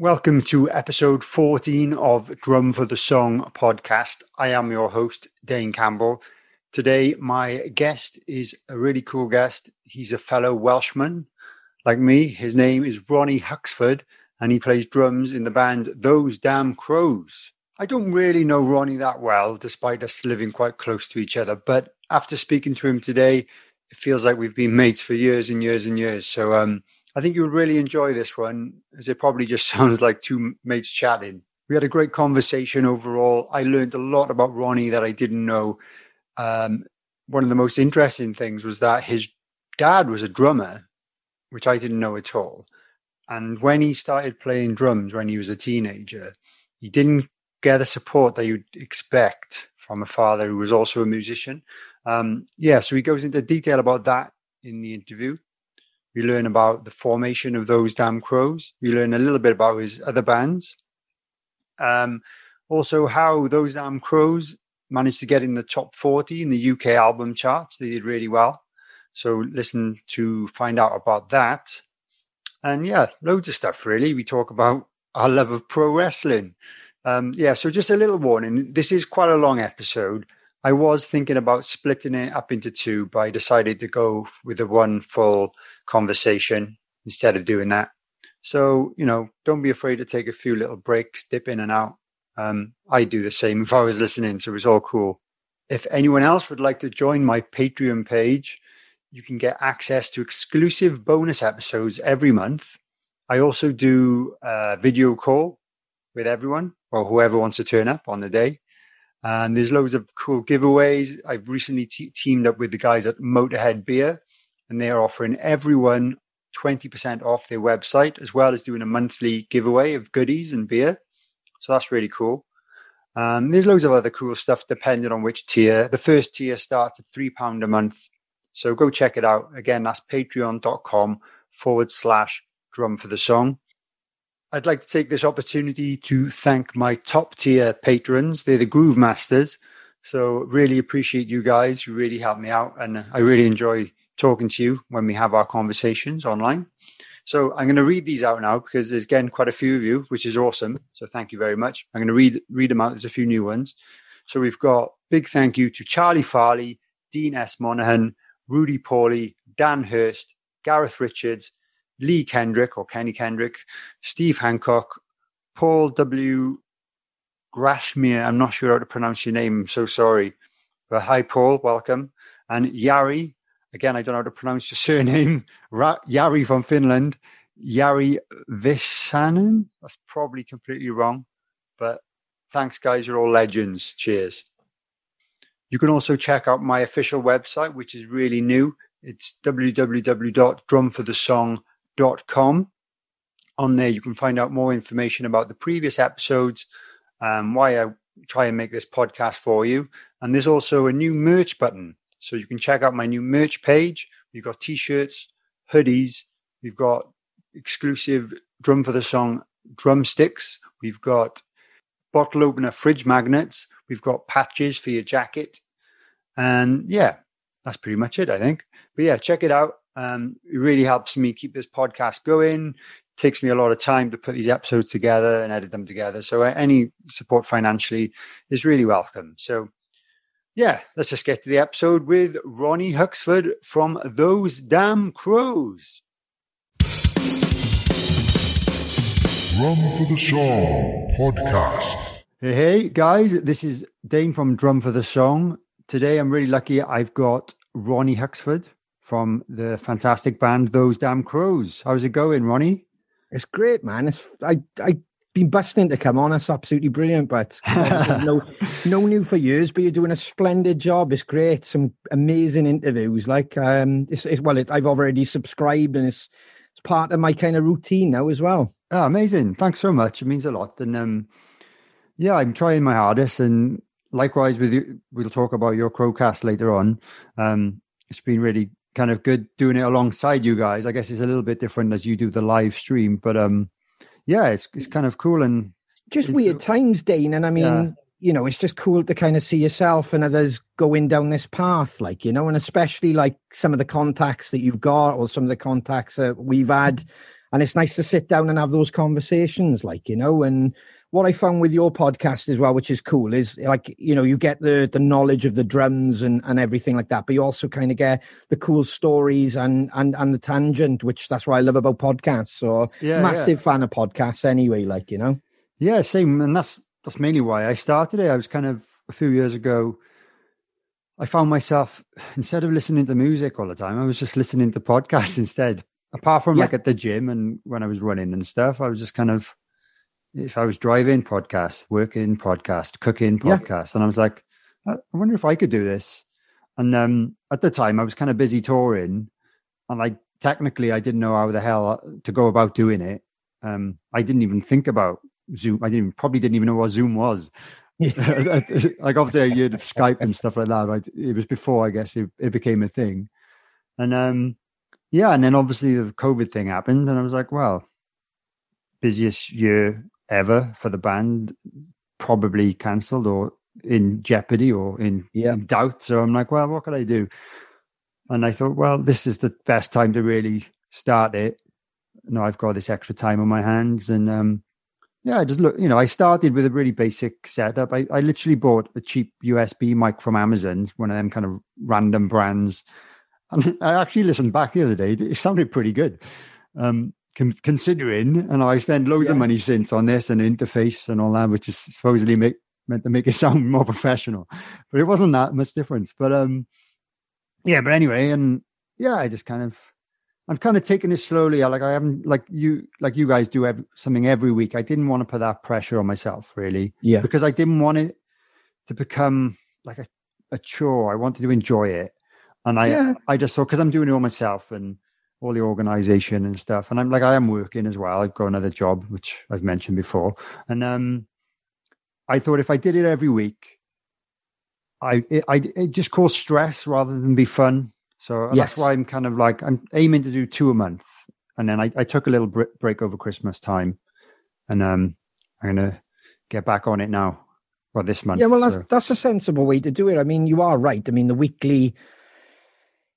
Welcome to episode 14 of Drum for the Song podcast. I am your host, Dane Campbell. Today, my guest is a really cool guest. He's a fellow Welshman like me. His name is Ronnie Huxford, and he plays drums in the band Those Damn Crows. I don't really know Ronnie that well, despite us living quite close to each other. But after speaking to him today, it feels like we've been mates for years and years and years. So um, I think you'll really enjoy this one, as it probably just sounds like two mates chatting. We had a great conversation overall. I learned a lot about Ronnie that I didn't know. Um, one of the most interesting things was that his dad was a drummer, which I didn't know at all. And when he started playing drums when he was a teenager, he didn't get the support that you'd expect from a father who was also a musician. Um, yeah, so he goes into detail about that in the interview. We learn about the formation of those damn crows. We learn a little bit about his other bands. Um, also, how those damn crows managed to get in the top 40 in the UK album charts. They did really well. So, listen to find out about that. And yeah, loads of stuff really. We talk about our love of pro wrestling. Um, yeah, so just a little warning. This is quite a long episode. I was thinking about splitting it up into two, but I decided to go with a one full conversation instead of doing that. So, you know, don't be afraid to take a few little breaks, dip in and out. Um, I do the same if I was listening, so it was all cool. If anyone else would like to join my Patreon page, you can get access to exclusive bonus episodes every month. I also do a video call with everyone or whoever wants to turn up on the day. And there's loads of cool giveaways. I've recently te- teamed up with the guys at Motorhead Beer, and they are offering everyone 20% off their website, as well as doing a monthly giveaway of goodies and beer. So that's really cool. Um, there's loads of other cool stuff depending on which tier. The first tier starts at £3 a month. So go check it out. Again, that's patreon.com forward slash drum for the song. I'd like to take this opportunity to thank my top tier patrons. They're the Groove Masters. So really appreciate you guys. You really help me out. And I really enjoy talking to you when we have our conversations online. So I'm going to read these out now because there's again quite a few of you, which is awesome. So thank you very much. I'm going to read read them out. There's a few new ones. So we've got big thank you to Charlie Farley, Dean S. Monaghan, Rudy Pauly, Dan Hurst, Gareth Richards, Lee Kendrick or Kenny Kendrick, Steve Hancock, Paul W. Grashmere. I'm not sure how to pronounce your name. I'm so sorry. But hi, Paul. Welcome. And Yari. Again, I don't know how to pronounce your surname. Ra- Yari from Finland. Yari Visanen. That's probably completely wrong. But thanks, guys. You're all legends. Cheers. You can also check out my official website, which is really new. It's www.drumforthesong.com. On there, you can find out more information about the previous episodes, um, why I try and make this podcast for you. And there's also a new merch button. So you can check out my new merch page. We've got t shirts, hoodies, we've got exclusive drum for the song drumsticks, we've got bottle opener fridge magnets, we've got patches for your jacket. And yeah, that's pretty much it, I think. But yeah, check it out. Um, it really helps me keep this podcast going. takes me a lot of time to put these episodes together and edit them together. So uh, any support financially is really welcome. So yeah, let's just get to the episode with Ronnie Huxford from Those Damn Crows. Drum for the Song podcast. Hey, hey, guys, this is Dane from Drum for the Song. Today I'm really lucky I've got Ronnie Huxford from the fantastic band Those Damn Crows. How's it going, Ronnie? It's great, man. It's I I been busting to come on. It's absolutely brilliant, but no no new for years. But you're doing a splendid job. It's great. Some amazing interviews. Like um, it's, it's well, it, I've already subscribed, and it's it's part of my kind of routine now as well. Oh, amazing! Thanks so much. It means a lot. And um, yeah, I'm trying my hardest, and likewise with you, we'll talk about your Crowcast later on. Um, it's been really kind of good doing it alongside you guys. I guess it's a little bit different as you do the live stream, but um, yeah, it's it's kind of cool and just weird times, Dane. And I mean, yeah. you know, it's just cool to kind of see yourself and others going down this path, like you know, and especially like some of the contacts that you've got or some of the contacts that we've had, and it's nice to sit down and have those conversations, like you know, and what I found with your podcast as well, which is cool, is like you know you get the the knowledge of the drums and and everything like that, but you also kind of get the cool stories and and and the tangent, which that's what I love about podcasts. So yeah, massive yeah. fan of podcasts anyway, like you know. Yeah, same, and that's that's mainly why I started it. I was kind of a few years ago. I found myself instead of listening to music all the time, I was just listening to podcasts instead. Apart from yeah. like at the gym and when I was running and stuff, I was just kind of if I was driving, podcast, working, podcast, cooking, podcast, yeah. and I was like, I wonder if I could do this. And um, at the time, I was kind of busy touring, and like technically, I didn't know how the hell to go about doing it. Um, I didn't even think about Zoom. I didn't probably didn't even know what Zoom was. like obviously, I heard of Skype and stuff like that. But it was before, I guess, it, it became a thing. And um, yeah, and then obviously the COVID thing happened, and I was like, well, busiest year ever for the band probably cancelled or in jeopardy or in, yeah. in doubt. So I'm like, well, what can I do? And I thought, well, this is the best time to really start it. Now I've got this extra time on my hands, and um, yeah, I just look. You know, I started with a really basic setup. I, I literally bought a cheap USB mic from Amazon, one of them kind of random brands, and I actually listened back the other day. It sounded pretty good. Um, considering, and I spent loads yeah. of money since on this and interface and all that, which is supposedly make, meant to make it sound more professional, but it wasn't that much difference. But um, yeah. But anyway, and yeah, I just kind of, I'm kind of taking it slowly. Like I haven't, like you, like you guys do every, something every week. I didn't want to put that pressure on myself, really. Yeah. Because I didn't want it to become like a, a chore. I wanted to enjoy it, and I, yeah. I just thought because I'm doing it all myself and all the organization and stuff. And I'm like, I am working as well. I've got another job, which I've mentioned before. And um, I thought if I did it every week, I it, I it just caused stress rather than be fun. So yes. that's why I'm kind of like I'm aiming to do two a month, and then I, I took a little break over Christmas time, and um, I'm gonna get back on it now. Well, this month. Yeah, well, that's so. that's a sensible way to do it. I mean, you are right. I mean, the weekly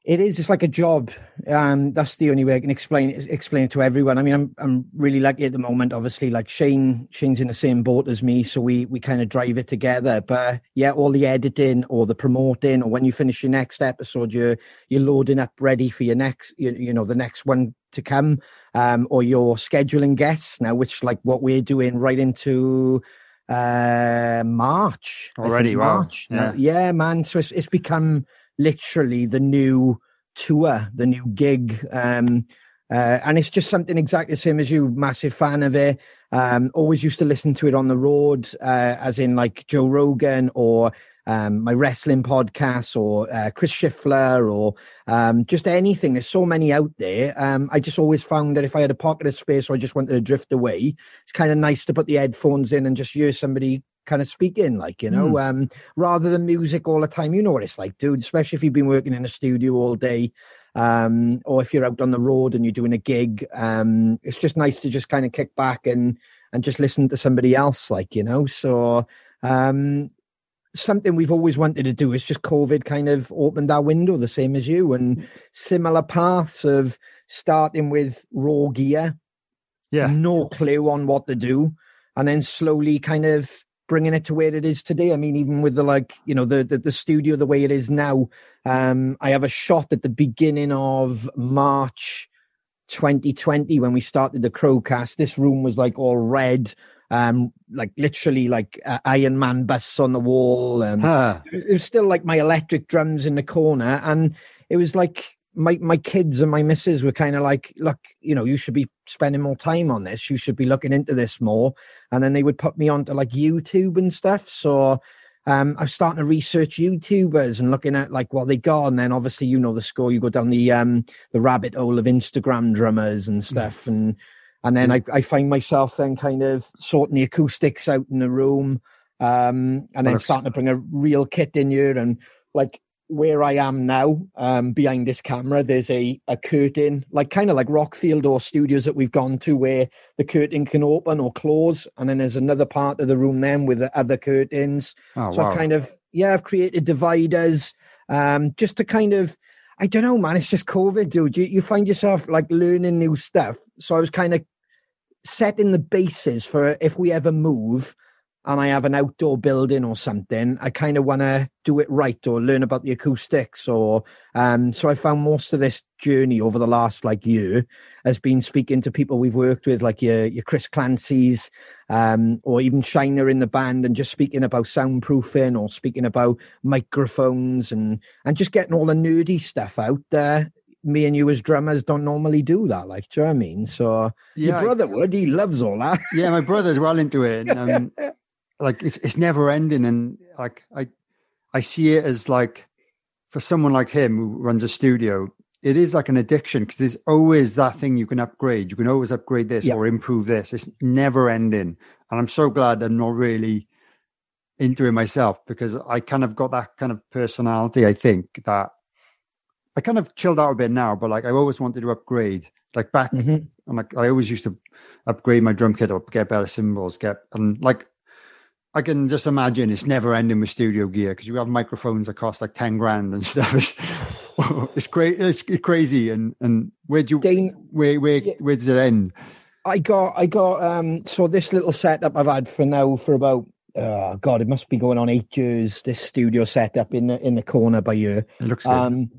it is. It's like a job. Um, that's the only way I can explain it, explain it to everyone. I mean, I'm I'm really lucky at the moment. Obviously, like Shane, Shane's in the same boat as me, so we we kind of drive it together. But yeah, all the editing or the promoting, or when you finish your next episode, you're you're loading up ready for your next, you, you know, the next one to come, um, or you're scheduling guests now, which like what we're doing right into uh March already. March. Wow. Yeah. yeah, man. So it's it's become literally the new tour, the new gig. Um, uh, and it's just something exactly the same as you. Massive fan of it. Um, always used to listen to it on the road, uh, as in like Joe Rogan or um, my wrestling podcasts or uh, Chris Shiflett or um, just anything. There's so many out there. Um, I just always found that if I had a pocket of space or I just wanted to drift away, it's kind of nice to put the headphones in and just hear somebody kind of speaking, like, you know, mm. um, rather than music all the time. You know what it's like, dude, especially if you've been working in a studio all day. Um, or if you're out on the road and you're doing a gig, um, it's just nice to just kind of kick back and and just listen to somebody else, like you know. So um, something we've always wanted to do is just COVID kind of opened our window, the same as you, and similar paths of starting with raw gear, yeah, no clue on what to do, and then slowly kind of bringing it to where it is today. I mean, even with the like, you know, the the, the studio the way it is now. Um, I have a shot at the beginning of March 2020 when we started the Crowcast. This room was like all red, um, like literally like uh, Iron Man busts on the wall. and huh. It was still like my electric drums in the corner, and it was like my my kids and my missus were kind of like, look, you know, you should be spending more time on this. You should be looking into this more. And then they would put me onto like YouTube and stuff. So um, I was starting to research YouTubers and looking at like what they got. And then obviously, you know, the score, you go down the um the rabbit hole of Instagram drummers and stuff. And and then I, I find myself then kind of sorting the acoustics out in the room um, and then starting to bring a real kit in here and like where I am now, um, behind this camera, there's a, a curtain, like kind of like Rockfield or studios that we've gone to where the curtain can open or close. And then there's another part of the room then with the other curtains. Oh, so wow. I've kind of, yeah, I've created dividers um, just to kind of, I don't know, man, it's just COVID, dude. You, you find yourself like learning new stuff. So I was kind of setting the basis for if we ever move and I have an outdoor building or something, I kind of want to do it right or learn about the acoustics. Or um, so I found most of this journey over the last like year has been speaking to people we've worked with, like your your Chris Clancy's, um, or even Shiner in the band, and just speaking about soundproofing or speaking about microphones and and just getting all the nerdy stuff out there. Me and you as drummers don't normally do that, like, do you know what I mean? So Yeah, your I- brother would, he loves all that. yeah, my brother's well into it. And, um, like it's it's never ending, and like I I see it as like for someone like him who runs a studio, it is like an addiction because there's always that thing you can upgrade. You can always upgrade this Yeah. or improve this. It's never ending, and I'm so glad I'm not really into it myself because I kind of got that kind of personality. I think that I kind of chilled out a bit now, but like I always wanted to upgrade. Like back Mhm. and like I always used to upgrade my drum kit up, get better cymbals, get and like I can just imagine it's never ending with studio gear because you have microphones that cost like ten grand and stuff. It's it's crazy. It's crazy. And and where do you Dane, where where Yeah. where does it end? I got, I got, um, so this little setup I've had for now for about, uh, God, it must be going on eight years. This studio setup in the in the corner by you. It looks good. Um,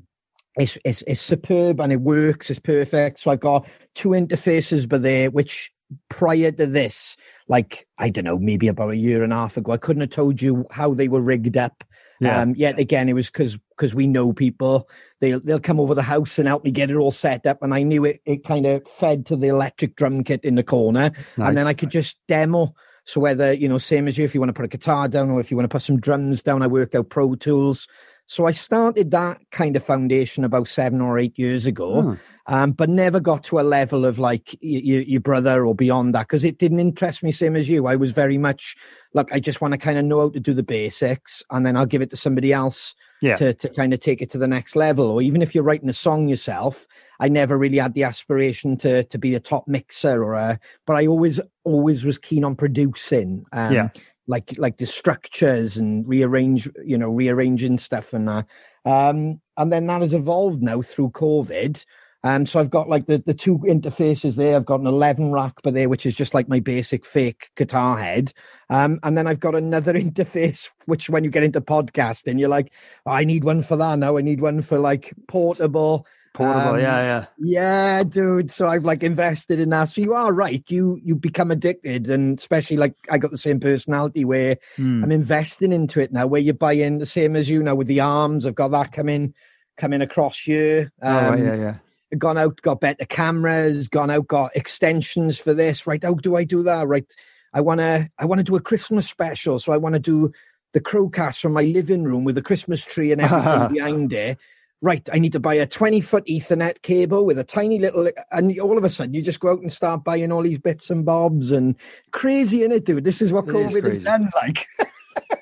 it's, it's it's superb and it works. It's perfect. So I've got two interfaces, but there, which prior to this, like I don't know, maybe about a year and a half ago, I couldn't have told you how they were rigged up. yeah. Um, yet again, it was because because we know people. They'll they'll come over the house and help me get it all set up, and I knew it. It kind of fed to the electric drum kit in the corner, and then I could just demo. So whether you know, same as you, if you want to put a guitar down or if you want to put some drums down, I worked out Pro Tools. So I started that kind of foundation about seven or eight years ago Oh, um, but never got to a level of like y- y- your brother or beyond that because it didn't interest me same as you. I was very much like I just want to kind of know how to do the basics, and then I'll give it to somebody else Yeah. to to kind of take it to the next level. Or even if you're writing a song yourself, I never really had the aspiration to to be a top mixer or a, but I always always was keen on producing. Um, Yeah. Like like the structures and rearrange, you know, rearranging stuff and that. Um, and then that has evolved now through COVID. Um, so I've got like the, the two interfaces there. I've got an 11 rack by there, which is just like my basic fake guitar head. Um, and then I've got another interface, which when you get into podcasting, you're like, oh, I need one for that now. I need one for like portable. portable. um, yeah, yeah. Yeah, dude. So I've like invested in that. So you are right. You you become addicted, and especially like I got the same personality where Hmm. I'm investing into it now. Where you're buying the same as you now with the arms. I've got that coming coming across here. oh, right, Um, yeah, yeah. Gone out, got better cameras. Gone out, got extensions for this. Right? How do I do that? Right? I wanna I wanna do a Christmas special. So I want to do the crowcast from my living room with the Christmas tree and everything behind it. Right, I need to buy a 20 foot Ethernet cable with a tiny little, and all of a sudden you just go out and start buying all these bits and bobs and crazy in it, dude. This is what It is COVID has done. Like,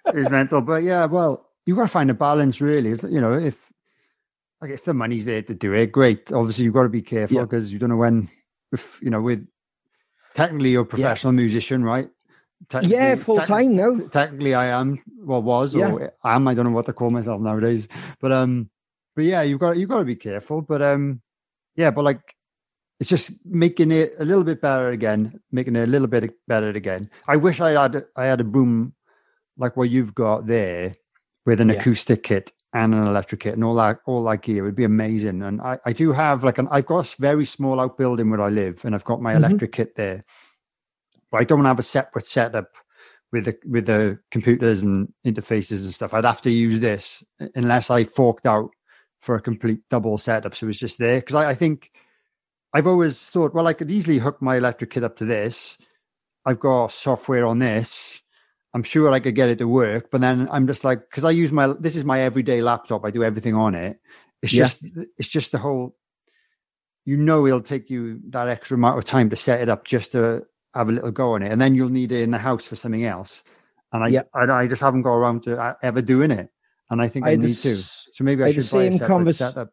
it's mental. But yeah, well, you got to find a balance, really. Is you know, if like if the money's there to do it, great. Obviously, you've got to be careful Yeah. because you don't know when. If you know, with technically you're a professional musician, right? yeah, full tec- time now. Technically, I am. Well, was Yeah. or am. I don't know what to call myself nowadays. But um, but yeah, you've got you've got to be careful. But um, yeah, but like. It's just making it a little bit better again, making it a little bit better again. I wish I had I had a boom like what you've got there with an Yeah. acoustic kit and an electric kit and all that all that gear would be amazing. And I, I do have like an I've got a very small outbuilding where I live and I've got my Mhm. electric kit there. But I don't have a separate setup with the with the computers and interfaces and stuff. I'd have to use this unless I forked out for a complete double setup. So it's just there. Because I, I think I've always thought, well, I could easily hook my electric kit up to this. I've got software on this. I'm sure I could get it to work, but then I'm just like, because I use my this is my everyday laptop. I do everything on it. It's Yeah. just it's just the whole. You know, it'll take you that extra amount of time to set it up just to have a little go on it, and then you'll need it in the house for something else. and I, Yeah. I I just haven't got around to uh, ever doing it, and I think I, the need to. So maybe I, I the should buy a separate convers- setup.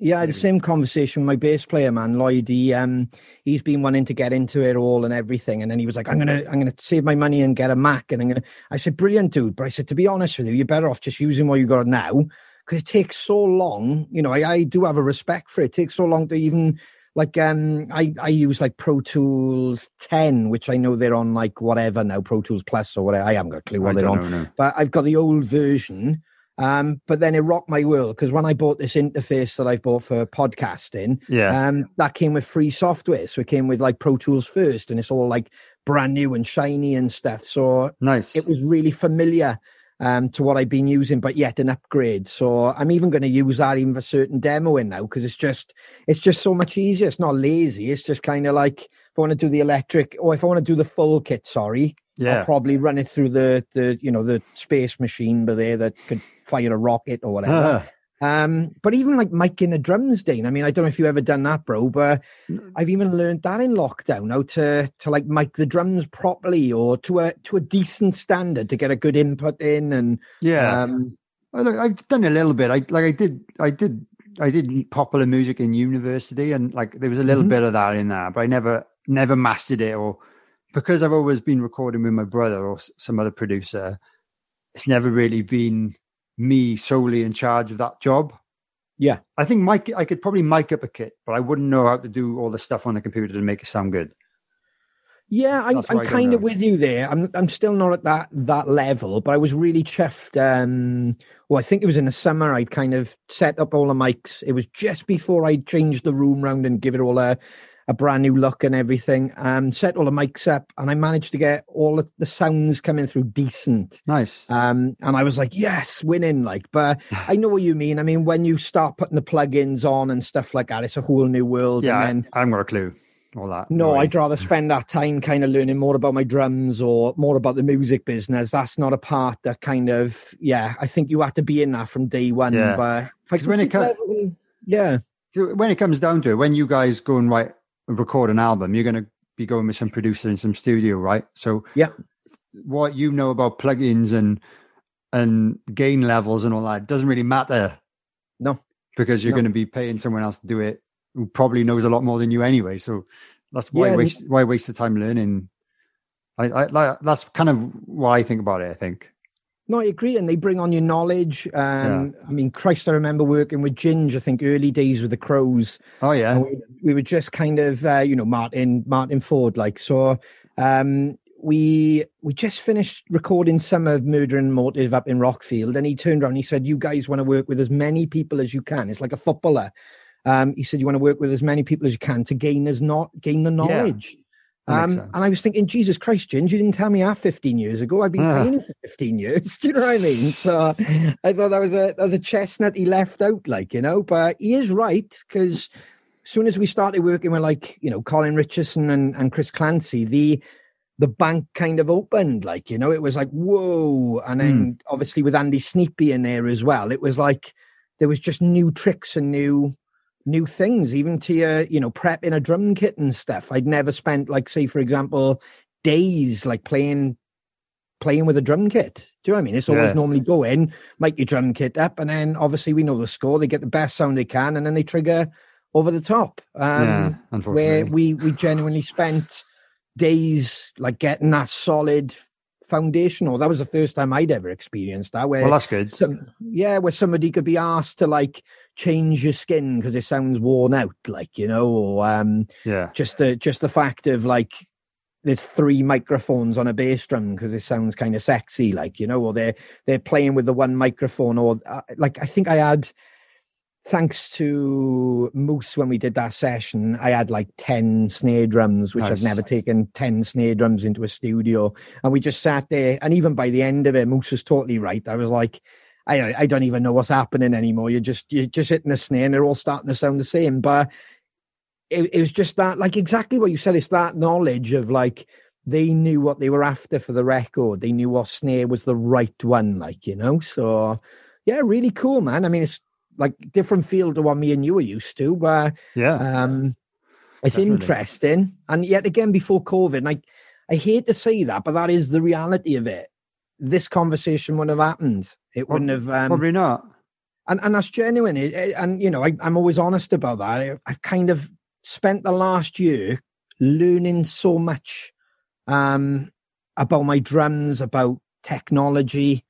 Yeah, I the same conversation with my bass player, man, Lloyd. He um he's been wanting to get into it all and everything. And then he was like, I'm gonna I'm gonna save my money and get a Mac and I'm gonna I said, Brilliant, dude. But I said, to be honest with you, you're better off just using what you got now. Because it takes so long. You know, I, I do have a respect for it. It takes so long to even like um I, I use like Pro Tools 10, which I know they're on like whatever now, Pro Tools Plus or whatever. I haven't got a clue I what they're on know, no. but I've got the old version. Um, but then it rocked my world because when I bought this interface that I've bought for podcasting, Yeah, um, that came with free software. So it came with like Pro Tools first, and it's all like brand new and shiny and stuff. So nice. it was really familiar um, to what I've been using, but yet an upgrade. So I'm even going to use that even for certain demoing now because it's just it's just so much easier. It's not lazy. It's just kind of like if I want to do the electric or if I want to do the full kit, sorry, I'll yeah, probably run it through the the you know the space machine but there that could fire a rocket or whatever. um, but even like miking the drums, Dane. I mean, I don't know if you've ever done that, bro, but I've even learned that in lockdown how to to like mic the drums properly or to a to a decent standard to get a good input in and yeah. um look, I've done a little bit. I like I did I did I did popular music in university and like there was a little Mhm. bit of that in there, but I never never mastered it or because I've always been recording with my brother or s- some other producer, it's never really been me solely in charge of that job. Yeah. I think Mike, I could probably mic up a kit, but I wouldn't know how to do all the stuff on the computer to make it sound good. Yeah, I, That's I'm what I don't kind of with you there. I'm I'm still not at that that level, but I was really chuffed. Um, well, I think it was in the summer. I'd kind of set up all the mics. It was just before I changed the room round and give it all a a brand new look and everything. Um, set all the mics up, and I managed to get all of the sounds coming through decent. Nice. Um, and I was like, yes, winning. Like, but I know what you mean. I mean, when you start putting the plugins on and stuff like that, it's a whole new world. yeah, and then I, I haven't got a clue. All that. no. I'd rather spend that time kind of learning more about my drums or more about the music business. That's not a part that kind of, yeah, I think you have to be in that from day one. Yeah. But if I 'Cause when it keep co- everything- yeah, when it comes down to it, when you guys go and write record an album, you're going to be going with some producer in some studio, right? So Yeah. what you know about plugins and and gain levels and all that doesn't really matter. No. because you're No. going to be paying someone else to do it who probably knows a lot more than you anyway. So that's why Yeah, waste why waste the time learning. I, I like that's kind of what I think about it. I think. No, I agree. And they bring on your knowledge. Um, I mean, Christ, I remember working with Ginge, I think early days with the Crows. Oh yeah, we, we were just kind of uh, you know martin martin ford like so um we we just finished recording some of murder and motive up in rockfield and he turned around and he said you guys want to work with as many people as you can it's like a footballer um he said you want to work with as many people as you can to gain as not gain the knowledge makes um, and I was thinking, Jesus Christ, Ginge, you didn't tell me that 15 years ago. I've been Ah. paying for 15 years. Do you know what I mean? So I thought that was a that was a chestnut he left out, like, you know, but he is right, because as soon as we started working with like, you know, Colin Richardson and, and Chris Clancy, the the bank kind of opened, like, you know, it was like, whoa. And then obviously with Andy Sneapy in there as well, it was like there was just new tricks and new new things, even to your, you know, prepping a drum kit and stuff. I'd never spent like, say, for example, days like playing playing with a drum kit. Do you know what I mean? It's always Yeah. normally go in, make your drum kit up, and then obviously we know the score. They get the best sound they can, and then they trigger over the top. Um, yeah. where we we genuinely spent days like getting that solid foundational. That was the first time I'd ever experienced that. Where well, that's good. some, yeah, where somebody could be asked to like change your skin because it sounds worn out, like you know, or um, Yeah, just the just the fact of like there's three microphones on a bass drum because it sounds kind of sexy, like you know, or they're they're playing with the one microphone, or uh, like I think I had. Thanks to Moose, when we did that session, I had like 10 snare drums, which Nice. I've never taken 10 snare drums into a studio. And we just sat there. And even by the end of it, Moose was totally right. I was like, I, I don't even know what's happening anymore. You're just, you're just hitting a snare and they're all starting to sound the same. But it, it was just that, like exactly what you said. It's that knowledge of like, they knew what they were after for the record. They knew what snare was the right one, like, you know? So, yeah, really cool, man. I mean, it's like different field to what me and you are used to, but yeah, um, it's Definitely. interesting. And yet again, before COVID, I, I hate to say that, but that is the reality of it. this conversation wouldn't have happened. It wouldn't have. Um, Probably not. and and that's genuine. It- it- and you know, I, I'm always honest about that. I, I've kind of spent the last year learning so much um, about my drums, about technology,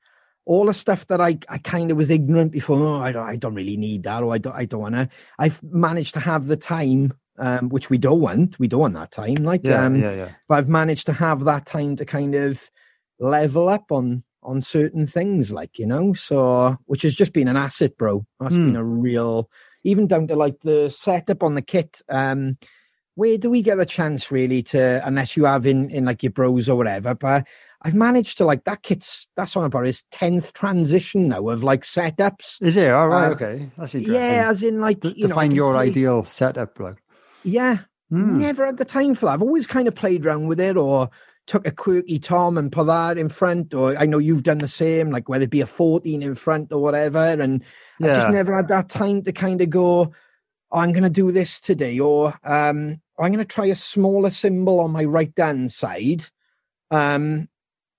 all the stuff that I, I kind of was ignorant before. Oh, I don't, I don't really need that, or I don't, I don't want to. I've managed to have the time, um, which we don't want. We don't want that time, like, Yeah, um, yeah, yeah. but I've managed to have that time to kind of level up on on certain things, like you know, so which has just been an asset, bro. That's Hmm. been a real, even down to like the setup on the kit. Um, where do we get a chance really to, unless you have in in like your bros or whatever? But I've managed to like that kit's that's on about his tenth transition now of like setups. Is it? All right. Uh, okay. That's interesting. Yeah, as in like To, you to know, your play- ideal setup, like. Yeah, Hmm. Never had the time for that. I've always kind of played around with it or took a quirky tom and put that in front. Or I know you've done the same, like whether it be a 14 in front or whatever. And I just never had that time to kind of go, "Oh, I'm going to do this today, or um, I'm going to try a smaller cymbal on my right hand side. Um,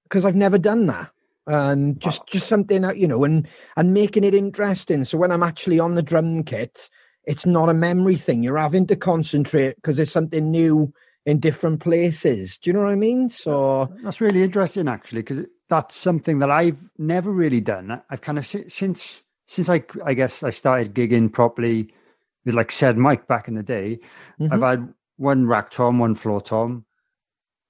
because I've never done that. And just, just something that, you know, and, and making it interesting. So when I'm actually on the drum kit, it's not a memory thing. You're having to concentrate because there's something new in different places. Do you know what I mean? So That's really interesting, actually, because that's something that I've never really done. I've kind of since since I I guess I started gigging properly with like said Mike back in the day. Mhm. I've had one rack tom, one floor tom,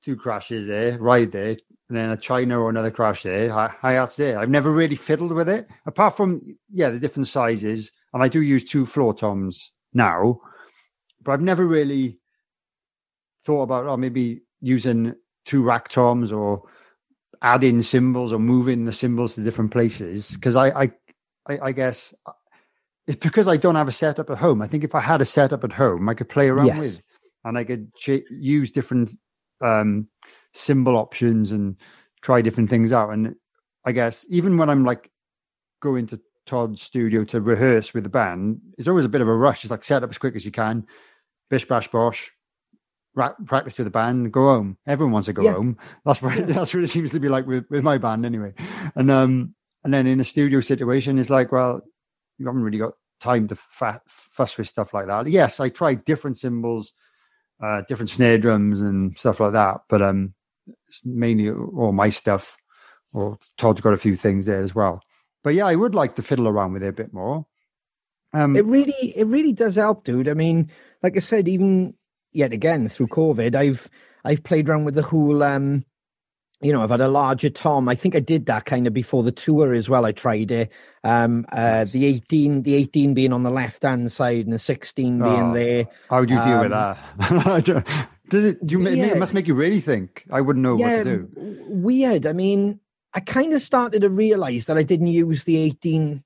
two crashes there, ride there, and then a China or another crash there, hi hats there. I've never really fiddled with it, apart from yeah the different sizes, and I do use two floor toms now, but I've never really thought about oh maybe using two rack toms or adding cymbals or moving the cymbals to different places because I, I I I guess uh, it's because I don't have a setup at home. I think if I had a setup at home, I could play around Yes. with and I could ch- use different um cymbal options and try different things out. And I guess even when I'm like going to Todd's studio to rehearse with the band, it's always a bit of a rush. It's like set up as quick as you can, bish bash bosh, practice with the band, go home. Everyone wants to go Yeah. home. That's what that's what it seems to be like with, with my band anyway. And um and then in a studio situation, it's like, well, you haven't really got time to fa- fuss with stuff like that. Yes, I tried different cymbals, uh, different snare drums and stuff like that, but um, it's mainly all my stuff. Or Todd's got a few things there as well. But yeah, I would like to fiddle around with it a bit more. Um, it really it really does help dude i mean like i said even yet again through covid i've i've played around with the whole um you know i've had a larger tom i think i did that kind of before the tour as well i tried it um uh the 18 the 18 being on the left hand side and the 16 being Oh. there how do you deal with um, that? Does it? Do you? yeah. It must make you really think. I wouldn't know what to do. weird. I mean, I kind of started to realize that I didn't use the 18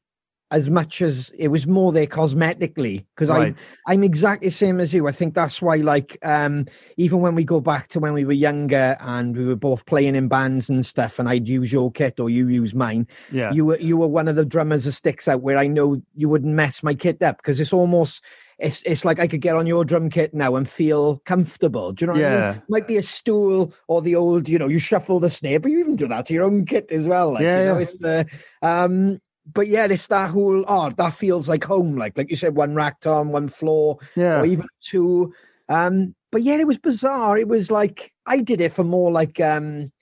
as much as it was more there cosmetically because Right. I I'm exactly the same as you. I think that's why, like, um, even when we go back to when we were younger and we were both playing in bands and stuff, and I'd use your kit or you use mine, Yeah. you were you were one of the drummers that sticks out where I know you wouldn't mess my kit up because it's almost it's it's like I could get on your drum kit now and feel comfortable. Do you know what I mean? Yeah. Might be a stool or the old, you know, you shuffle the snare, but you even do that to your own kit as well. Like, Yeah, you know, yeah. it's the um but yeah, it's that whole oh, that feels like home, like like you said, one rack tom, one floor, yeah. or even two. Um, but yeah, it was bizarre. It was like I did it for more like um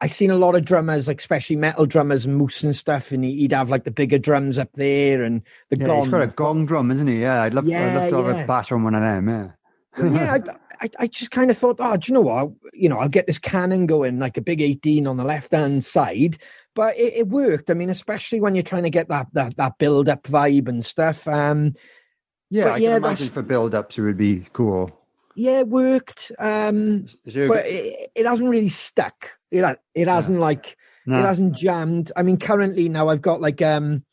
I seen a lot of drummers, like especially metal drummers and moose and stuff, and he- he'd have like the bigger drums up there and the yeah, gong. he's got a gong drum, isn't he? Yeah, I'd love, I'd love to have yeah. a batter on one of them. Yeah. Well, yeah, I, I, I just kind of thought, oh, do you know what? You know, I'll get this cannon going, like a big 18 on the left hand side. But it, it worked. I mean, especially when you're trying to get that that that build up vibe and stuff. Um, Yeah, I yeah, can imagine for build ups it would be cool. yeah, it worked. Um, but it, it hasn't really stuck. It it hasn't like no. it hasn't jammed. I mean, currently now I've got like um,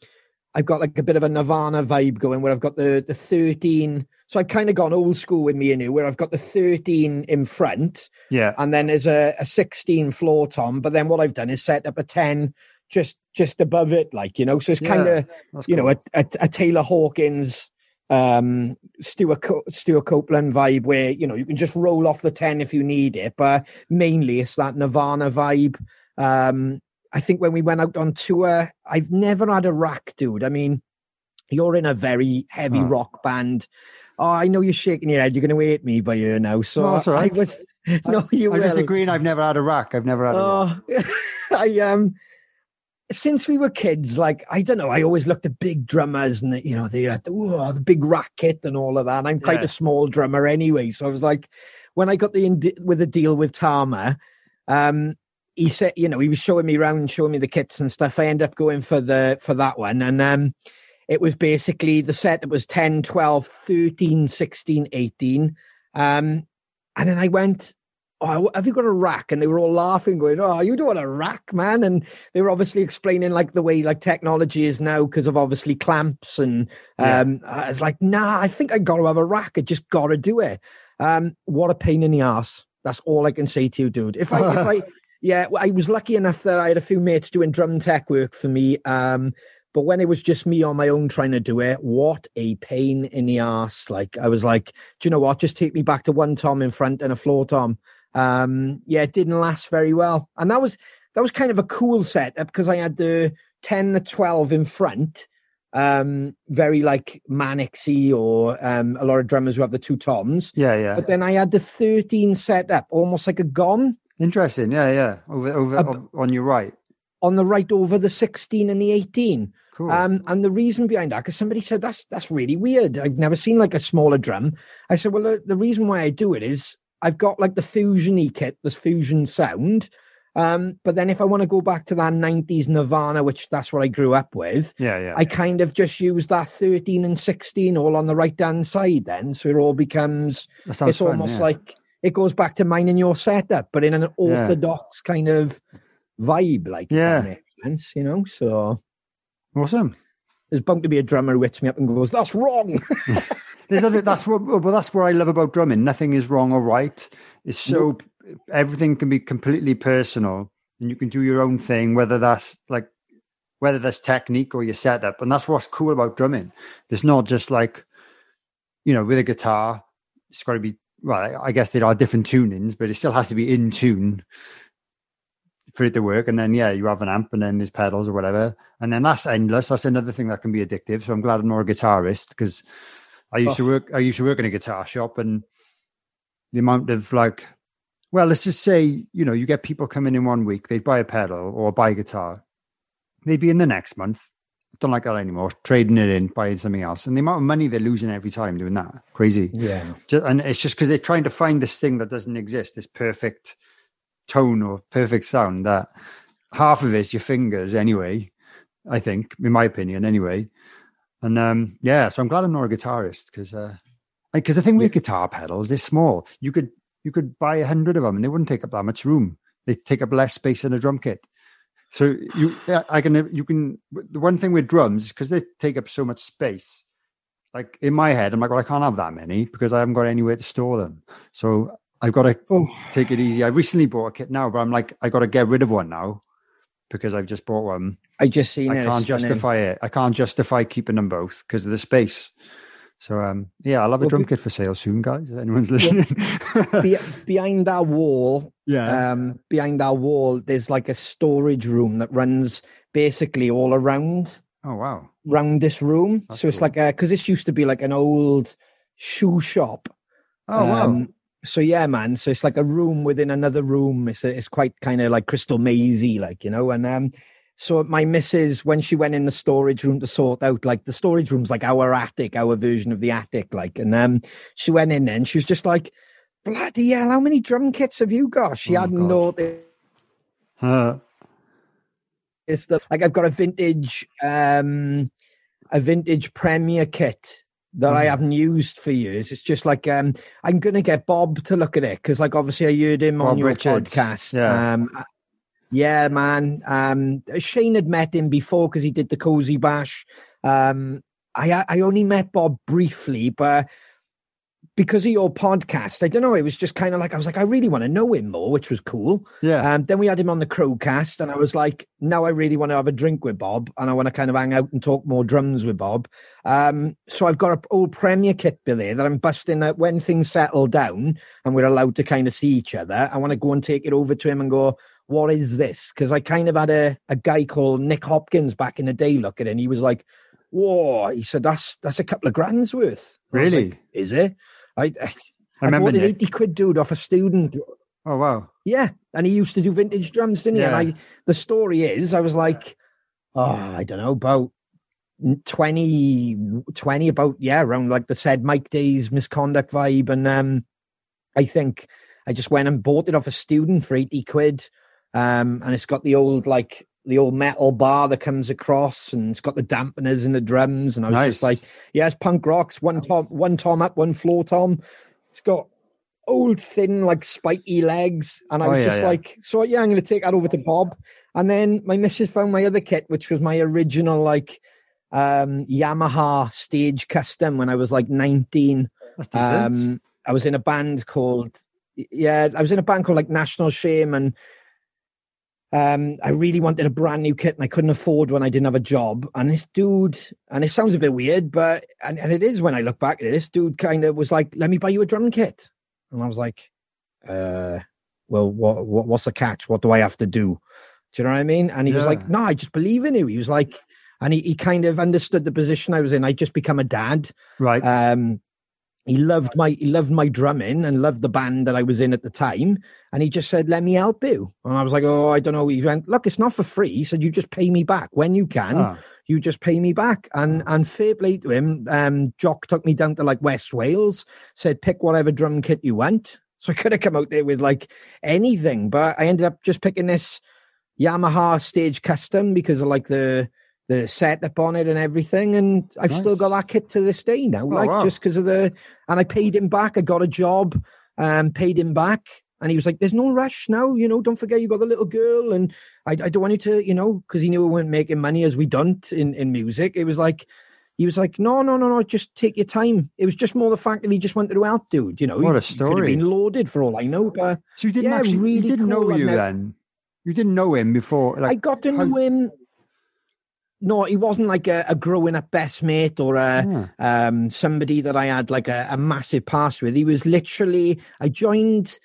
I've got like a bit of a Nirvana vibe going where I've got the the 13. So I've kind of gone old school with me in here, where I've got the 13 in front. yeah, and then there's a, a 16 floor tom but then what i've done is set up a 10 just just above it like you know so it's kind of you know a, a, a taylor hawkins um stewart Co- stewart copeland vibe where you know you can just roll off the 10 if you need it but mainly it's that nirvana vibe um I think when we went out on tour, I've never had a rack, dude. I mean, you're in a very heavy Oh. rock band. Oh, I know you're shaking your head. You're going to hate me by here now. So No, right. I was, no, you I will. just agree. I've never had a rack. I've never had a rack. Oh, I um, since we were kids, like I don't know, I always looked at big drummers and you know they had the, oh, the big racket and all of that. And I'm quite Yeah. a small drummer anyway, so I was like, when I got the ind- with the deal with Tama, um, he said, you know, he was showing me around, showing me the kits and stuff. I ended up going for the for that one, and um, it was basically the set that was 10, 12, 13, 16, 18. Um, and then I went, oh, have you got a rack? And they were all laughing, going, oh, you don't want a rack, man. And they were obviously explaining like the way like technology is now because of obviously clamps. And um, I was like, nah, I think I got to have a rack. I just got to do it. Um, what a pain in the ass. That's all I can say to you, dude. If I, if I, yeah, I was lucky enough that I had a few mates doing drum tech work for me. Um, but when it was just me on my own trying to do it, what a pain in the ass. Like I was like, do you know what? Just take me back to one tom in front and a floor tom. Um, yeah, it didn't last very well. And that was that was kind of a cool setup because I had the 10 the 12 in front. Um, very like Manixy or um a lot of drummers who have the two toms. Yeah, yeah. But then I had the 13 set up, almost like a gone Interesting. Yeah, yeah. Over, over Uh, on your right. on the right over the 16 and the 18. Cool. Um, and the reason behind that, because somebody said that's that's really weird. I've never seen like a smaller drum. I said, well, the, the reason why I do it is I've got like the fusion kit, this fusion sound. Um, but then if I want to go back to that 90s Nirvana, which that's what I grew up with, yeah, yeah. I kind of just use that 13 and 16 all on the right hand side then. So it all becomes it's fun, almost yeah. like it goes back to mine and your setup, but in an Yeah. orthodox kind of vibe, like Yeah. sense, you know. So awesome. there's bound to be a drummer who hits me up and goes, "That's wrong." There's other, that's what well that's what I love about drumming. Nothing is wrong or right. It's so everything can be completely personal, and you can do your own thing. Whether that's like whether that's technique or your setup, and that's what's cool about drumming. There's not just like you know with a guitar, it's got to be well. I guess there are different tunings, but it still has to be in tune for it to work. And then yeah, you have an amp, and then there's pedals or whatever, and then that's endless. That's another thing that can be addictive. So I'm glad I'm not a guitarist because I used to oh. work. I used to work in a guitar shop, and the amount of like, well, let's just say you know you get people coming in one week, they buy a pedal or buy a guitar, they'd be in the next month. Don't like that anymore. Trading it in, buying something else, and the amount of money they're losing every time doing that, crazy. yeah, Just, and it's just because they're trying to find this thing that doesn't exist, this perfect tone or perfect sound. That half of it's your fingers, anyway. I think, in my opinion, anyway. And um, yeah, so I'm glad I'm not a guitarist because because the thing with guitar pedals, they're small. You could you could buy a hundred of them, and they wouldn't take up that much room. They take up less space than a drum kit. So you, yeah, I can, you can. The one thing with drums because they take up so much space. Like in my head, I'm like, well, I can't have that many because I haven't got anywhere to store them. So I've got to Oh. take it easy. I recently bought a kit now, but I'm like, I got to get rid of one now because I've just bought one. I just seen I it. can't justify it. I can't justify keeping them both because of the space. So um, yeah, I'll have a Well, drum be- kit for sale soon, guys. If anyone's listening, Be- behind that wall. yeah, Um, behind that wall, there's like a storage room that runs basically all around oh wow, round this room. That's so it's like because this used to be like an old shoe shop. oh wow, Um, so yeah, man. So it's like a room within another room. It's a, it's quite kind of like crystal mazy, like you know. And um, so my missus, when she went in the storage room to sort out, like the storage room's like our attic, our version of the attic, like. And um, she went in there and she was just like, "Bloody hell, how many drum kits have you got?" She Oh, hadn't noticed Uh, that. Like I've got a vintage, um, a vintage Premier kit that I Mm. haven't used for years. It's just like um, I'm gonna get Bob to look at it because, like, obviously I heard him on your Richards, podcast. yeah. Um, uh, yeah, man. Um, Shane had met him before because he did the cozy bash. Um, I I only met Bob briefly, but because of your podcast, I don't know. It was just kind of like I was like, I really want to know him more, which was cool. yeah, Um, then we had him on the Crowcast, and I was like, now I really want to have a drink with Bob, and I want to kind of hang out and talk more drums with Bob. Um, so I've got an old Premier kit bill there that I'm busting out when things settle down and we're allowed to kind of see each other. I want to go and take it over to him and go, what is this? Because I kind of had a, a guy called Nick Hopkins back in the day look at it and he was like, Whoa, he said, That's that's a couple of grand's worth. Really? Like, is it? I, I, I I remember bought it Nick. 80 quid, dude, off a student. Oh wow. Yeah. And he used to do vintage drums, didn't he? Yeah. And I, the story is, I was like, oh, I don't know, about 20, 20, about, yeah, around like the said Mike Day's misconduct vibe. And um, I think I just went and bought it off a student for 80 quid. Um, and it's got the old, like, the old metal bar that comes across and it's got the dampeners and the drums. And I was Nice. just like, yeah, it's punk rocks, one tom, one tom up, one floor tom. It's got old, thin, like spiky legs. And I Oh, was yeah, just yeah. like, so yeah, I'm going to take that over to Bob. And then my missus found my other kit, which was my original, like, um, Yamaha stage custom when I was like 19. That's. Um, I was in a band called, yeah, I was in a band called like National Shame, and um, I really wanted a brand new kit, and I couldn't afford one. I didn't have a job, and this dude, and it sounds a bit weird, but and, and it is when I look back at it. This dude kind of was like, "Let me buy you a drum kit," and I was like, "Uh, well, what, what what's the catch? What do I have to do?" Do you know what I mean? And he was like, "No, I just believe in you." He was like, and he, he kind of understood the position I was in. I'd just become a dad. right. Um, he loved my he loved my drumming and loved the band that I was in at the time. And he just said, "Let me help you." And I was like, "Oh, I don't know." He went, "Look, it's not for free." He said, "You just pay me back when you can. Ah, You just pay me back." And and fair play to him. Um, Jock took me down to like West Wales, said, "Pick whatever drum kit you want." So I could have come out there with like anything, but I ended up just picking this Yamaha Stage Custom because of like the the setup on it and everything. And I've still got that kit to this day now, like wow. just because of the. And I paid him back. I got a job, um, paid him back, and he was like, "There's no rush now, you know. Don't forget you got the little girl, and I, I don't want you to, you know, because he knew we weren't making money as we don't in in music. It was like." He was like, no, no, no, no, just take your time. It was just more the fact that he just wanted to help, dude. You know, What a He- he could have story. been loaded for all I know, but so you didn't yeah, actually really you didn't know cool. I you then. You didn't know him before. Like, I got to how- know him. No, he wasn't like a, a growing up best mate or a Ah, um, somebody that I had like a, a massive past with. He was literally. I joined.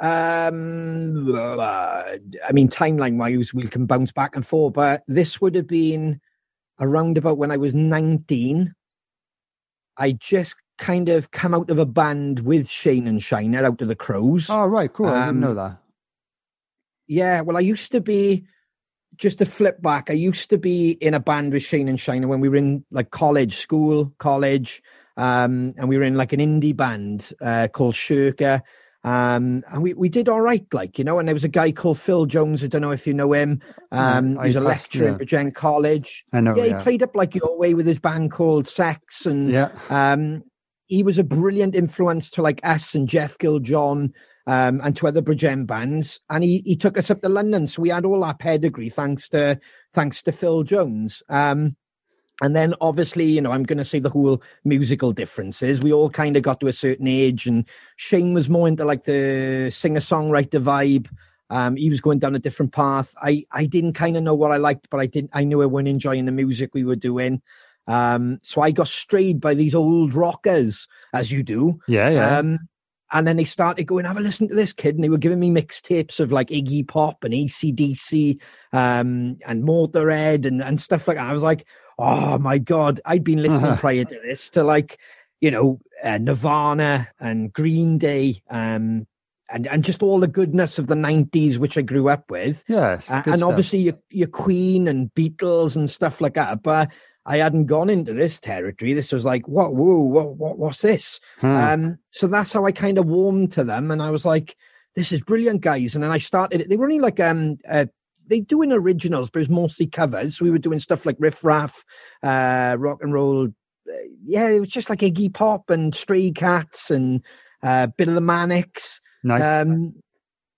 Um, uh, I mean, timeline wise, we can bounce back and forth, but this would have been around about when I was nineteen. I just kind of come out of a band with Shane and Shiner out of the Crows. oh right, cool. I didn't know Um, that. Yeah, well, I used to be just to flip back. I used to be in a band with Shane and Shiner when we were in like college, school, college, um, and we were in like an indie band uh, called Shirker. Um, and we, we did all right, like you know. And there was a guy called Phil Jones. I don't know if you know him. Um, I he was a lecturer yeah. at Regent College. I know. yeah, Yeah, he played up like your way with his band called Sex, and yeah. um, he was a brilliant influence to like us and Jeff Giljohn um, and to other Bridgend bands. And he, he took us up to London. So we had all our pedigree thanks to thanks to Phil Jones. Um, and then obviously, you know, I'm going to say the whole musical differences. We all kind of got to a certain age, and Shane was more into like the singer songwriter vibe. Um, he was going down a different path. I I didn't kind of know what I liked, but I didn't. I knew I wasn't enjoying the music we were doing. Um, so I got strayed by these old rockers, as you do. Yeah, yeah. Um, and then they started going, have a listen to this kid. And they were giving me mixtapes of like Iggy Pop and ACDC um, and Motorhead and, and stuff like that. I was like, oh my God, I'd been listening prior to this to like, you know, uh, Nirvana and Green Day um, and, and just all the goodness of the 90s, which I grew up with. yes. Uh, and stuff. obviously your, your Queen and Beatles and stuff like that. But I hadn't gone into this territory. This was like, what, whoa, what, what what's this? Hmm. Um, so that's how I kind of warmed to them, and I was like, "This is brilliant, guys!" And then I started. They were only like um, uh, they doing originals, but it was mostly covers. So we were doing stuff like riff raff, uh, rock and roll. Uh, yeah, it was just like Iggy Pop and Stray Cats and a uh, bit of the Manics. nice. Um,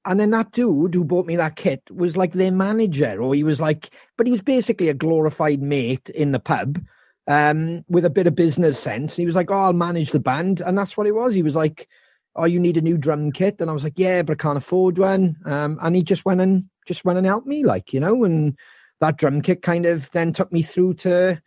and then that dude who bought me that kit was like their manager, or he was like, but he was basically a glorified mate in the pub um, with a bit of business sense. He was like, Oh, I'll manage the band. And that's what it was. He was like, Oh, you need a new drum kit. And I was like, Yeah, but I can't afford one. Um, and he just went and just went and helped me, like, you know, and that drum kit kind of then took me through to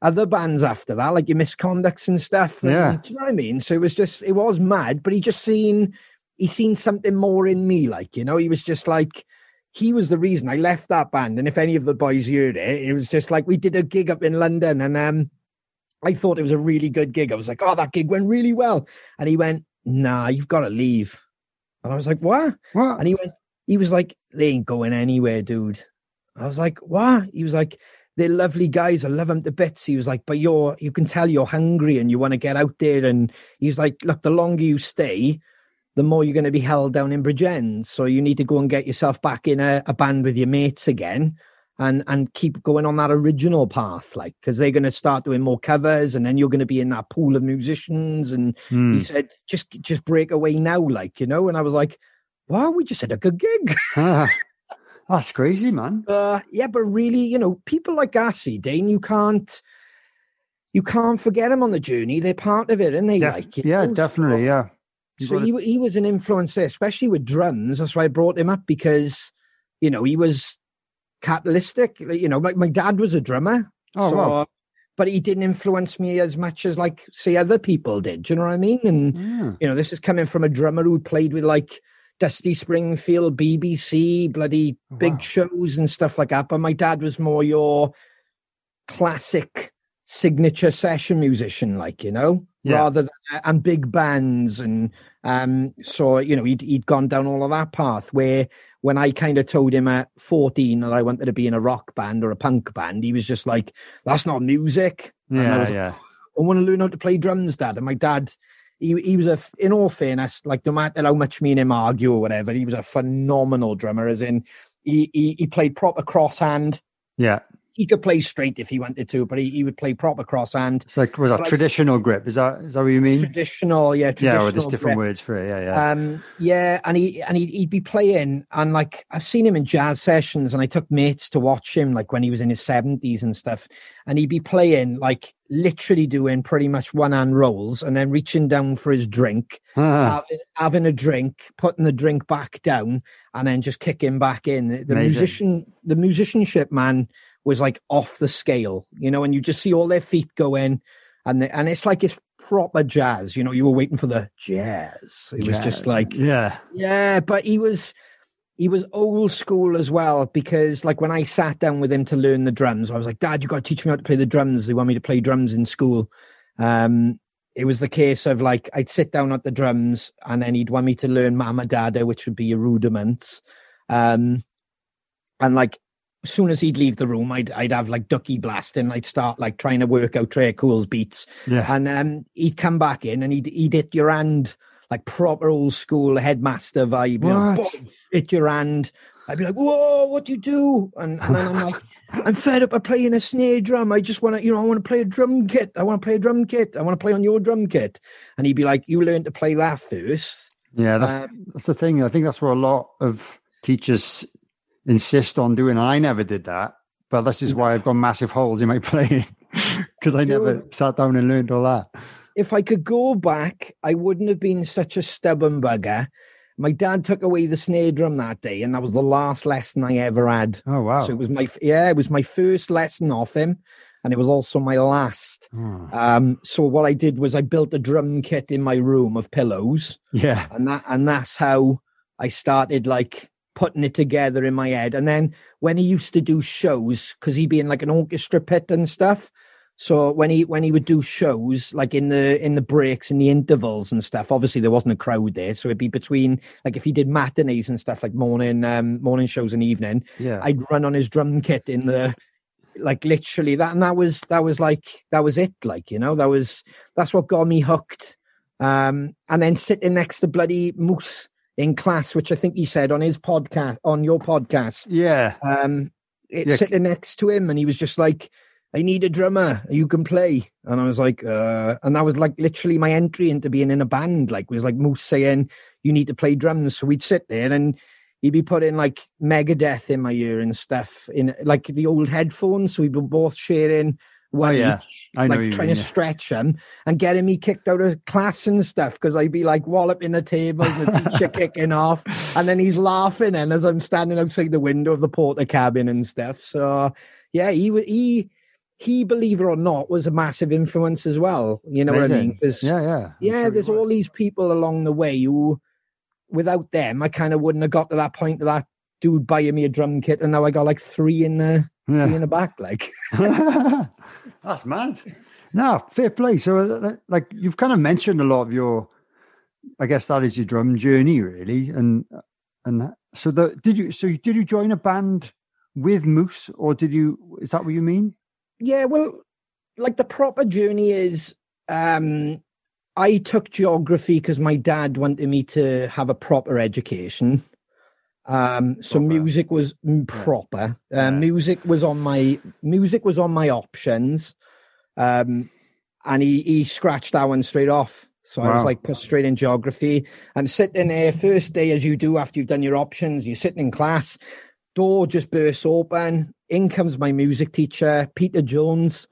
other bands after that, like your misconducts and stuff. And, Yeah. Do you know what I mean? So it was just, it was mad, but he just seen, he seen something more in me, like, you know, he was just like, he was the reason I left that band. And if any of the boys heard it, it was just like we did a gig up in London and um I thought it was a really good gig. I was like, oh, that gig went really well. And he went, nah, you've got to leave. And I was like, what? What? And he went, he was like, they ain't going anywhere, dude. I was like, what? He was like, they're lovely guys. I love them to bits. He was like, but you're, you can tell you're hungry and you want to get out there. And he's like, look, the longer you stay, the more you're going to be held down in Bridgend. So you need to go and get yourself back in a, a band with your mates again and and keep going on that original path like because they're going to start doing more covers and then you're going to be in that pool of musicians and Hmm. he said just just break away now like you know and i was like wow we just had a good gig Ah, that's crazy, man. uh yeah but really you know people like Gassi, dane you can't you can't forget them on the journey they're part of it and they Def- like you yeah, definitely. So- Yeah. You so he, he was an influence there, especially with drums. That's why I brought him up because, you know, he was catalytic. You know, my, my dad was a drummer. Oh, so, wow. Uh, but he didn't influence me as much as, like, say, other people did. Do you know what I mean? And, Yeah. you know, this is coming from a drummer who played with, like, Dusty Springfield, BBC, bloody oh, big shows and stuff like that. But my dad was more your classic signature session musician, like, you know, Yeah. rather than, and big bands. And um, so, you know, he'd, he'd gone down all of that path where when I kind of told him at 14 that I wanted to be in a rock band or a punk band, he was just like, that's not music. And I Yeah. like, Yeah. I want to learn how to play drums, Dad. And my dad, he he was a, in all fairness, like no matter how much me and him argue or whatever, he was a phenomenal drummer. As in, he he, he played proper crosshand. Yeah. He could play straight if he wanted to, but he, he would play proper crosshand. It's like was that But I- traditional grip? Is that is that what you mean? Traditional, yeah, yeah, traditional. or there's different grip. words for it. Yeah, yeah. Um, yeah, and he and he'd, he'd be playing, and like I've seen him in jazz sessions, and I took mates to watch him, like when he was in his seventies and stuff, and he'd be playing like literally doing pretty much one hand rolls, and then reaching down for his drink, Ah, having, having a drink, putting the drink back down, and then just kicking back in. The Amazing. musician, the musicianship, man, was like off the scale, you know, and you just see all their feet go in, and and it's like it's proper jazz. You know, you were waiting for the jazz. It was yeah. just like yeah. yeah, but he was he was old school as well because like when I sat down with him to learn the drums, I was like, Dad, you got to teach me how to play the drums. They want me to play drums in school. Um, it was the case of like I'd sit down at the drums and then he'd want me to learn Mama Dada, which would be your rudiments. Um, and like as soon as he'd leave the room, I'd I'd have like Dookie blasting. I'd start like trying to work out Tré Cool's beats. Yeah. And um, he'd come back in and he'd, he'd hit your hand like proper old school headmaster vibe. You know, What? hit your hand. I'd be like, whoa, what do you do? And, and then I'm like, I'm fed up of playing a snare drum. I just want to, you know, I want to play a drum kit. I want to play a drum kit. I want to play on your drum kit. And he'd be like, you learn to play that first. Yeah, that's Um, that's the thing. I think that's where a lot of teachers insist on doing. And I never did that, but this is why I've got massive holes in my playing because I never sat down and learned all that. if I could go back, I wouldn't have been such a stubborn bugger. My dad took away the snare drum that day, and that was the last lesson I ever had. Oh wow! So it was my yeah, it was my first lesson off him, and it was also my last. Oh, Um, so what I did was I built a drum kit in my room of pillows, yeah, and that and that's how I started like putting it together in my head. And then when he used to do shows, because he'd be in like an orchestra pit and stuff. So when he when he would do shows, like in the in the breaks and the intervals and stuff, obviously there wasn't a crowd there. So it'd be between like if he did matinees and stuff like morning um morning shows and evening, yeah. I'd run on his drum kit in the like literally that and that was that was like that was it like you know that was that's what got me hooked um and then sitting next to bloody moose in class which i think he said on his podcast on your podcast. Yeah, um it, Yeah. sitting next to him and he was just like i need a drummer you can play. And i was like uh and that was like literally my entry into being in a band. Like was like moose saying you need to play drums. So we'd sit there and he'd be putting like megadeth in my ear and stuff in like the old headphones. So we were both sharing one Oh, yeah. each I know like trying mean, to yeah. stretch him and getting me kicked out of class and stuff because I'd be like walloping the table and the teacher kicking off and then he's laughing and as I'm standing outside the window of the Portakabin and stuff. So yeah, he he he believe it or not was a massive influence as well. You know what I mean? 'Cause, yeah, yeah. I'm yeah, sure there's all these people along the way who without them I kind of wouldn't have got to that point of that dude buying me a drum kit, and now I got like three in the Yeah. three in the back. Like, That's mad. No, fair play. So, uh, like, you've kind of mentioned a lot of your, I guess that is your drum journey, really. And and that so, the did you? So, did you join a band with Moose, or did you? Is that what you mean? yeah, well, like the proper journey is, um, I took geography because my dad wanted me to have a proper education. Um, so Proper. music was mm, proper. Uh, Yeah. Music was on my music was on my options, um, and he he scratched that one straight off. So I was like put straight in geography. I'm sitting there first day as you do after you've done your options. You're sitting in class, door just bursts open. In comes my music teacher, Peter Jones.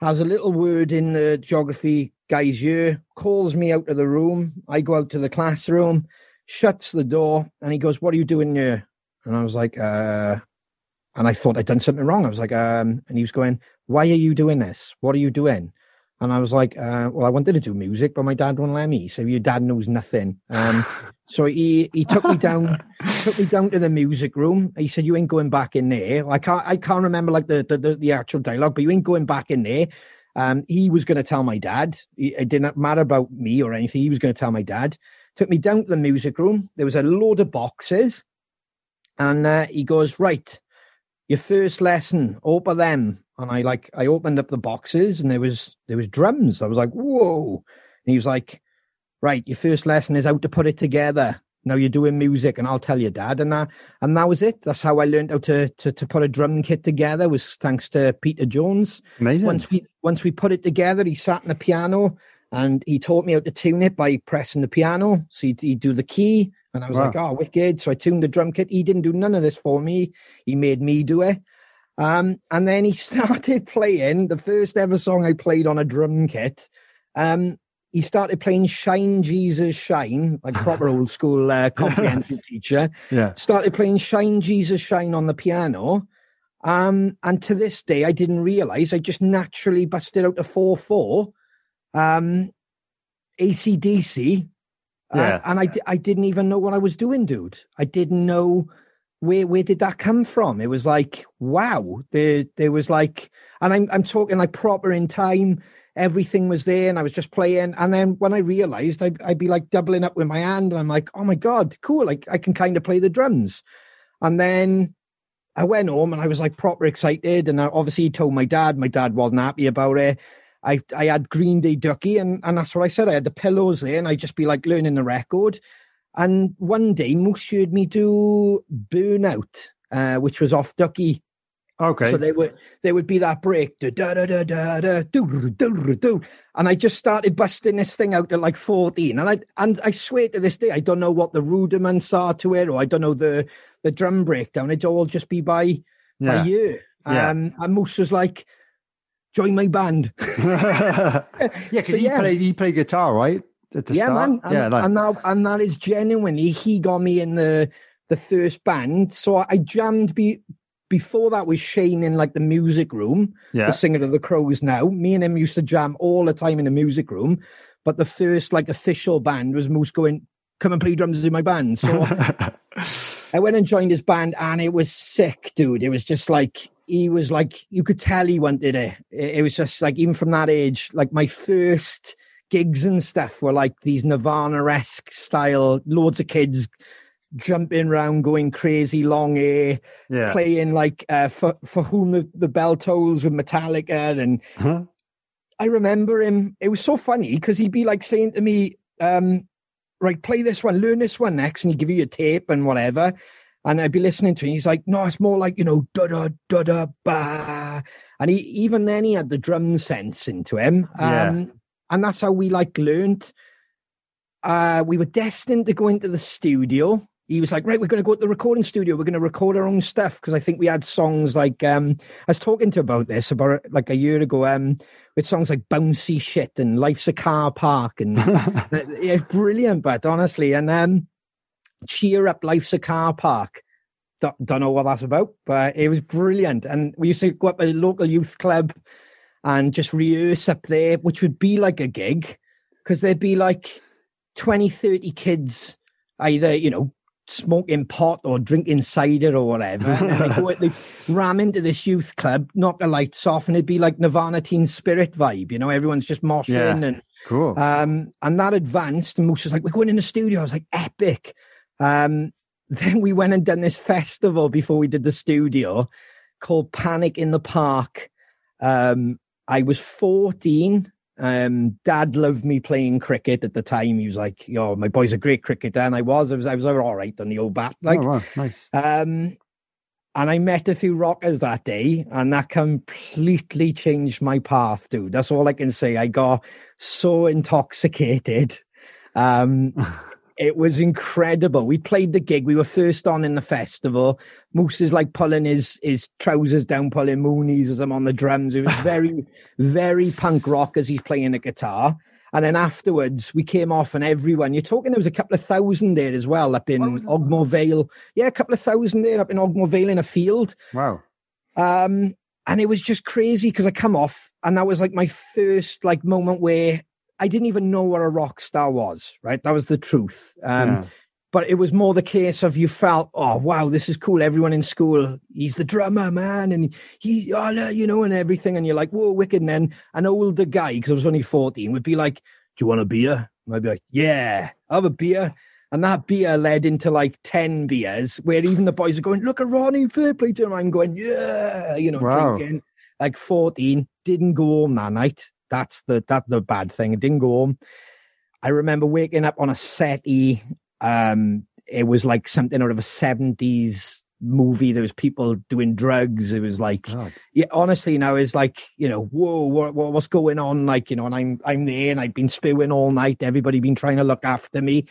Has a little word in the geography guy's ear, calls me out of the room. I go out to the classroom, shuts the door, and he goes, What are you doing here? And I was like, uh, and I thought I'd done something wrong. I was like, um, and he was going, Why are you doing this? What are you doing? And I was like, uh, well, I wanted to do music, but my dad won't let me. So your dad knows nothing. Um, so he he took me down, took me down to the music room. He said, "You ain't going back in there." I can't I can't remember like the the, the, actual dialogue, but you ain't going back in there. Um, he was going to tell my dad. It didn't matter about me or anything. He was going to tell my dad. Took me down to the music room. There was a load of boxes, and uh, he goes, "Right, your first lesson, open them." And I like I opened up the boxes, and there was there was drums. I was like, "Whoa!" And he was like, "Right, your first lesson is how to put it together." Now you're doing music, and I'll tell your dad, and that and that was it. That's how I learned how to to to put a drum kit together. Was thanks to Peter Jones Amazing. once we once we put it together, he sat in the piano and he taught me how to tune it by pressing the piano. So he'd, he'd do the key, and I was Wow. like, "Oh, wicked!" So I tuned the drum kit. He didn't do none of this for me. He made me do it. Um, and then he started playing the first ever song I played on a drum kit. Um, he started playing "Shine Jesus Shine" like proper old school uh, comprehensive teacher yeah. started playing Shine Jesus Shine on the piano. Um, and to this day, I didn't realize I just naturally busted out a 4 4 um, ACDC. Uh, and I, I didn't even know what I was doing, dude. I didn't know where where did that come from. It was like, wow, there there was like, and I'm I'm talking like proper in time. Everything was there, and I was just playing. And then when I realized, I'd, I'd be like doubling up with my hand, and I'm like, oh my god, cool! Like I can kind of play the drums. And then I went home, and I was like proper excited. And I obviously told my dad. My dad wasn't happy about it. I I had Green Day Dookie, and and that's what I said. I had the pillows there, and I'd just be like learning the record. And one day, Moose heard me do Burnout, uh, which was off Dookie. Okay. So they would there would be that break, da da da da da da do do do, and I just started busting this thing out at like fourteen, and I and I swear to this day I don't know what the rudiments are to it, or I don't know the the drum breakdown. It'd all just be by yeah. by. Yeah. Um, and Moose was like, "Join my band." yeah, because So, he yeah. played he played guitar, right? At the yeah, start. man. And, yeah, like, and that and that is genuinely he got me in the the first band. So I jammed be before that was Shane in like the music room, yeah. the singer of the Crows. Now me and him used to jam all the time in the music room. But the first like official band was Moose going, "Come and play drums in my band." So I went and joined his band, and it was sick, dude. It was just like he was like you could tell he wanted it. It was just like even from that age, like my first gigs and stuff were like these Nirvana esque style, loads of kids jumping around, going crazy, long hair, yeah. playing like uh, for for whom the, the bell tolls with Metallica and Huh? I remember him. It was so funny because he'd be like saying to me, um, "Right, play this one, learn this one next," and he'd give you a tape and whatever. And I'd be listening to him. He's like, "No, it's more like you know, da da da da ba." And he even then he had the drum sense into him. Yeah. Um, and that's how we like learnt. Uh, we were destined to go into the studio. He was like, right, we're going to go to the recording studio. We're going to record our own stuff because I think we had songs like um, I was talking to about this about like a year ago. Um, with songs like "Bouncy Shit" and "Life's a Car Park" and yeah, brilliant. But honestly, and um, "Cheer Up, Life's a Car Park." Don't, don't know what that's about, but it was brilliant. And we used to go up to the local youth club and just rehearse up there, which would be like a gig because there'd be like 20, 30 kids either, you know, smoking pot or drinking cider or whatever. And they go, they ram into this youth club, knock the lights off, and it'd be like Nirvana Teen Spirit vibe. You know, everyone's just moshing Yeah. and Cool. um, and that advanced. And Moose was like, "We're going in the studio." I was like, "Epic." Um, then we went and done this festival before we did the studio called Panic in the Park. Um, I was 14. Um, Dad loved me playing cricket at the time. He was like, "Yo, my boy's a great cricketer," and I was. I was. I was all right on the old bat. Like, oh, wow. Nice. um, and I met a few rockers that day, and that completely changed my path, dude. That's all I can say. I got so intoxicated. Um, it was incredible. We played the gig. We were first on in the festival. Moose is like pulling his his trousers down, pulling moonies as I'm on the drums. It was very, very punk rock as he's playing the guitar. And then afterwards, we came off, and everyone, you're talking, there was a couple of thousand there as well up in Ogmore Vale. Yeah, a couple of thousand there up in Ogmore Vale in a field. Wow. Um, and it was just crazy because I come off, and that was like my first like moment where I didn't even know what a rock star was. Right, that was the truth. Um, Yeah. but it was more the case of you felt, oh wow, this is cool. Everyone in school, he's the drummer, man, and he, oh, no, you know, and everything. And you're like, whoa, wicked. And then an older guy, because I was only 14, would be like, do you want a beer? And I'd be like, yeah, have a beer. And that beer led into like 10 beers where even the boys are going, look at Ronnie, fair play to him. I'm going, yeah, you know, Wow. drinking. Like 14, didn't go home that night. That's the that's the bad thing. I didn't go home. I remember waking up on a settee. Um, it was like something out of a 70s movie. There was people doing drugs. It was like God. yeah, honestly, now it's like you know, whoa, what, what, what's going on? Like you know, and I'm I'm there, and I've been spewing all night. Everybody been trying to look after me.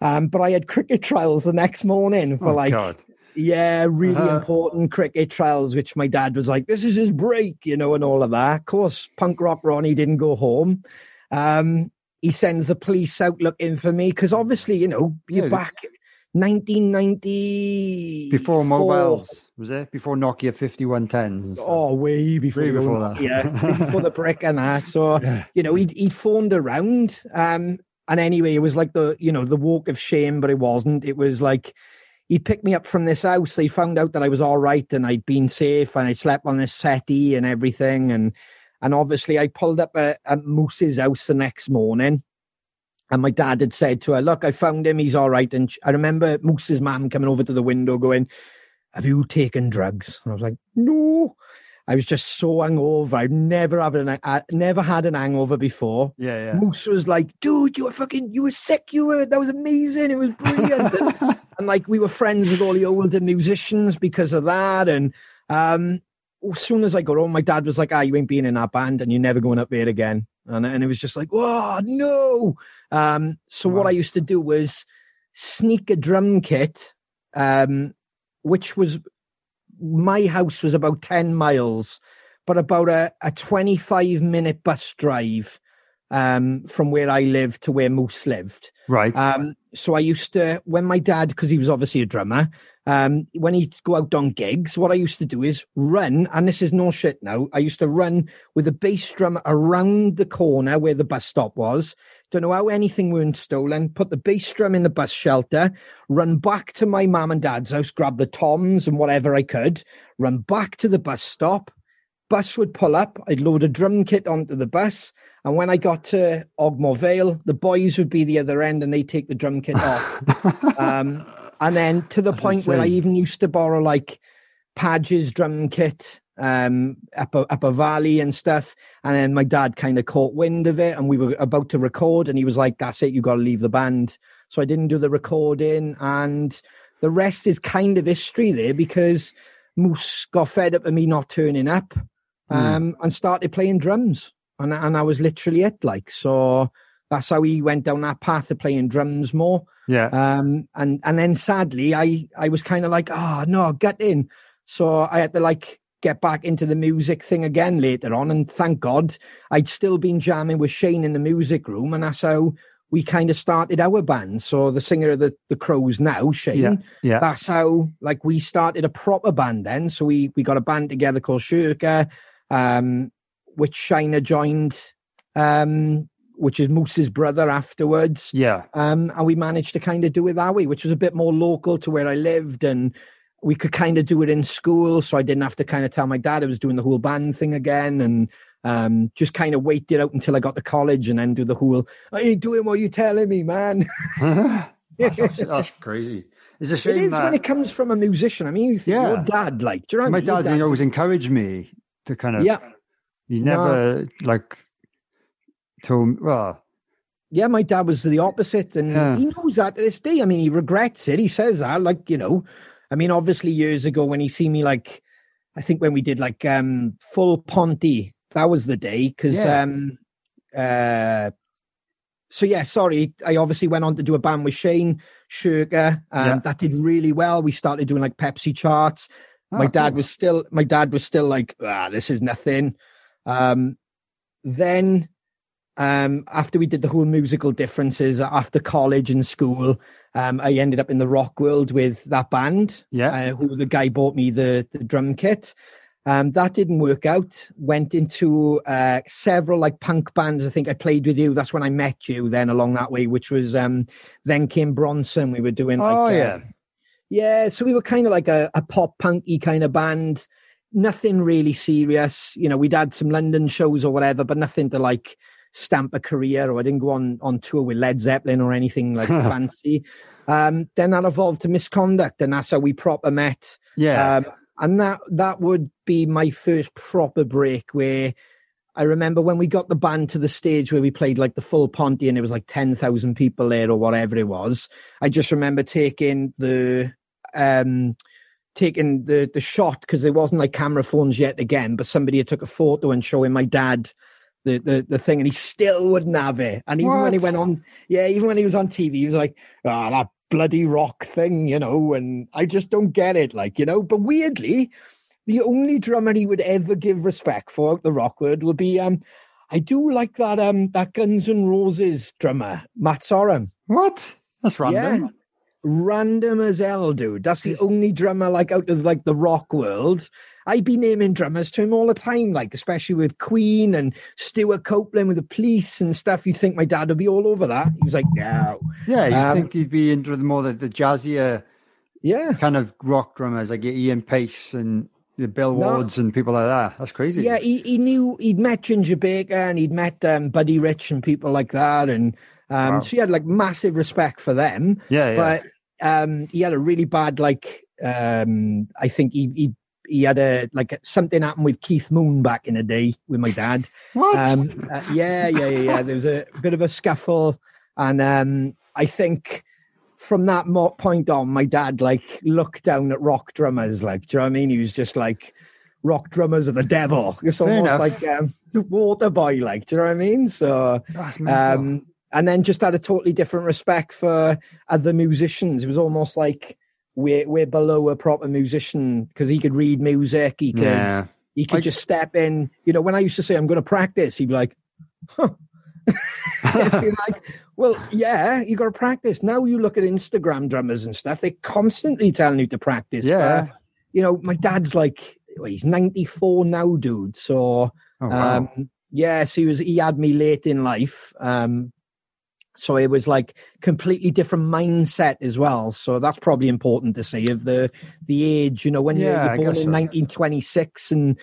Um, but I had cricket trials the next morning for Oh, like God. Yeah, really Uh-huh. important cricket trials, which my dad was like, "This is his break," you know, and all of that. Of course, punk rock Ronnie didn't go home. Um, he sends the police out looking for me because obviously, you know, you're Yeah. back 1990 Before mobiles, was it? Before Nokia 5110s. Oh, way before, Way before that. yeah, before the brick and that. So Yeah. you know, he'd he'd phoned around. Um, and anyway, it was like the you know the walk of shame, but it wasn't. It was like he picked me up from this house. They found out that I was all right and I'd been safe and I slept on this settee and everything. And and obviously, I pulled up at, at Moose's house the next morning. And my dad had said to her, Look, I found him. He's all right. And I remember Moose's mum coming over to the window going, Have you taken drugs? And I was like, No. I was just so hungover. I've never had an I never had an hangover before. Yeah, yeah. Moose was like, dude, you were fucking, you were sick. You were, that was amazing. It was brilliant. and, and, like, we were friends with all the older musicians because of that. And um, as soon as I got home, my dad was like, ah, you ain't being in that band and you're never going up there again. And, and it was just like, "Oh no. Um, so what I used to do was sneak a drum kit, um, which was, my house was about 10 miles, but about a, a 25 minute bus drive um, from where I lived to where Moose lived. Right. Um, so I used to, when my dad, because he was obviously a drummer, um, when he'd go out on gigs, what I used to do is run, and this is no shit now. I used to run with a bass drum around the corner where the bus stop was. Don't know how anything weren't stolen. Put the bass drum in the bus shelter, run back to my mum and dad's house, grab the toms and whatever I could, run back to the bus stop. Bus would pull up. I'd load a drum kit onto the bus. And when I got to Ogmore Vale, the boys would be the other end and they'd take the drum kit off. um, and then to the That's point where I even used to borrow like Padge's drum kit um, up, a, up a valley and stuff. And then my dad kind of caught wind of it and we were about to record and he was like, that's it, you got to leave the band. So I didn't do the recording and the rest is kind of history there because Moose got fed up of me not turning up um, and started playing drums. And, and I was literally it. Like, so that's how he went down that path of playing drums more. yeah. Um, and and then sadly, I I was kind of like, oh no, get in. So I had to like get back into the music thing again later on, and thank God I'd still been jamming with Shane in the music room, and that's how we kind of started our band. So the singer of the the Crows now, Shane, Yeah. Yeah. that's how like we started a proper band then. So we we got a band together called Shirka, um, which Shiner joined um which is Moose's brother afterwards. Yeah. Um, and we managed to kind of do it that way, which was a bit more local to where I lived. And we could kind of do it in school. So I didn't have to kind of tell my dad I was doing the whole band thing again. And um, just kind of wait it out until I got to college and then do the whole, I ain't doing what you're telling me, man. that's, that's, crazy. It's a shame. It is that, when it comes from a musician. I mean, you think Yeah. your dad, like, do you know my dad, always encouraged me to kind of, Yeah. He never like told well, Yeah, my dad was the opposite, and Yeah. he knows that to this day. I mean, he regrets it. He says that, like you know, I mean, obviously years ago when he see me, like I think when we did like um full Ponty, that was the day because Yeah. um uh. So yeah, sorry. I obviously went on to do a band with Shane Sugar. Um, Yeah. That did really well. We started doing like Pepsi charts. my Oh, dad cool. was still my dad was still like ah this is nothing um then um after we did the whole musical differences after college and school um i ended up in the rock world with that band Yeah. uh, who the guy bought me the the drum kit um that didn't work out went into uh several like punk bands i think i played with you that's when i met you then along that way which was um then came bronson we were doing like oh, uh, yeah. yeah, so we were kind of like a, a pop punky kind of band. Nothing really serious. You know, we'd had some London shows or whatever, but nothing to like stamp a career or I didn't go on on tour with Led Zeppelin or anything like fancy. Um, then that evolved to misconduct, and that's how we proper met. Yeah. Um, and that that would be my first proper break where I remember when we got the band to the stage where we played like the full Ponty and it was like 10,000 people there or whatever it was. I just remember taking the um taking the the shot because there wasn't like camera phones yet again, but somebody had took a photo and showing my dad the the, the thing and he still wouldn't have it. And even when he went on yeah, even when he was on TV, he was like, ah, that bloody rock thing, you know, and I just don't get it, like, you know. But weirdly, the only drummer he would ever give respect for the rock world would be um I do like that um that Guns N' Roses drummer, Matt Sorum. what? That's random. Yeah. Random as hell, dude. That's the only drummer like out of like the rock world. I'd be naming drummers to him all the time, like especially with Queen and Stewart Copeland with the police and stuff. You think my dad would be all over that? He was like, no. Yeah, you Um, think he'd be into the more the, the jazzier Yeah. kind of rock drummers like Ian Paice and the Bill No. Wards and people like that. That's crazy. Yeah, he, he knew he'd met Ginger Baker and he'd met um, Buddy Rich and people like that, and um, Wow. so he had like massive respect for them. yeah, yeah. But um, he had a really bad like um, I think he he he had a like something happened with Keith Moon back in the day with my dad. what? Um, uh, yeah, yeah, yeah, yeah. There was a bit of a scuffle, and um, I think from that mo- point on, my dad like looked down at rock drummers. Like, do you know what I mean? He was just like rock drummers are the devil. It's almost like um, water boy. Like, do you know what I mean? So. Um, and then just had a totally different respect for other musicians. It was almost like we're we're below a proper musician because he could read music. He could yeah. he could I- just step in. You know, when I used to say I'm going to practice, he'd be like, "Huh." Like, well, yeah, you got to practice. Now you look at Instagram drummers and stuff; they're constantly telling you to practice. Yeah. But, you know, my dad's like, well, he's 94 now, dude. So Oh, wow. um, yes, he was. He had me late in life, um, so it was like completely different mindset as well. So that's probably important to say of the the age. You know, when Yeah, you're, you're born in so. 1926, and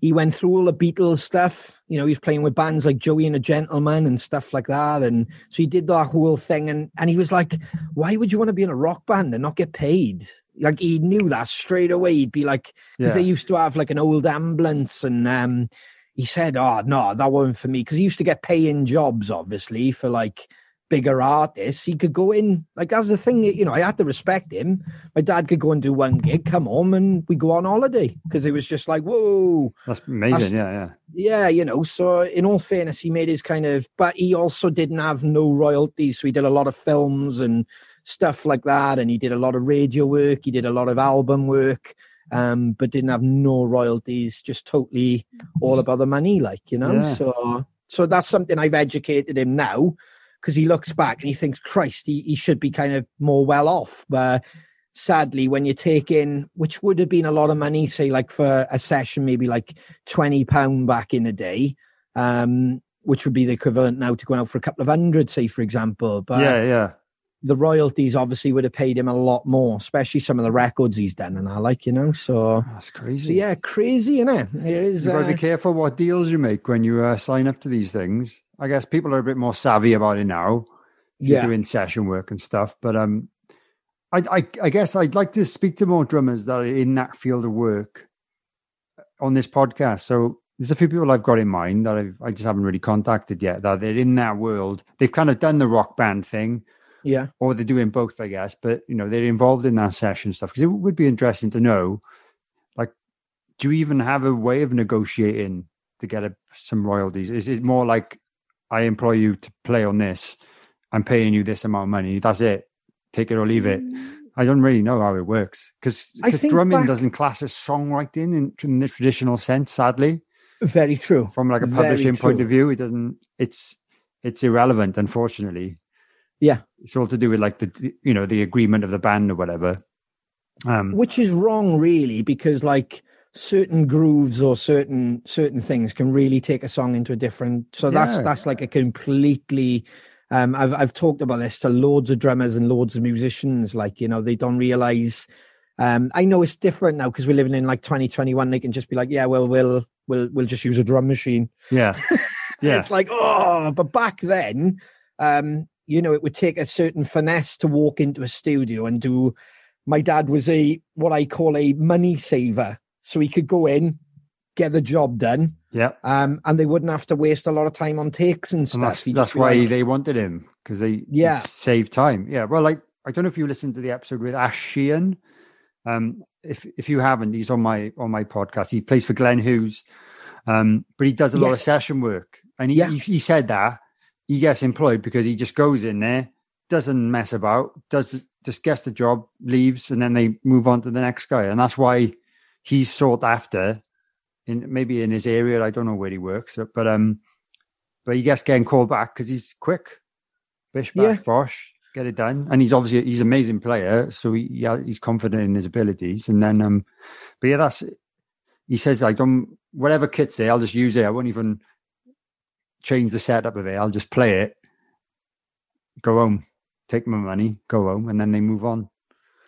he went through all the Beatles stuff. You know, he was playing with bands like Joey and a Gentleman and stuff like that, and so he did that whole thing. And and he was like, "Why would you want to be in a rock band and not get paid?" Like he knew that straight away. He'd be like, because yeah. they used to have like an old ambulance and um he said oh no that wasn't for me because he used to get paying jobs obviously for like bigger artists he could go in like that was the thing you know i had to respect him my dad could go and do one gig come home and we go on holiday because it was just like whoa That's amazing. yeah, yeah. yeah you know so in all fairness he made his kind of but he also didn't have no royalties so he did a lot of films and stuff like that and he did a lot of radio work he did a lot of album work um but didn't have no royalties just totally all about the money like you know Yeah. so so that's something i've educated him now because he looks back and he thinks christ he, he should be kind of more well off but sadly when you take in which would have been a lot of money say like for a session maybe like 20 pound back in a day um which would be the equivalent now to going out for a couple of hundred, say for example. But yeah, yeah. the royalties obviously would have paid him a lot more, especially some of the records he's done and I like, you know. So, That's crazy. so yeah, crazy, innit? It is. You've got to be Uh, careful what deals you make when you uh, sign up to these things. I guess people are a bit more savvy about it now. yeah, doing session work and stuff. But um, I, I, I guess I'd like to speak to more drummers that are in that field of work on this podcast. So there's a few people I've got in mind that I've, I just haven't really contacted yet. That they're in that world. They've kind of done the rock band thing, yeah, or they're doing both, I guess. But you know, they're involved in that session stuff because it would be interesting to know, like, do you even have a way of negotiating to get a, some royalties? Is it more like I employ you to play on this? I'm paying you this amount of money. That's it. Take it or leave it. I don't really know how it works because drumming back- doesn't class as songwriting in, in the traditional sense. Sadly, very true. from like a publishing point of view, it doesn't. It's it's irrelevant, unfortunately. Yeah. it's all to do with like the the- you know the agreement of the band or whatever. Um, which is wrong really because like certain grooves or certain certain things can really take a song into a different so that's Yeah. that's like a completely um i've i've talked about this to loads of drummers and loads of musicians like you know they don't realize um i know it's different now because we're living in like 2021 they can just be like yeah well we'll we'll we'll just use a drum machine yeah, yeah, it's like, oh, but back then, um, you know, it would take a certain finesse to walk into a studio and do. My dad was a what I call a money saver, so he could go in, get the job done, yeah. um, and they wouldn't have to waste a lot of time on takes and stuff. And that's, that's why like- they wanted him because they Yeah. save time. Yeah, well, like I don't know if you listened to the episode with Ash Sheehan. Um, if if you haven't, he's on my on my podcast. He plays for Glenn Hughes, um, but he does a lot of session work. And he, Yeah. he he said that he gets employed because he just goes in there, doesn't mess about, does the, just gets the job, leaves, and then they move on to the next guy. And that's why he's sought after in maybe in his area. I don't know where he works, but um, but he gets getting called back because he's quick. Bish bash Yeah. bosh, get it done. And he's obviously he's an amazing player, so he yeah, he's confident in his abilities. And then um, but yeah, that's he says like don't whatever kit's there, I'll just use it. I won't even change the setup of it. I'll just play it, go home, take my money, go home, and then they move on.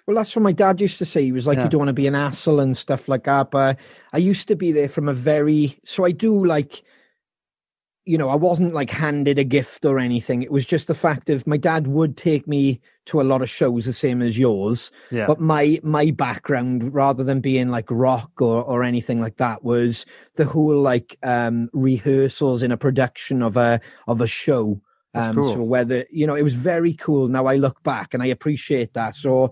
Well, that's what my dad used to say. He was like, Yeah. you don't want to be an asshole and stuff like that. But I used to be there from a very, so I do like, you know, I wasn't like handed a gift or anything. It was just the fact of my dad would take me to a lot of shows, the same as yours. Yeah. But my my background, rather than being like rock or or anything like that, was the whole like um rehearsals in a production of a of a show. That's Um, cool. So whether you know, it was very cool. Now I look back and I appreciate that. So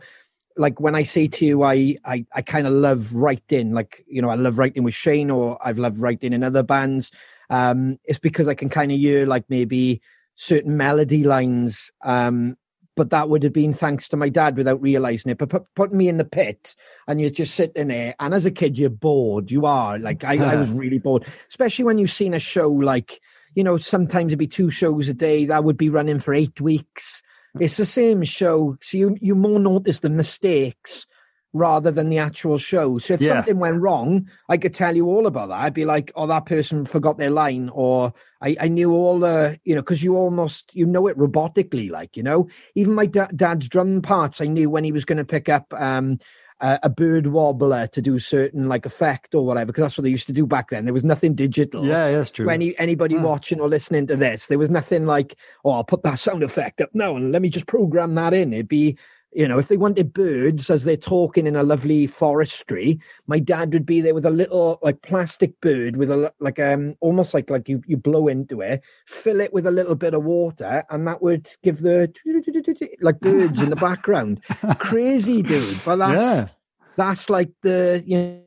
like when I say to you, I I, I kind of love writing. Like you know, I love writing with Shane, or I've loved writing in other bands. Um, it's because I can kind of hear like maybe certain melody lines. Um, but that would have been thanks to my dad without realizing it. But put, putting me in the pit and you're just sitting there, and as a kid, you're bored. You are like I, I was really bored, especially when you've seen a show like you know sometimes it'd be two shows a day that would be running for eight weeks. It's the same show, so you you more notice the mistakes rather than the actual show. So if Yeah. something went wrong, I could tell you all about that. I'd be like, "Oh, that person forgot their line," or I, I knew all the, you know, because you almost you know it robotically, like you know. Even my da- dad's drum parts, I knew when he was going to pick up um, a, a bird wobbler to do certain like effect or whatever, because that's what they used to do back then. There was nothing digital yeah, that's true. any anybody Yeah. watching or listening to this. There was nothing like, oh, I'll put that sound effect up now and let me just program that in. It'd be, you know, if they wanted birds as they're talking in a lovely forestry, my dad would be there with a little like plastic bird with a like um almost like like you you blow into it, fill it with a little bit of water, and that would give the like birds in the background. Crazy dude, but that's yeah, that's like the you know,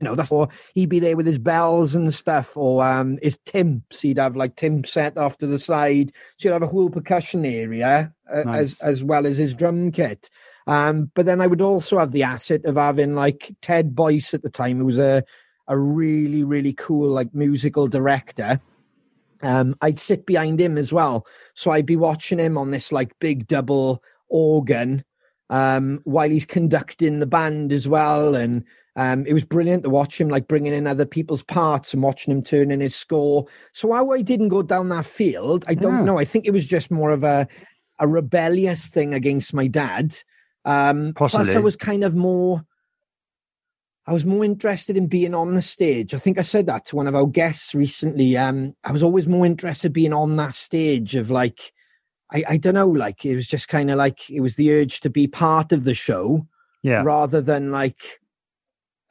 you know that's or he'd be there with his bells and stuff or um his timps. He'd have like timp set off to the side. So you'd have a whole percussion area uh, Nice. as as well as his drum kit. Um but then i would also have the asset of having like ted boyce at the time who was a a really really cool like musical director. Um i'd sit behind him as well. So i'd be watching him on this like big double organ um while he's conducting the band as well and Um, it was brilliant to watch him like bringing in other people's parts and watching him turn in his score. So how I didn't go down that field, I don't Yeah. know. I think it was just more of a a rebellious thing against my dad. Um, plus, I was kind of more. I was more interested in being on the stage. I think I said that to one of our guests recently. Um, I was always more interested being on that stage of like, I, I don't know, like it was just kind of like it was the urge to be part of the show Yeah. rather than like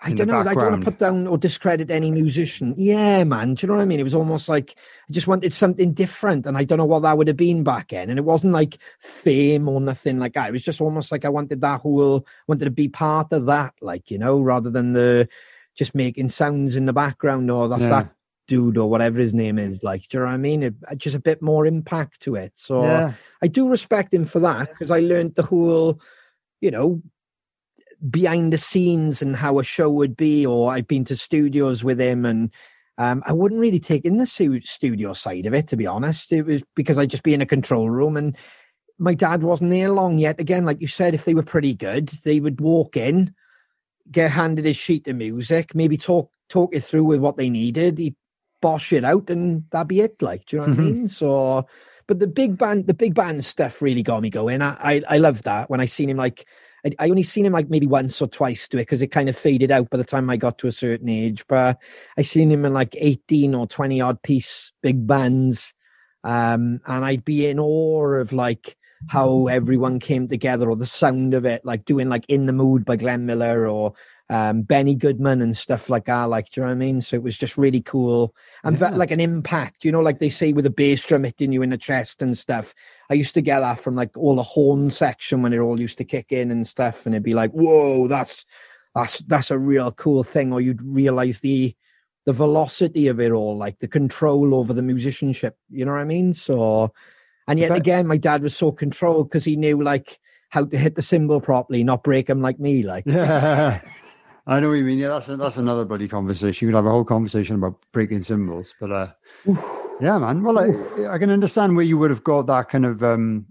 I don't know. I don't want to put down or discredit any musician. Yeah, man. Do you know what I mean? It was almost like I just wanted something different, and I don't know what that would have been back then. And it wasn't like fame or nothing like that. It was just almost like I wanted that whole wanted to be part of that, like you know, rather than the just making sounds in the background or that's Yeah. that dude or whatever his name is. Like, do you know what I mean? It, just a bit more impact to it. So Yeah. I do respect him for that because I learned the whole, you know, behind the scenes and how a show would be. Or I've been to studios with him, and um, I wouldn't really take in the stu- studio side of it, to be honest. It was because I'd just be in a control room, and my dad wasn't there long yet. Again, like you said, if they were pretty good, they would walk in, get handed his sheet of music, maybe talk talk it through with what they needed. He'd bosh it out, and that'd be it. Like, do you know what Mhm. I mean? So, but the big band, the big band stuff really got me going. I I, I love that when I seen him like. I, I only seen him like maybe once or twice do it because it kind of faded out by the time I got to a certain age. But I seen him in like eighteen or twenty odd piece big bands, um, and I'd be in awe of like how everyone came together or the sound of it, like doing like "In the Mood" by Glenn Miller or um, Benny Goodman and stuff like that. Like, do you know what I mean? So it was just really cool and Yeah. ve- like an impact. You know, like they say with a bass drum hitting you in the chest and stuff. I used to get that from like all the horn section when it all used to kick in and stuff, and it'd be like, "Whoa, that's that's that's a real cool thing." Or you'd realize the the velocity of it all, like the control over the musicianship. You know what I mean? So, and yet again, my dad was so controlled because he knew like how to hit the cymbal properly, not break them like me. Like, Yeah. I know what you mean. Yeah, that's that's another bloody conversation. You could have a whole conversation about breaking cymbals, but uh, yeah, man. Well, I, I can understand where you would have got that kind of um,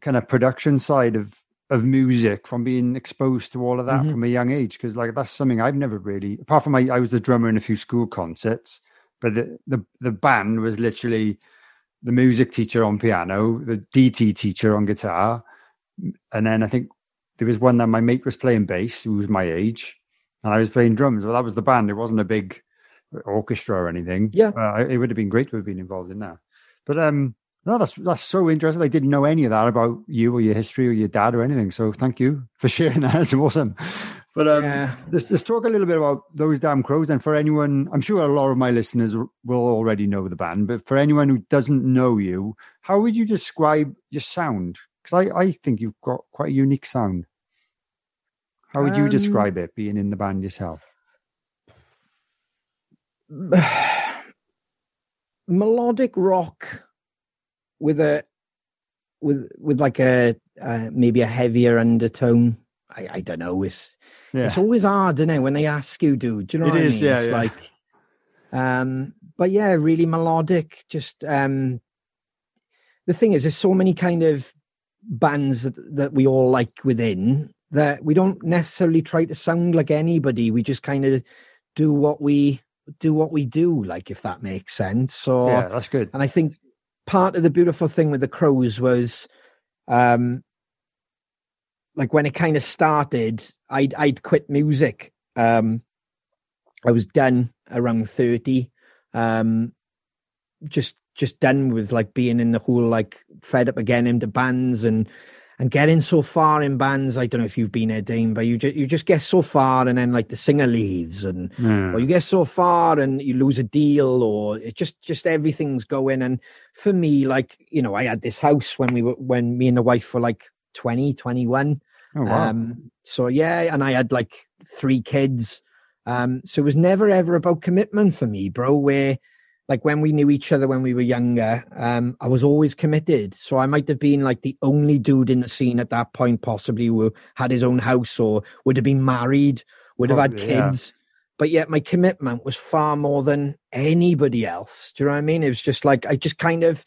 kind of production side of of music from being exposed to all of that Mhm. from a young age. Because like that's something I've never really, apart from I, I was the drummer in a few school concerts, but the the the band was literally the music teacher on piano, the DT teacher on guitar, and then I think there was one that my mate was playing bass, who was my age, and I was playing drums. Well, that was the band. It wasn't a big orchestra or anything. Yeah. uh, it would have been great to have been involved in that. But um, no, that's that's so interesting. I didn't know any of that about you or your history or your dad or anything. So thank you for sharing that. It's awesome. But um, Yeah. let's, let's talk a little bit about those damn crows. And for anyone, I'm sure a lot of my listeners will already know the band, but for anyone who doesn't know you, how would you describe your sound? Because I, I think you've got quite a unique sound. How would you Um, describe it being in the band yourself? melodic rock with a with with like a uh, maybe a heavier undertone. I, I don't know. It's Yeah. it's always hard, isn't it, when they ask you, dude? Do you know It what is, I mean? yeah, it's yeah. like um but yeah, really melodic. Just um the thing is there's so many kind of bands that, that we all like within that we don't necessarily try to sound like anybody. We just kind of do what we do what we do, like if that makes sense. So yeah, that's good. and I think part of the beautiful thing with the crows was um like when it kind of started, I'd I'd quit music. Um I was done around 30. Um just just done with like being in the whole like fed up again into bands and and getting so far in bands. I don't know if you've been there, Dean, but you just you just get so far and then like the singer leaves and Yeah. or you get so far and you lose a deal or it just just everything's going and for me like you know i had this house when we were when me and the wife were like 20 21 oh, wow. um so yeah and i had like three kids um so it was never ever about commitment for me bro where like when we knew each other when we were younger um i was always committed. So i might have been like the only dude in the scene at that point possibly who had his own house or would have been married would have had Probably, yeah. kids. But yet my commitment was far more than anybody else. Do you know what i mean? It was just like i just kind of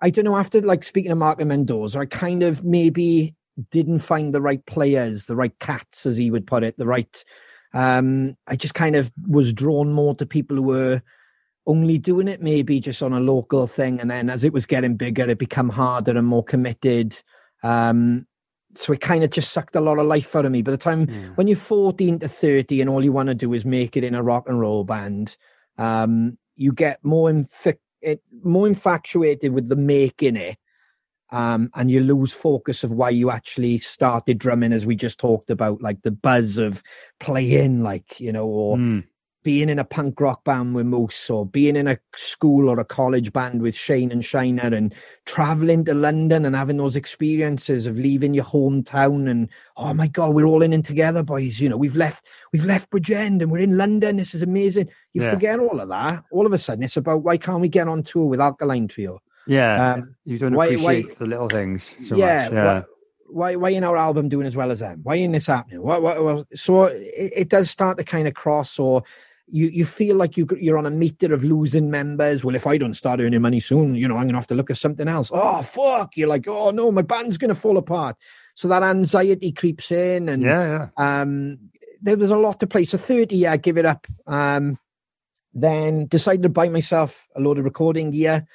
i don't know after like speaking to mark mendoza i kind of maybe didn't find the right players the right cats as he would put it the right um, I just kind of was drawn more to people who were only doing it maybe just on a local thing. And then as it was getting bigger, it became harder and more committed. Um, so it kind of just sucked a lot of life out of me. By the time Mm. when you're 14 to 30 and all you want to do is make it in a rock and roll band, um, you get more infi- more infatuated with the making it. Um, and you lose focus of why you actually started drumming, as we just talked about, like the buzz of playing, like you know, or Mm. Being in a punk rock band with Moose, or being in a school or a college band with Shane and Shiner, and traveling to London and having those experiences of leaving your hometown and oh my god, we're all in it together, boys. You know, we've left we've left Bridgend and we're in London. This is amazing. You Yeah. forget all of that. All of a sudden, it's about why can't we get on tour with Alkaline Trio? Yeah, Um, you don't why- appreciate why- the little things so yeah, much. Yeah, why why in our album doing as well as them? Why ain't this happening? What, what, what? So it, it does start to kind of cross, or you you feel like you you're on a meter of losing members. Well, if I don't start earning money soon, you know, I'm gonna have to look at something else. Oh fuck! You're like, oh no, my band's gonna fall apart. So that anxiety creeps in, and yeah, yeah. um, there was a lot to play. So 30, yeah, give it up. Um, then decided to buy myself a load of recording gear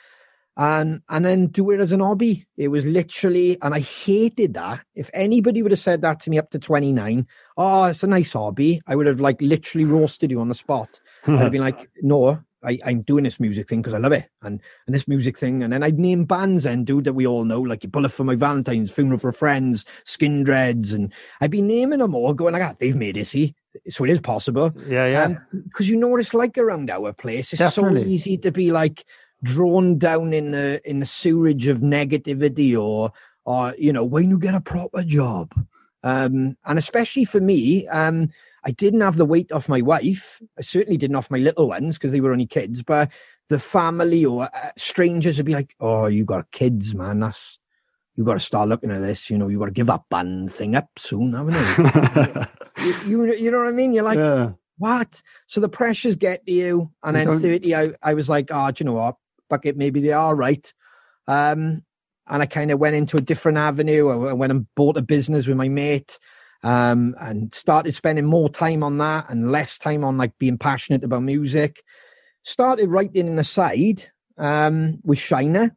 and and then do it as an hobby. It was literally, and I hated that. If anybody would have said that to me up to 29, oh, it's a nice hobby, I would have like literally roasted you on the spot. I'd been like, no, I, I'm doing this music thing because I love it, and and this music thing, and then I'd name bands and dude that we all know, like Bullet for My Valentine's, Funeral for Friends, Skindreds, and I'd be naming them all, going like, ah, they've made it, see, so it is possible, yeah, yeah. because you know what it's like around our place. It's so easy to be like drawn down in the in the sewerage of negativity, or or you know, when you get a proper job, um, and especially for me, um, I didn't have the weight off my wife. I certainly didn't off my little ones because they were only kids. But the family or uh, strangers would be like, "Oh, you got kids, man. That's you got to start looking at this. You know, you got to give that band thing up soon, haven't you? you, you? You know what I mean? You're like, yeah. what? So the pressures get to you, and You then don't- thirty, I, I was like, oh, do you know what? Fuck it, maybe they are right. Um, and I kind of went into a different avenue. I I went and bought a business with my mate, um, and started spending more time on that and less time on like being passionate about music. Started writing in the side um, with Shiner.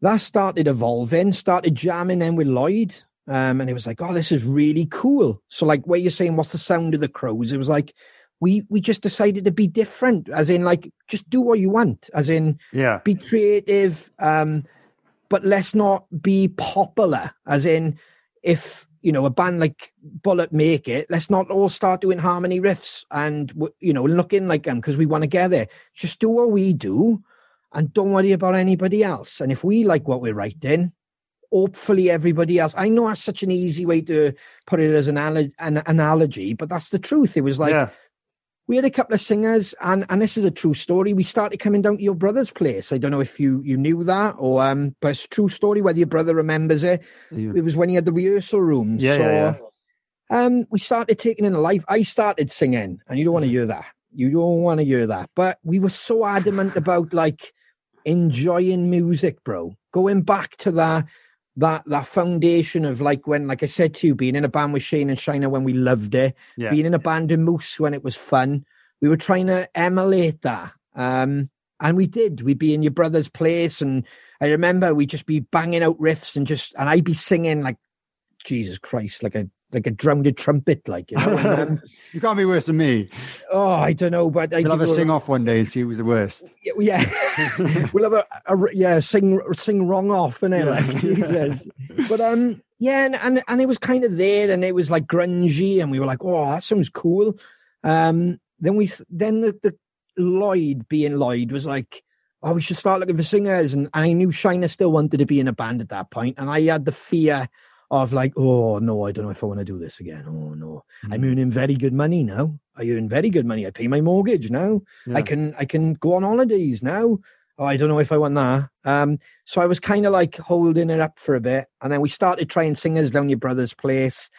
That started evolving. Started jamming then with Lloyd. Um, and it was like, oh, this is really cool. So, like, where you're saying, what's the sound of the crows? It was like, we we just decided to be different, as in, like, just do what you want, as in, yeah. be creative, um, but let's not be popular, as in, if you know a band like Bullet make it, let's not all start doing harmony riffs and you know looking like them because we want to get there. Just do what we do, and don't worry about anybody else. And if we like what we're writing, hopefully everybody else. I know that's such an easy way to put it as an, anal- an analogy, but that's the truth. It was like yeah. We had a couple of singers, and and this is a true story. We started coming down to your brother's place. I don't know if you you knew that or um, but it's a true story. Whether your brother remembers it, You- it was when he had the rehearsal rooms. Yeah, so, yeah, Um, we started taking in a life. I started singing, and you don't want to hear that. You don't want to hear that. But we were so adamant about like enjoying music, bro. Going back to that that that foundation of like when, like I said to you, being in a band with Shane and Shiner when we loved it yeah. being in a band in Moose when it was fun. We were trying to emulate that. Um, and we did. We'd be in your brother's place. And I remember we'd just be banging out riffs and just, and I'd be singing like, Jesus Christ, like a, like a drowned trumpet, like, you know. And, um, you can't be worse than me. oh, I don't know, but I You'll have a sing off one day and see who's the worst. yeah, we'll have a, a yeah sing sing wrong off and Yeah. like Jesus. But um yeah, and, and and it was kind of there, and it was like grungy, and we were like, oh, that sounds cool. Um, then we then the, the Lloyd being Lloyd was like, oh, we should start looking for singers, and, and I knew Shiner still wanted to be in a band at that point, and I had the fear of like, oh no, I don't know if I want to do this again. Oh no, Mm. I'm earning very good money now. I earn very good money. I pay my mortgage now. Yeah. I can I can go on holidays now. Oh, I don't know if I want that. Um, so I was kind of like holding it up for a bit, and then we started trying singers down your brother's place.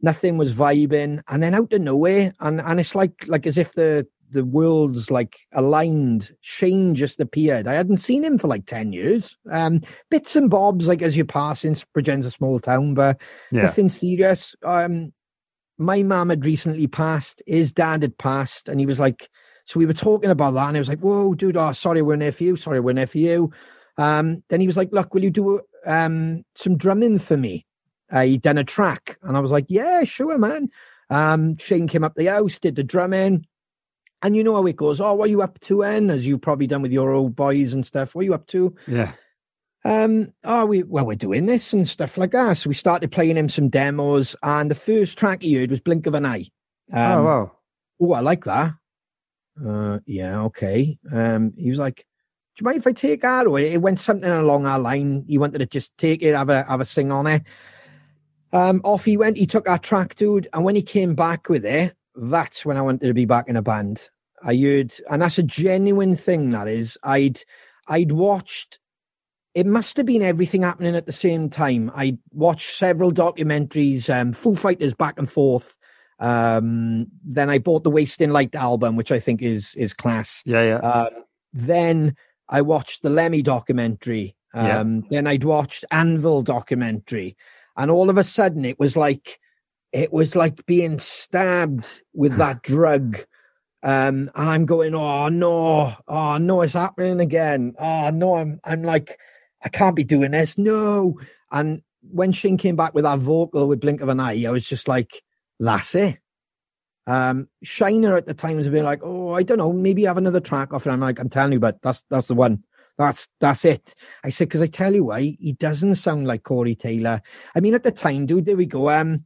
Nothing was vibing, and then out of nowhere, and and it's like like as if the the worlds like aligned. Shane just appeared. I hadn't seen him for like ten years. Um, bits and bobs like as you pass in Bridgend's a small town, but Yeah. nothing serious. Um, my mum had recently passed, his dad had passed, and he was like, so we were talking about that, and I was like, whoa, dude, oh, sorry, we're there for you. Sorry, we're there for you. Um, then he was like, look, will you do um, some drumming for me? Uh, he done a track. And I was like, yeah, sure, man. Um, Shane came up the house, did the drumming. And you know how it goes. Oh, what are you up to, N? As you've probably done with your old boys and stuff. What are you up to? Yeah. Um, oh, we well, we're doing this and stuff like that. So we started playing him some demos, and the first track he heard was Blink of an Eye. Um, oh wow. Oh, I like that. Uh, yeah, okay. Um, he was like, "Do you mind if I take that?" Or it went something along our line. He wanted to just take it, have a have a sing on it. Um, off he went. He took our track, dude, and when he came back with it, that's when I wanted to be back in a band. I heard, and that's a genuine thing. That is, I'd I'd watched. It must have been everything happening at the same time. I watched several documentaries, um, Foo Fighters back and forth. Um, then I bought the Wasting Light album, which I think is is class. Yeah, yeah. Um, then I watched the Lemmy documentary. Um, Yeah. Then I'd watched Anvil documentary, and all of a sudden it was like it was like being stabbed with that drug. Um, and I'm going, oh no, oh no, it's happening again. Oh no, I'm I'm like, I can't be doing this. No. And when Shane came back with that vocal with Blink of an Eye, I was just like, that's it. Um, Shiner at the time was a bit like, oh, I don't know, maybe have another track off And I'm like, I'm telling you, but that's that's the one. That's that's it. I said because I tell you why he doesn't sound like Corey Taylor. I mean, at the time, dude, there we go. Um,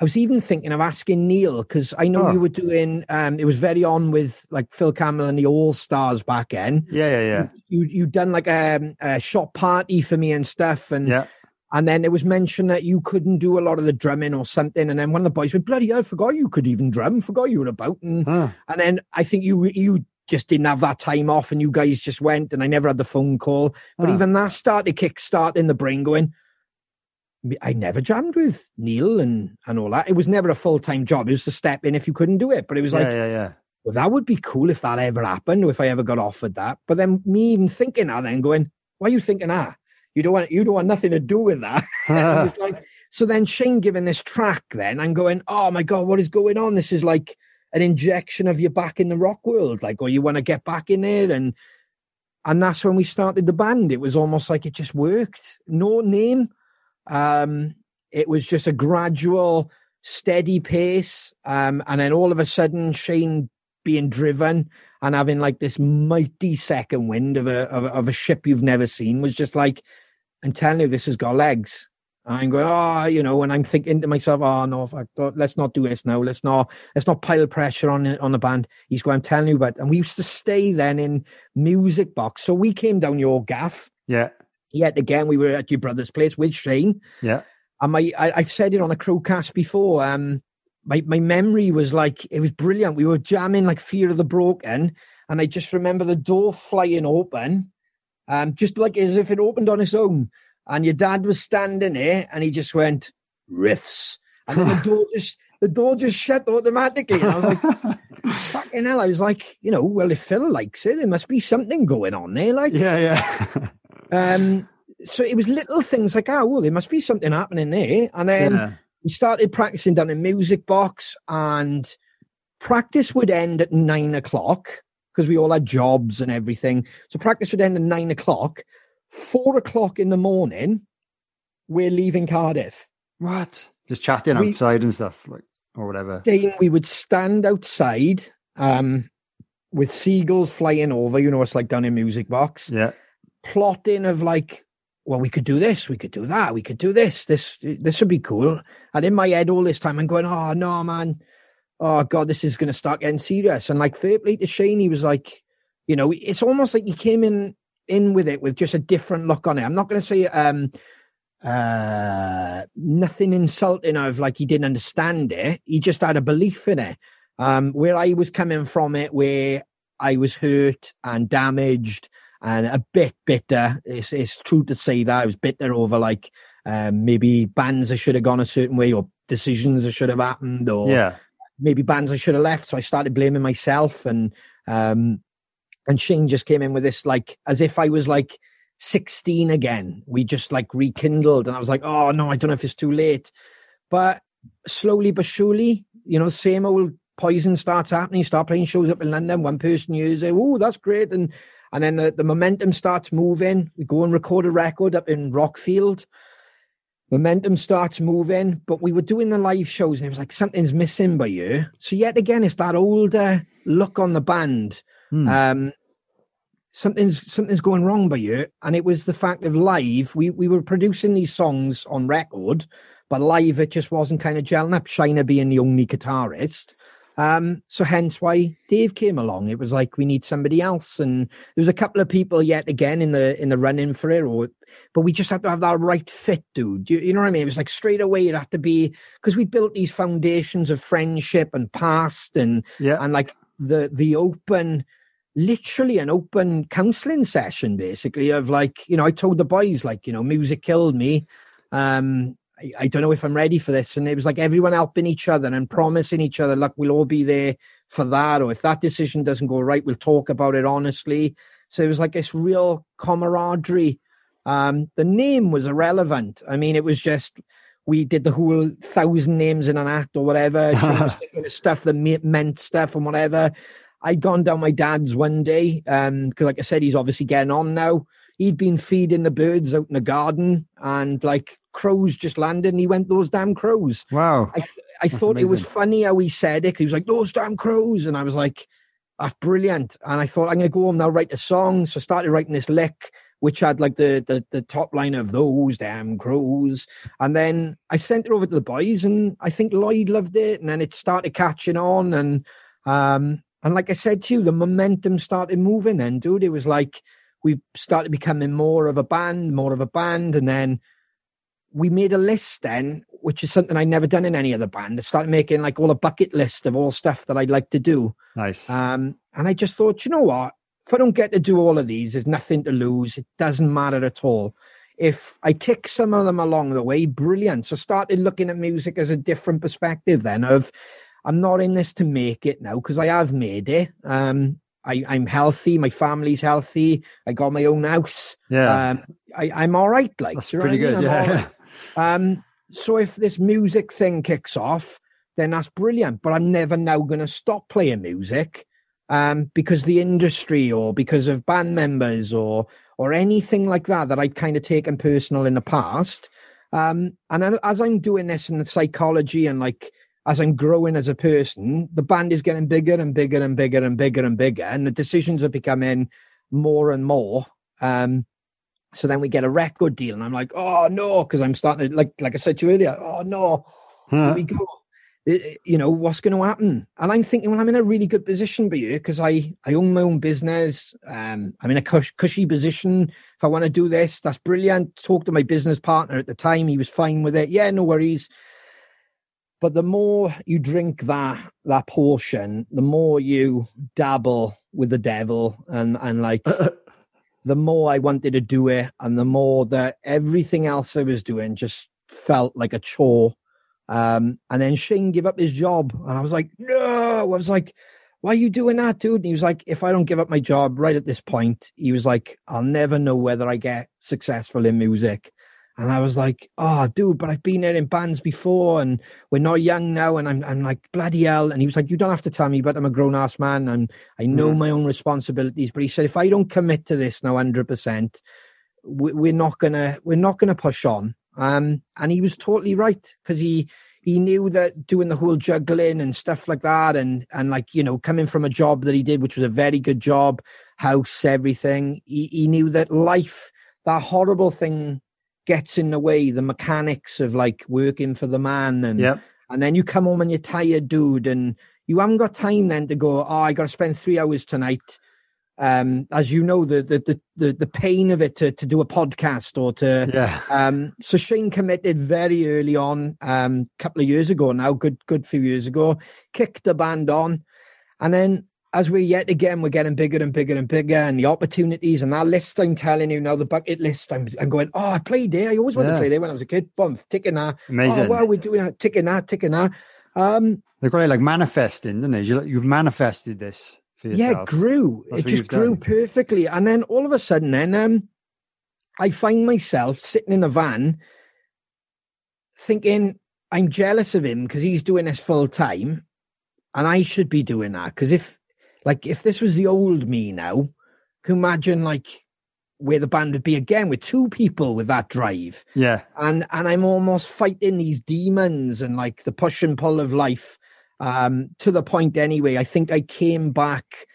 I was even thinking of asking Neil because I know Oh. you were doing. Um, it was very on with like Phil Campbell and the All Stars back then. Yeah, yeah, yeah. You you done like a, a shop party for me and stuff, and Yeah. and then it was mentioned that you couldn't do a lot of the drumming or something. And then one of the boys went, "Bloody hell, I forgot you could even drum. Forgot you were about." And Huh. and then I think you you just didn't have that time off, and you guys just went, and I never had the phone call. But Huh. even that started kick starting the brain going. I never jammed with Neil and and all that. It was never a full time job. It was to step in if you couldn't do it. But it was yeah, like, yeah, yeah. well, that would be cool if that ever happened, if I ever got offered that. But then me even thinking that, then going, why are you thinking that? You don't want you don't want nothing to do with that. It's like so then Shane giving this track then I'm going, oh my god, what is going on? This is like an injection of you back in the rock world, like, or you want to get back in there and and that's when we started the band. It was almost like it just worked. No name. Um, it was just a gradual, steady pace. Um, and then all of a sudden, Shane being driven and having like this mighty second wind of a of, a- of a ship you've never seen was just like, I'm telling you, this has got legs. I'm going, oh, you know, and I'm thinking to myself, oh no, fuck, let's not do this now. Let's not, let's not pile pressure on on the band. He's going, I'm telling you, but and we used to stay then in Music Box, so we came down your gaff. yeah, Yet again, we were at your brother's place with Shane, yeah. and my I, I've said it on a crowcast before. Um, my my memory was like it was brilliant. We were jamming like Fear of the Broken, and I just remember the door flying open, um, just like as if it opened on its own. And your dad was standing there, and he just went riffs, and then the door just the door just shut automatically. And I was like, fucking hell! I was like, you know, well, if Phil likes it, there must be something going on there. Like, yeah, yeah. um, so it was little things like, oh, well, there must be something happening there. And then yeah. we started practicing down in Music Box, and practice would end at nine o'clock because we all had jobs and everything. So practice would end at nine o'clock. Four o'clock in the morning, we're leaving Cardiff. What? Just chatting We- outside and stuff, like or whatever. Then we would stand outside um, with seagulls flying over. You know, it's like down in Music Box. Yeah, plotting of like, well, we could do this, we could do that, we could do this, this, this would be cool. And in my head all this time, I'm going, oh no, man, oh god, this is going to start getting serious. And like fair play to Shane, he was like, you know, it's almost like he came in in with it with just a different look on it. I'm not going to say um uh nothing insulting of like he didn't understand it. He just had a belief in it. Um, where I was coming from it, where I was hurt and damaged and a bit bitter. It's, it's true to say that I was bitter over like um, maybe bands I should have gone a certain way or decisions that should have happened or yeah, maybe bands I should have left. So I started blaming myself and um and Shane just came in with this like as if I was like 16 again. We just like rekindled and I was like, oh no, I don't know if it's too late. But slowly but surely, you know, same old poison starts happening. You start playing shows up in London. One person hears it. Oh, that's great. And and then the, the momentum starts moving. We go and record a record up in Rockfield. Momentum starts moving, but we were doing the live shows and it was like something's missing by you. So yet again, it's that older look on the band. Hmm. Um, something's something's going wrong by you. And it was the fact of live. We we were producing these songs on record, but live it just wasn't kind of gelling up. Shiner being the only guitarist. Um, so hence why Dave came along. It was like we need somebody else, and there was a couple of people yet again in the in the running for it. Or, but we just had to have that right fit, dude. You, you know what I mean? It was like straight away it had to be because we built these foundations of friendship and past, and Yeah. and like the the open, literally an open counselling session, basically of like you know I told the boys like you know music killed me. Um, I, I don't know if I'm ready for this. And it was like everyone helping each other and promising each other, look, we'll all be there for that. Or if that decision doesn't go right, we'll talk about it honestly. So it was like this real camaraderie. Um, the name was irrelevant. I mean, it was just we did the whole thousand names in an act or whatever. Shane was thinking of stuff that me- meant stuff and whatever. I'd gone down my dad's one day, um, because like I said, he's obviously getting on now. He'd been feeding the birds out in the garden, and like crows just landed, and he went, "Those damn crows." Wow. I I thought it was funny how he said it. He was like, "Those damn crows," and I was like, "That's brilliant." And I thought I'm going to go home now, write a song. So I started writing this lick, which had like the the the top line of "Those damn crows," and then I sent it over to the boys, and I think Lloyd loved it, and then it started catching on, and um and like I said to you, the momentum started moving. Then, dude, it was like we started becoming more of a band, more of a band, and then we made a list then, which is something I'd never done in any other band. I started making like all a bucket list of all stuff that I'd like to do. Nice. Um, and I just thought, you know what? If I don't get to do all of these, there's nothing to lose. It doesn't matter at all. If I tick some of them along the way, brilliant. So started looking at music as a different perspective then of I'm not in this to make it now because I have made it. Um, I, I'm healthy, my family's healthy, I got my own house. yeah. Um, I, I'm all right, like That's do you know pretty what I good. mean? Yeah. right. Um, so if this music thing kicks off, then that's brilliant. But I'm never now going to stop playing music um, because the industry or because of band members or or anything like that that I'd kind of taken personal in the past. Um, and as I'm doing this in the psychology and like as I'm growing as a person, the band is getting bigger and bigger and bigger and bigger and bigger, and the decisions are becoming more and more. Um, so then we get a record deal, and I'm like, oh no, because I'm starting to like like I said to you earlier, oh no, here we go. You know what's going to happen, and I'm thinking, well, I'm in a really good position for you because I I own my own business. Um, I'm in a cush, cushy position. If I want to do this, that's brilliant. Talk to my business partner at the time; he was fine with it. Yeah, no worries. But the more you drink that that portion, the more you dabble with the devil, and and like the more I wanted to do it, and the more that everything else I was doing just felt like a chore. Um, and then Shane gave up his job, and I was like, no. I was like, why are you doing that, dude? And he was like, if I don't give up my job right at this point, he was like, I'll never know whether I get successful in music. And I was like, oh, dude, but I've been there in bands before, and we're not young now. And I'm, I'm like, bloody hell. And he was like, you don't have to tell me, but I'm a grown ass man, and I know Yeah. my own responsibilities. But he said, if I don't commit to this now, hundred percent, we're not gonna, we're not gonna push on. Um, and he was totally right because he he knew that doing the whole juggling and stuff like that, and and like you know, coming from a job that he did, which was a very good job, house, everything. He he knew that life, that horrible thing, gets in the way. The mechanics of like working for the man, and Yep. and then you come home and you're tired, dude, and you haven't got time then to go. Oh, I got to spend three hours tonight. Um, as you know, the the the the, the pain of it to to do a podcast or to Yeah. um, so Shane committed very early on, um, a couple of years ago now, good good few years ago, kicked the band on, and then as we're yet again, we're getting bigger and bigger and bigger, and the opportunities and that list. I'm telling you now, the bucket list. I'm I'm going. Oh, I played there. I always wanted Yeah. to play there when I was a kid. Boom, ticking that. Amazing. Oh, wow, we're doing that. Ticking that. Ticking that. Um, They're quite like manifesting, don't they? You- You've manifested this for yeah, it grew. That's it just grew done. perfectly. And then all of a sudden, then um, I find myself sitting in a van thinking, I'm jealous of him because he's doing this full time, and I should be doing that. Because if, like, if this was the old me now, can imagine like where the band would be again with two people with that drive? Yeah. And and I'm almost fighting these demons and like the push and pull of life. Um, to the point anyway. I think I came back.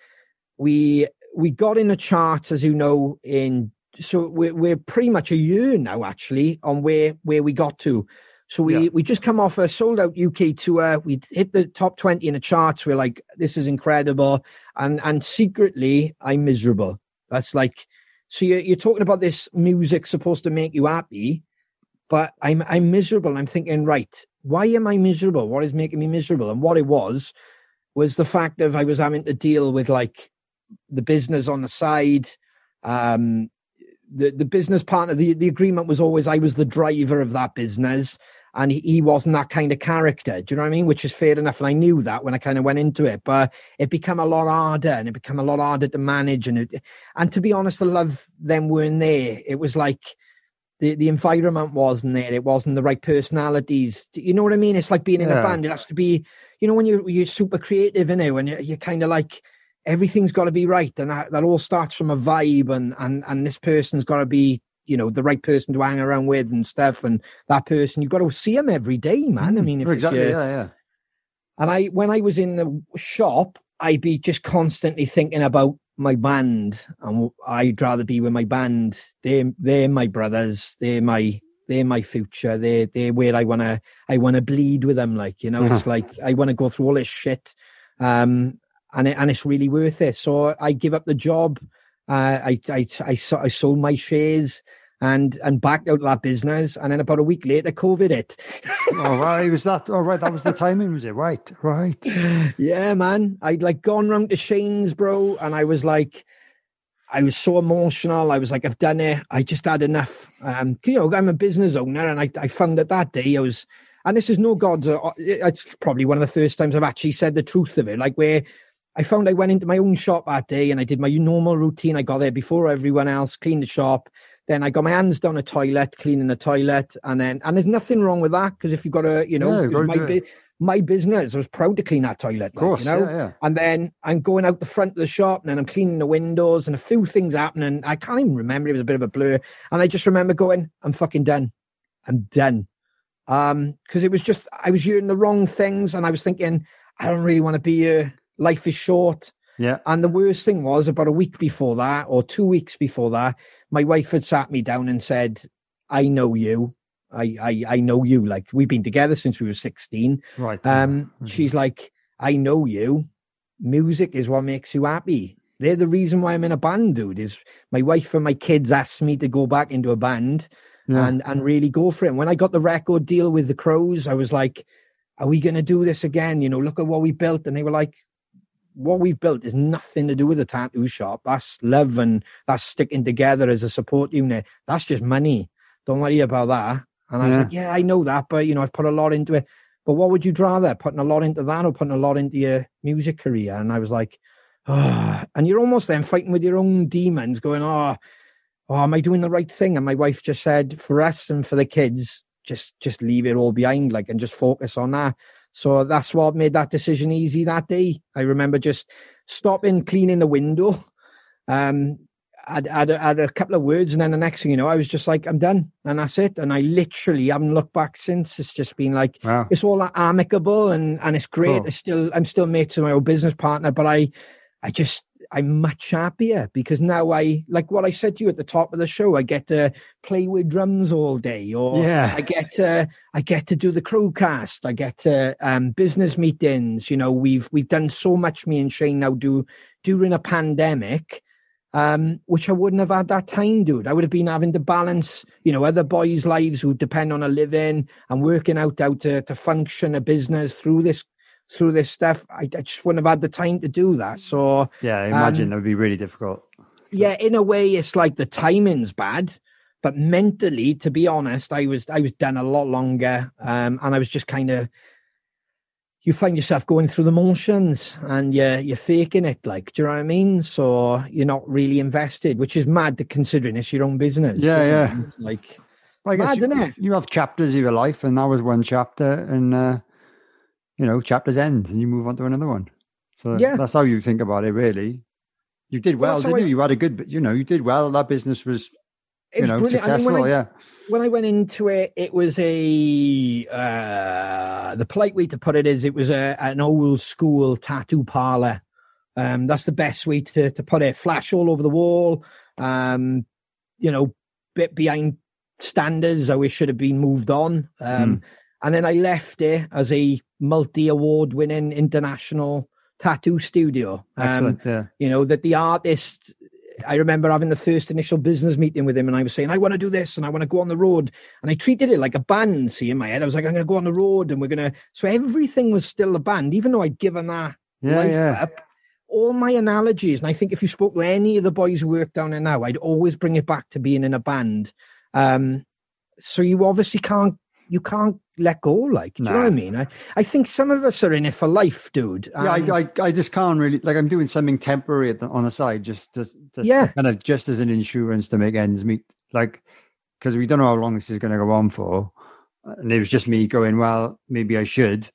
We we got in the charts, as you know, in so we're, we're pretty much a year now actually on where where we got to so we Yeah. we just come off a sold out uk tour. We hit the top 20 in the charts. We're like this is incredible. And and secretly i'm miserable. That's like so you're, you're talking about this music supposed to make you happy but i'm i'm miserable. I'm thinking right why am i miserable? What is making me miserable? And what it was was the fact of i was having to deal with like the business on the side. Um the the business partner the the agreement was always I was the driver of that business and he, he wasn't that kind of character do you know what I mean which is fair enough and I knew that when I kind of went into it but it became a lot harder and it became a lot harder to manage and it, and to be honest the love them weren't there it was like the, the environment wasn't there. It wasn't the right personalities. You know what I mean? It's like being in Yeah. a band. It has to be, you know, when you're you're super creative, in it, when you're, you're kind of like everything's got to be right, and that, that all starts from a vibe, and and and this person's got to be, you know, the right person to hang around with and stuff, and that person you've got to see them every day, man. I mean, if exactly. your- Yeah, yeah. and I, when I was in the shop, I'd be just constantly thinking about my band, and I'd rather be with my band. They, they're my brothers. They're my, they're my future. They, they're where I wanna, I wanna bleed with them. Like you know, it's like I want to go through all this shit, um, and it, and it's really worth it. So I give up the job. Uh, I, I, I, I sold my shares. And and backed out of that business, and then about a week later, COVID hit. All right. Was that all right? That was the timing, was it? Right. Right. Yeah, man. I'd like gone round to Shane's, bro, and I was like, I was so emotional. I was like, I've done it. I just had enough. Um, you know, I'm a business owner, and I, I found that that day I was, and this is no God's. Uh, it's probably one of the first times I've actually said the truth of it. Like where I found I went into my own shop that day, and I did my normal routine. I got there before everyone else, cleaned the shop. Then I got my hands down a toilet, cleaning the toilet, and then and there's nothing wrong with that because if you've got a, you know, Yeah, it you've was gotta my bu- my business. I was proud to clean that toilet. Of course. you know? Yeah, yeah. And then I'm going out the front of the shop and then I'm cleaning the windows and a few things happening. I can't even remember. It was a bit of a blur. And I just remember going, I'm fucking done. I'm done. Um, because it was just I was hearing the wrong things and I was thinking, I don't really want to be here. Life is short. Yeah. And the worst thing was about a week before that or two weeks before that, my wife had sat me down and said, I know you. I, I I know you. Like we've been together since we were 16. Right. Um, Mhm. she's like, I know you. Music is what makes you happy. They're the reason why I'm in a band, dude. Is my wife and my kids asked me to go back into a band Yeah. and and really go for it. And when I got the record deal with the Crows, I was like, "Are we going to do this again?" You know, look at what we built, and they were like, "What we've built is nothing to do with the tattoo shop. That's love and that's sticking together as a support unit. That's just money. Don't worry about that." And I was Yeah. like, "Yeah, I know that, but you know, I've put a lot into it." But what would you rather, putting a lot into that or putting a lot into your music career? And I was like, oh. and you're almost then fighting with your own demons, going, oh, oh, am I doing the right thing? And my wife just said, for us and for the kids, just just leave it all behind, like, and just focus on that. So that's what made that decision easy that day. I remember just stopping, cleaning the window. Um, I'd, I'd, had a couple of words, and then the next thing you know, I was just like, I'm done, and that's it. And I literally haven't looked back since. It's just been like, Wow. it's all amicable and and it's great. Cool. I still I'm still mates with my old business partner, but I I just I'm much happier because now I like what I said to you at the top of the show. I get to play with drums all day, or Yeah. I get to I get to do the crowcast. I get to um, business meetings. You know, we've we've done so much. Me and Shane now do during a pandemic um, which I wouldn't have had that time, dude. I would have been having to balance, you know, other boys' lives who depend on a living and working out how to, to function a business through this through this stuff. I, I just wouldn't have had the time to do that. So Yeah. I imagine Um, that would be really difficult. yeah, in a way, it's like the timing's bad, but mentally, to be honest, I was I was done a lot longer, um, and I was just kind of. You find yourself going through the motions, and you're you're faking it, like, do you know what I mean? So you're not really invested, which is mad to considering it's your own business. Yeah, yeah. Like, Well, I guess Mad, you, you have chapters of your life, and that was one chapter, and uh, you know, chapters end, and you move on to another one. So Yeah. that's how you think about it, really. You did Well, well, didn't I- you? You had a good, you know, you did well. That business was, you know, brilliant. I mean, successful. when I, yeah, when I went into it, it was a uh, the polite way to put it is it was a an old school tattoo parlor. Um, that's the best way to to put it. Flash all over the wall. Um, you know, bit behind standards. I wish should have been moved on. Um, and then I left it as a multi award winning international tattoo studio. Um, excellent. yeah, you know that the artist i remember having the first initial business meeting with him and i was saying i want to do this and i want to go on the road and i treated it like a band see in my head i was like i'm going to go on the road and we're going to so everything was still a band even though i'd given that yeah, life yeah. up all my analogies and i think if you spoke to any of the boys who work down there now i'd always bring it back to being in a band um so you obviously can't you can't let go like do you know what i mean i i think some of us are in it for life dude Yeah, I, I, I just can't really like. I'm doing something temporary at the, on the side, just to, to Yeah. kind of just as an insurance to make ends meet. Like, because we don't know how long this is going to go on for, and it was just me going, well, maybe I should,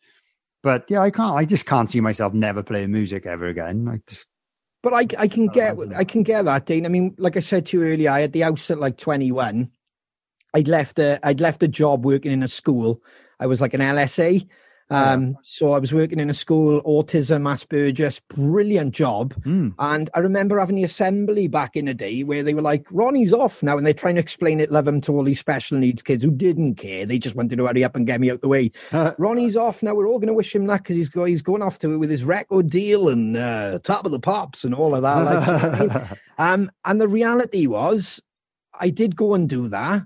but yeah, I can't. I just can't see myself never playing music ever again. Like, just But I, I can get I. I can get that, Dean. I mean, like I said to you earlier, I had the house at like 21. I'd left a I'd left a job working in a school. I was like an LSA. Um, so I was working in a school, autism, Asperger's, brilliant job. hmm, And I remember having the assembly back in the day where they were like, Ronnie's off now, and they're trying to explain it, love him to all these special needs kids who didn't care. They just wanted to hurry up and get me out the way. Ronnie's off now. We're all going to wish him luck because he's go, he's going off to it with his record deal and uh, top of the pops and all of that. Like, you know I mean? Um, and the reality was, I did go and do that,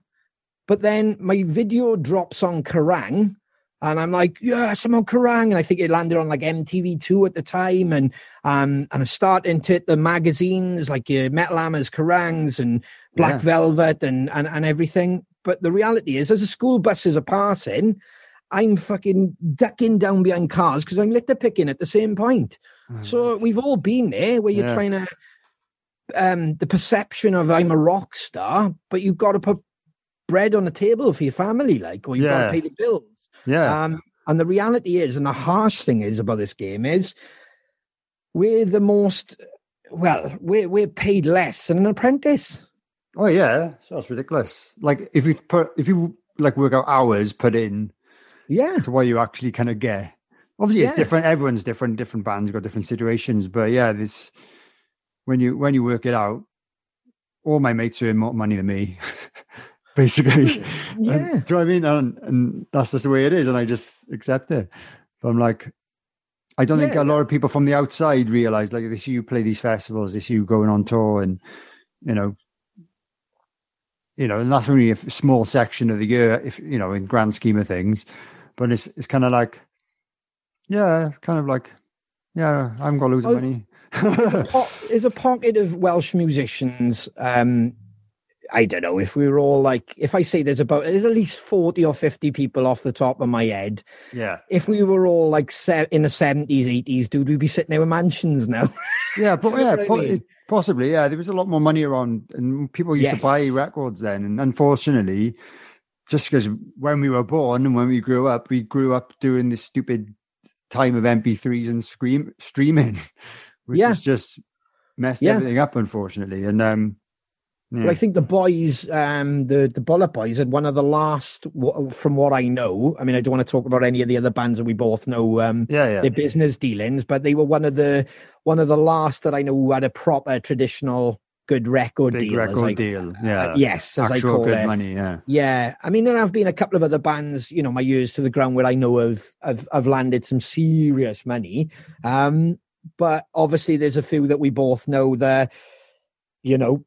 but then my video drops on Kerrang, and I'm like, yes, I'm on Kerrang, and I think it landed on like MTV2 at the time, and um, and I started to hit the magazines like Metal Hammers, Kerrangs, and Black Yeah. Velvet, and, and and everything. But the reality is, as the school buses are passing, I'm fucking ducking down behind cars because I'm litter picking at the same point. So we've all been there where you're Yeah. trying to um the perception of I'm a rock star, but you've got to put bread on the table for your family, like, or you've got Yeah. to pay the bills. yeah, Um, and the reality is, and the harsh thing is about this game is we're the most well, we're we're paid less than an apprentice. oh yeah, so that's ridiculous. Like, if you put, if you like work out hours put in Yeah. to what you actually kind of get. Obviously, Yeah. it's different. Everyone's different. Different bands got different situations. But yeah, this when you when you work it out, all my mates earn more money than me, basically. And- Yeah. do you know what I mean? And, and that's just the way it is, and I just accept it. But I'm like, I don't think a lot of people from the outside realize like this you play these festivals, this you going on tour, and you know, you know, and that's only a small section of the year, if you know, in grand scheme of things. But it's it's kind of like, yeah, kind of like, yeah, I'm gonna lose Oh, money. po- there's a pocket of Welsh musicians. Um, I don't know if we were all like, if I say there's about, there's at least 40 or 50 people off the top of my head. yeah, If we were all like se- in the 70s, 80s, dude, we'd be sitting there with mansions now. yeah, but yeah, I mean? possibly, yeah. There was a lot more money around, and people used to buy records then. And unfortunately, just because when we were born and when we grew up, we grew up doing this stupid time of MP3s and scream streaming, which Yeah. has just messed Yeah. everything up, unfortunately. And um, yeah. I think the boys, um, the the Bullet Boys, had one of the last, from what I know. I mean, I don't want to talk about any of the other bands that we both know. Um, yeah, yeah, their business dealings, but they were one of the one of the last that I know who had a proper traditional good record big deal. record I- deal. Yeah, uh, yes, as I call good it. money. Yeah, Yeah, I mean, there have been a couple of other bands, you know, my years to the ground where I know of have, have landed some serious money. Um, but obviously, there's a few that we both know that, you know,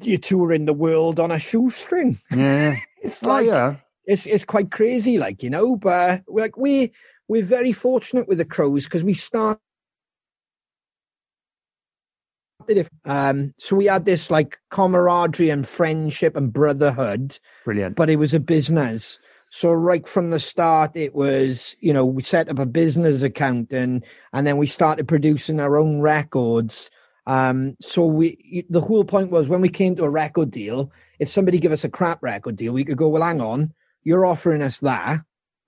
you're touring the world on a shoestring. yeah. It's oh like yeah, it's it's quite crazy, like you know. But like we we're very fortunate with the Crows because we started. If, um, so we had this like camaraderie and friendship and brotherhood, brilliant. but it was a business. So right from the start, it was you know we set up a business account and and then we started producing our own records. Um, so we the whole point was when we came to a record deal, if somebody give us a crap record deal, we could go, well, hang on, you're offering us that,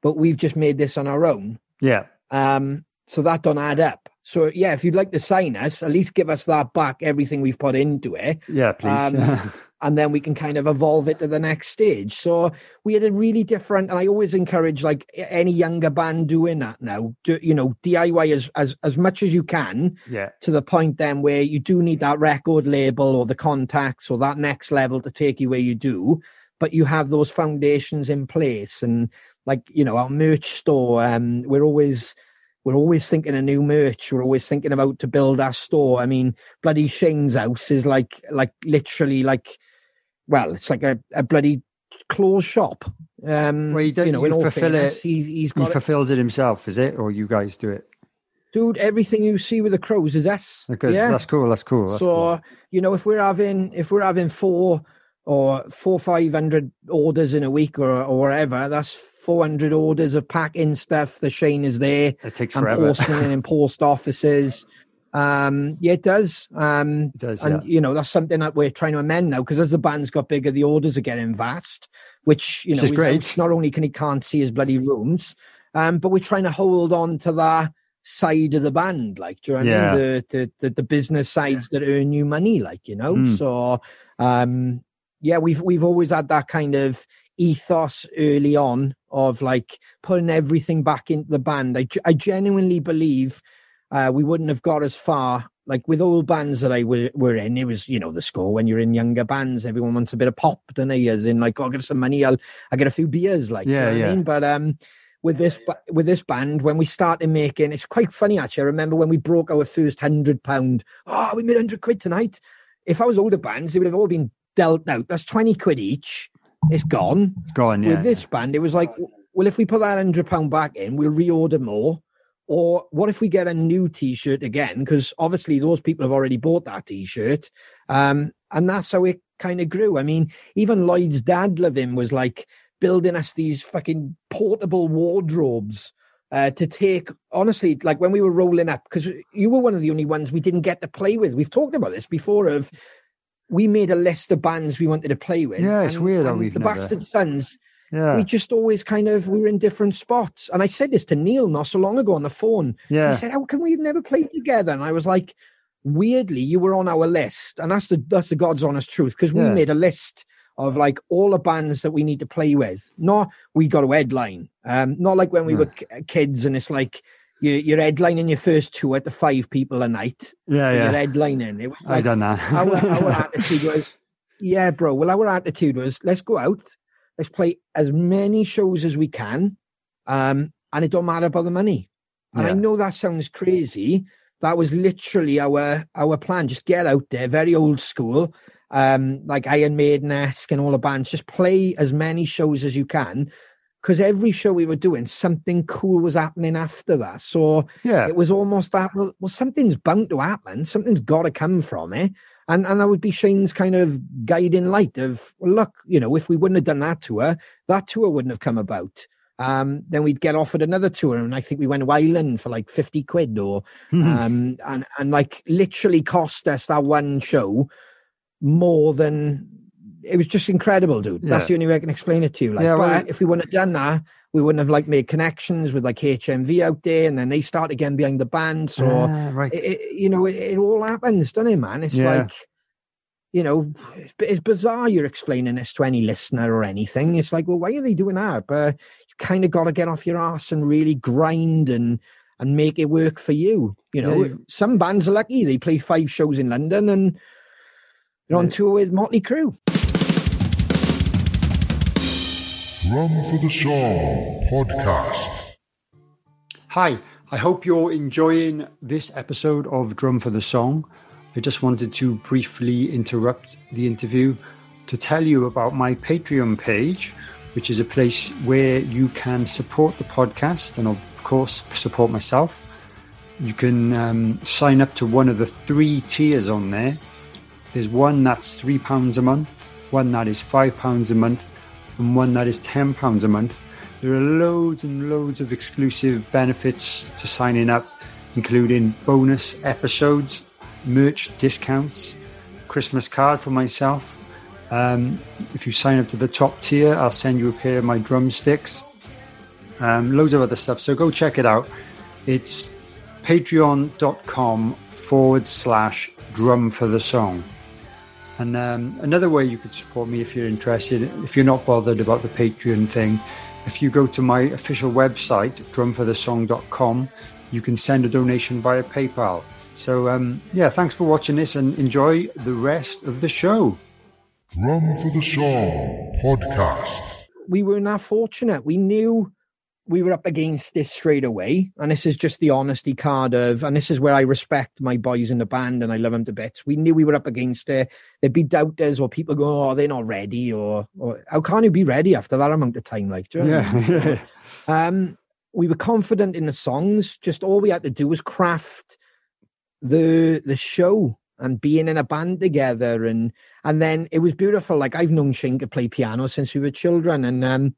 but we've just made this on our own. Yeah. Um, so that don't add up. So yeah, if you'd like to sign us, at least give us that back, everything we've put into it. Yeah, please. Um, and then we can kind of evolve it to the next stage. So we had a really different, and I always encourage like any younger band doing that now. Do, you know, DIY as as as much as you can. yeah. To the point then where you do need that record label or the contacts or that next level to take you where you do, but you have those foundations in place. And like you know, our merch store, um, we're always we're always thinking of new merch. We're always thinking about to build our store. I mean, bloody Shane's house is like like literally like well, it's like a, a bloody clothes shop. Um, Well, you don't- you know, you in all fulfill fairness, it- he's, he's He it. fulfills it himself, is it? Or you guys do it? dude. Everything you see with the crows is us. Yeah. that's cool. That's cool. That's so cool. you know, if we're having if we're having four or four five hundred orders in a week or or whatever, that's four hundred orders of packing stuff. The Shane is there. It takes and forever. porcelain in post offices. Um, yeah, it does. Um, It does, and yeah. you know that's something that we're trying to amend now because as the band's got bigger, the orders are getting vast. Which you know, is is great. Not only can he can't see his bloody rooms, um, but we're trying to hold on to that side of the band, like do you know Yeah. I mean? The, the the the business sides that earn you money, like you know. Mm. So, um, yeah, we've we've always had that kind of ethos early on of like putting everything back into the band. I, I genuinely believe uh, we wouldn't have got as far. Like with old bands that I were, were in, it was you know the score when you're in younger bands. Everyone wants a bit of pop, don't they? As in like, oh, I'll get some money, I'll I get a few beers, like Yeah, you know what yeah. I mean. But um, with this with this band, when we started making, it's quite funny actually. I remember when we broke our first hundred pound. Oh, we made hundred quid tonight. If I was older bands, they would have all been dealt out. That's twenty quid each. It's gone It's gone. Yeah. with this band, it was like, well, if we put that hundred pound back in, we'll reorder more. Or what if we get a new T-shirt again? Because obviously those people have already bought that T-shirt, um, and that's how it kind of grew. I mean, even Lloyd's dad, Levin, was like building us these fucking portable wardrobes uh, to take. Honestly, like when we were rolling up, because you were one of the only ones we didn't get to play with. We've talked about this before. Of we made a list of bands we wanted to play with. Yeah, it's weird and we've the never- Bastard Sons yeah. we just always kind of we were in different spots. And I said this to Neil not so long ago on the phone. yeah. He said, "How can we've never played together?" And I was like, "Weirdly, you were on our list, and that's the that's the God's honest truth because we Yeah. made a list." Of like all the bands that we need to play with, not we got a headline. Um, not like when we Yeah. were k- kids and it's like you, you're headlining your first tour to five people a night. yeah. You're headlining. It was I like done that. our, our attitude was, yeah, bro. Well, our attitude was, let's go out, let's play as many shows as we can, um, and it don't matter about the money. And I know that sounds crazy. That was literally our our plan. Just get out there, very old school, um, like Iron Maiden esque and all the bands. Just play as many shows as you can, because every show we were doing, something cool was happening after that. So yeah. it was almost that well, well something's bound to happen something's got to come from it and and that would be shane's kind of guiding light of well, look you know if we wouldn't have done that tour that tour wouldn't have come about. Um then we'd get offered another tour and i think we went to ireland for like 50 quid or Mhm. um and and like literally cost us that one show more than it was just incredible dude. That's the only way i can explain it to you. Like Yeah, well- if we wouldn't have done that we wouldn't have like made connections with like HMV out there, and then they start again behind the band. So Ah, right. it, it- you know, it, it all happens, doesn't it, man? It's Yeah. like, you know, it's, it's bizarre. You're explaining this to any listener or anything. It's like, well, why are they doing that? But you kind of got to get off your ass and really grind and and make it work for you. You know, Yeah. some bands are lucky; they play five shows in London and they're on Yeah. tour with Motley Crue. Run for the Song podcast. Hi, I hope you're enjoying this episode of Drum for the Song. I just wanted to briefly interrupt the interview to tell you about my Patreon page, which is a place where you can support the podcast and, of course, support myself. You can um, sign up to one of the three tiers on there. There's one that's £3 a month, one that is £5 a month, and one that is £10 a month. There are loads and loads of exclusive benefits to signing up, including bonus episodes, merch discounts, Christmas card for myself. Um, if you sign up to the top tier, I'll send you a pair of my drumsticks. Um, loads of other stuff. So go check it out. It's patreon.com forward slash drum for the song. And um, another way you could support me if you're interested, if you're not bothered about the Patreon thing, if you go to my official website, drumforthesong.com, you can send a donation via PayPal. So, um, yeah, thanks for watching this and enjoy the rest of the show. Drum for the Song podcast. We were not fortunate. We knew we were up against this straight away. And this is just the honesty card of, and this is where I respect my boys in the band and I love them to bits. We knew we were up against it. There'd be doubters or people go, oh, they're not ready, or, or how can you be ready after that amount of time? Like, do you know what I mean? Yeah. um, we were confident in the songs. Just all we had to do was craft the the show and being in a band together and and then it was beautiful. Like I've known Shane to play piano since we were children, and um,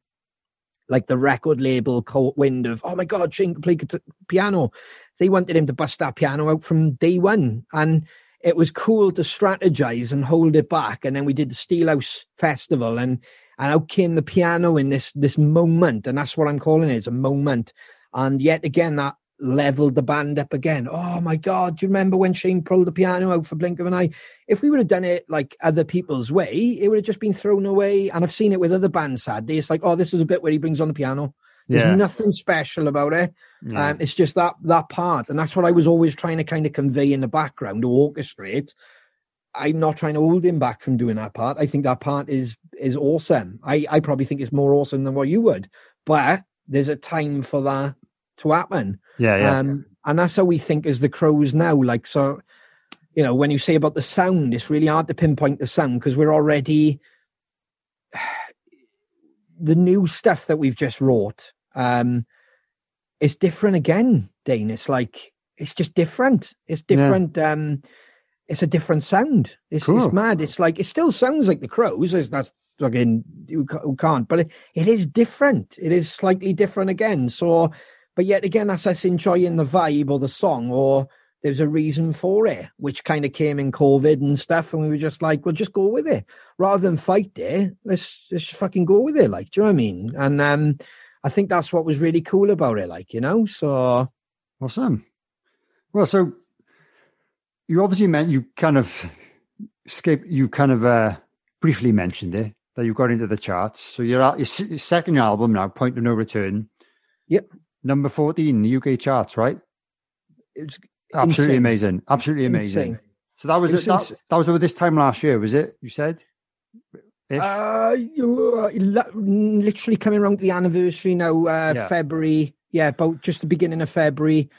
like the record label caught wind of, oh my god, Shane can play guitar- piano. They wanted him to bust that piano out from day one, and it was cool to strategize and hold it back. And then we did the Steelhouse Festival, and and out came the piano in this this moment, and that's what I'm calling it. It's a moment, and yet again that leveled the band up again. Oh my god, do you remember when Shane pulled the piano out for Blink of an Eye? If we would have done it like other people's way, it would have just been thrown away. And I've seen it with other bands. Sadly, it's like, oh, this is a bit where he brings on the piano. There's Yeah. nothing special about it. Yeah. Um, it's just that that part, and that's what I was always trying to kind of convey in the background to orchestrate. I'm not trying to hold him back from doing that part. I think that part is is awesome. I I probably think it's more awesome than what you would, but there's a time for that to happen. Yeah, yeah. Um, and that's how we think as the crows now. Like so, you know, when you say about the sound, it's really hard to pinpoint the sound because we're already the new stuff that we've just wrote. Um, it's different again, Dane. It's like it's just different. It's Yeah. different. Um, it's a different sound. It's, Cool. it's mad. It's like it still sounds like the crows. It's, that's again you can't, but it, it is different. It is slightly different again. So, but yet again, that's us enjoying the vibe or the song, or there's a reason for it, which kind of came in COVID and stuff, and we were just like, well, just go with it rather than fight it. Let's just fucking go with it. Like, do you know what I mean? And um, I think that's what was really cool about it. Like, you know, so Awesome. Well, so you obviously meant you kind of escape. You kind of uh, briefly mentioned it that you got into the charts. So you're at your your second album now, Point of No Return. Yep. Number fourteen, the UK charts, right? it's Absolutely Insane. amazing. Absolutely amazing. insane. So that was it. That, that was over this time last year, was it? You said. Ish? Uh, uh, literally coming around to the anniversary now, uh, Yeah. February. Yeah, about just the beginning of February.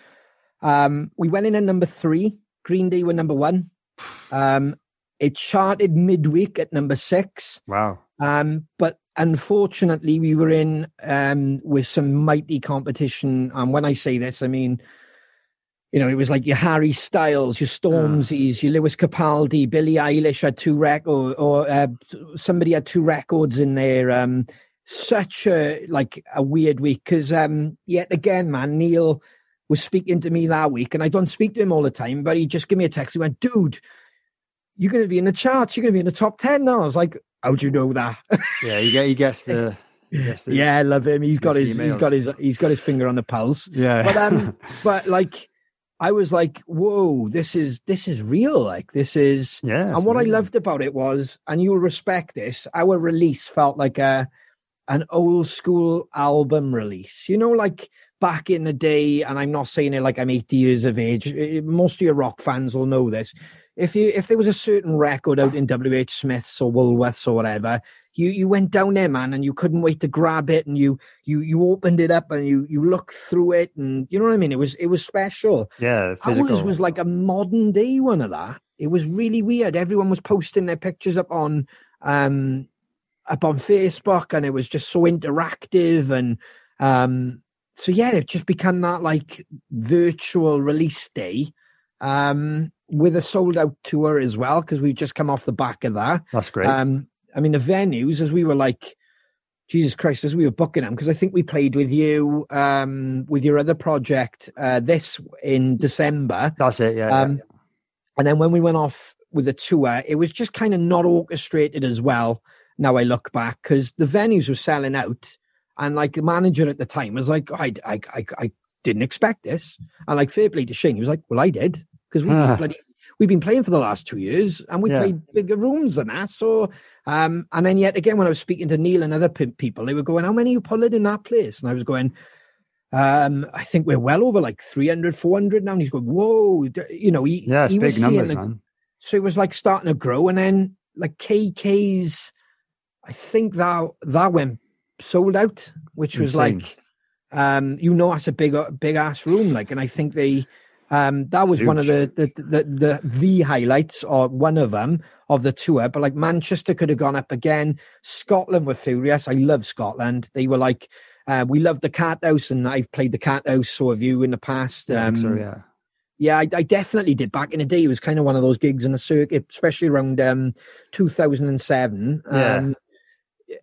Um, we went in at number three. Green Day were number one. Um, it charted midweek at number six. wow. Um, but unfortunately, we were in um, with some mighty competition. And when I say this, I mean, you know, it was like your Harry Styles, your Stormzy's, your Lewis Capaldi, Billie Eilish had two records, or uh, somebody had two records in there. Um, such a like a weird week because um, yet again, man, Neil was speaking to me that week, and I don't speak to him all the time, but he just gave me a text. He went, "Dude, you're going to be in the charts. You're going to be in the top ten now." I was like, "How do you know that?" Yeah, he, get, he gets the. the yeah, I love him. He's got His his he's got his he's got his finger on the pulse. Yeah. But um, but like, I was like, "Whoa, this is this is real. Like, this is." yeah. and what I loved about it was, and you'll respect this, our release felt like a an old school album release. You know, like back in the day, and I'm not saying it like I'm 80 years of age. eh, Most of your rock fans will know this. If you if there was a certain record out in WH Smith's or Woolworths or whatever, you you went down there, man, and you couldn't wait to grab it, and you you you opened it up and you you looked through it, and you know what I mean. It was it was special. Yeah, Ours was like a modern day one of that. It was really weird. Everyone was posting their pictures up on um up on Facebook and it was just so interactive and um so yeah, it just become that like virtual release day um with a sold out tour as well because we've just come off the back of that. That's great. Um I mean the venues as we were like Jesus Christ, as we were booking them, because I think we played with you um with your other project uh this in December. That's it. Yeah. yeah. Um, and then when we went off with the tour, it was just kind of not orchestrated as well. Now I look back because the venues were selling out, and like the manager at the time was like, I, I, I, I didn't expect this, and like fair play to Shane, he was like, well, I did because we bloody we've been playing for the last two years and we Yeah. played bigger rooms than that. So, um, and then yet again, when I was speaking to Neil and other pe- people, they were going, How many you pulling in that place? And I was going, um, I think we're well over like 300, 400 now. And he's going, Whoa, you know, he, Yeah, it's he was big numbers, the- man. so it was like starting to grow. And then like KK's, I think that that went sold out, which was Insane. like, um, you know, that's a big, big ass room. Like, and I think they, um, that was one of the the, the the the highlights or one of them of the tour. But like Manchester could have gone up again. Scotland were furious. I love Scotland. They were like, uh, we love the Cathouse, and I've played the Cathouse. So have you in the past? Yeah, I think so Um, yeah. yeah, I, I definitely did. Back in the day, it was kind of one of those gigs in the circuit, especially around um, 2007. Yeah. Um,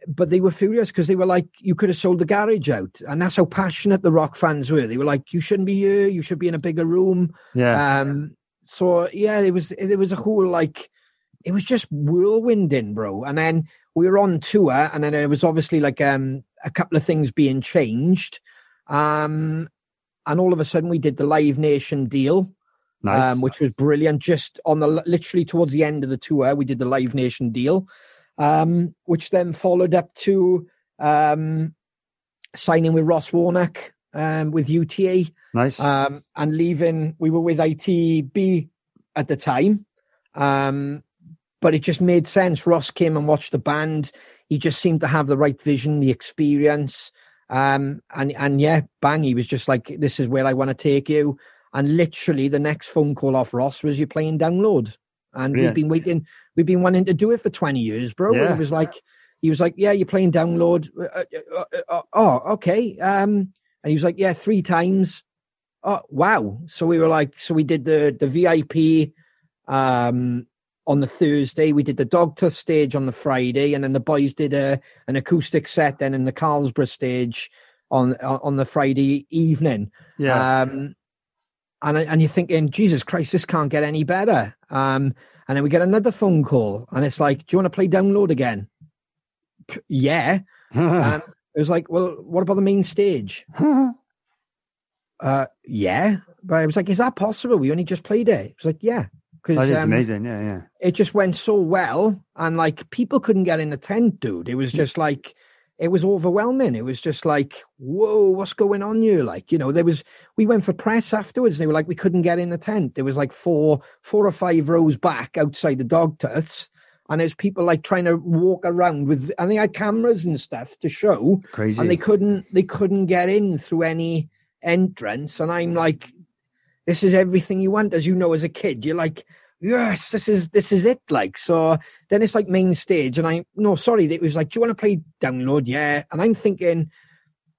but they were furious because they were like, you could have sold the garage out. And that's how passionate the rock fans were. They were like, you shouldn't be here. You should be in a bigger room. Yeah. Um, so yeah, it was, it was a whole like, it was just whirlwinding, bro. And then we were on tour and then it was obviously like um, a couple of things being changed. Um, and all of a sudden we did the Live Nation deal nice. um, which was brilliant. Just on the literally towards the end of the tour, we did the Live Nation deal, um, which then followed up to um, signing with Ross Warnock um, with UTA nice. um, and leaving. We were with ITB at the time, um, but it just made sense. Ross came and watched the band. He just seemed to have the right vision, the experience, um, and and yeah, bang! He was just like, "This is where I want to take you." And literally, the next phone call off Ross was, "You're playing download," and Brilliant. we've been waiting. We've been wanting to do it for twenty years, bro. Yeah. It was like. He was like, "Yeah, you're playing download." Uh, uh, uh, uh, oh, okay. Um, and he was like, "Yeah, three times." Oh wow! So we were like, so we did the the VIP um on the Thursday. We did the dog Dogtooth stage on the Friday, and then the boys did a an acoustic set then in the Carlsborough stage on on the Friday evening. yeah. Um, and and you're thinking, Jesus Christ, this can't get any better. Um, and then we get another phone call, and it's like, do you want to play download again? Yeah. Um, it was like, well, what about the main stage? Uh, yeah. But I was like, is that possible? We only just played it. It was like, yeah. Because that is um, amazing. Yeah, yeah. it just went so well and like people couldn't get in the tent dude it was just like it was overwhelming. It was just like whoa what's going on here? Like you know there was we went for press afterwards. They were like we couldn't get in the tent. There was like four four or five rows back outside the dog tooths and there's people like trying to walk around with and they had cameras and stuff to show. Crazy. and they couldn't they couldn't get in through any entrance. And i'm like this is everything you want. As you know as a kid you're like yes this is this is it like so then it's like main stage and i no sorry it was like do you want to play download yeah and i'm thinking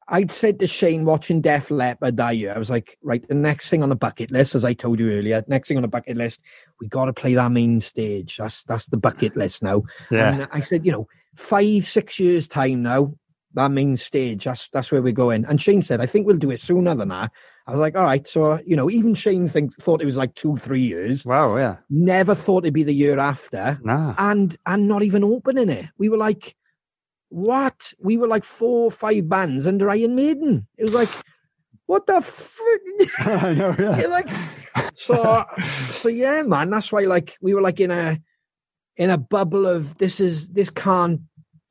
i'd said to shane watching def leppard that year i was like right the next thing on the bucket list as i told you earlier next thing on the bucket list we got to play that main stage that's that's the bucket list now yeah. and I said, you know, five, six years time now, that main stage, that's that's where we're going. And Shane said, I think we'll do it sooner than that. I was like, all right. So, you know, even Shane think, thought it was like two, three years. wow. Yeah. Never thought it'd be the year after. Nah. And and not even opening it. We were like, what? We were like four or five bands under Iron Maiden. It was like, what the frick? I know. Yeah. You're like so so yeah man that's why like we were like in a in a bubble of this is this can't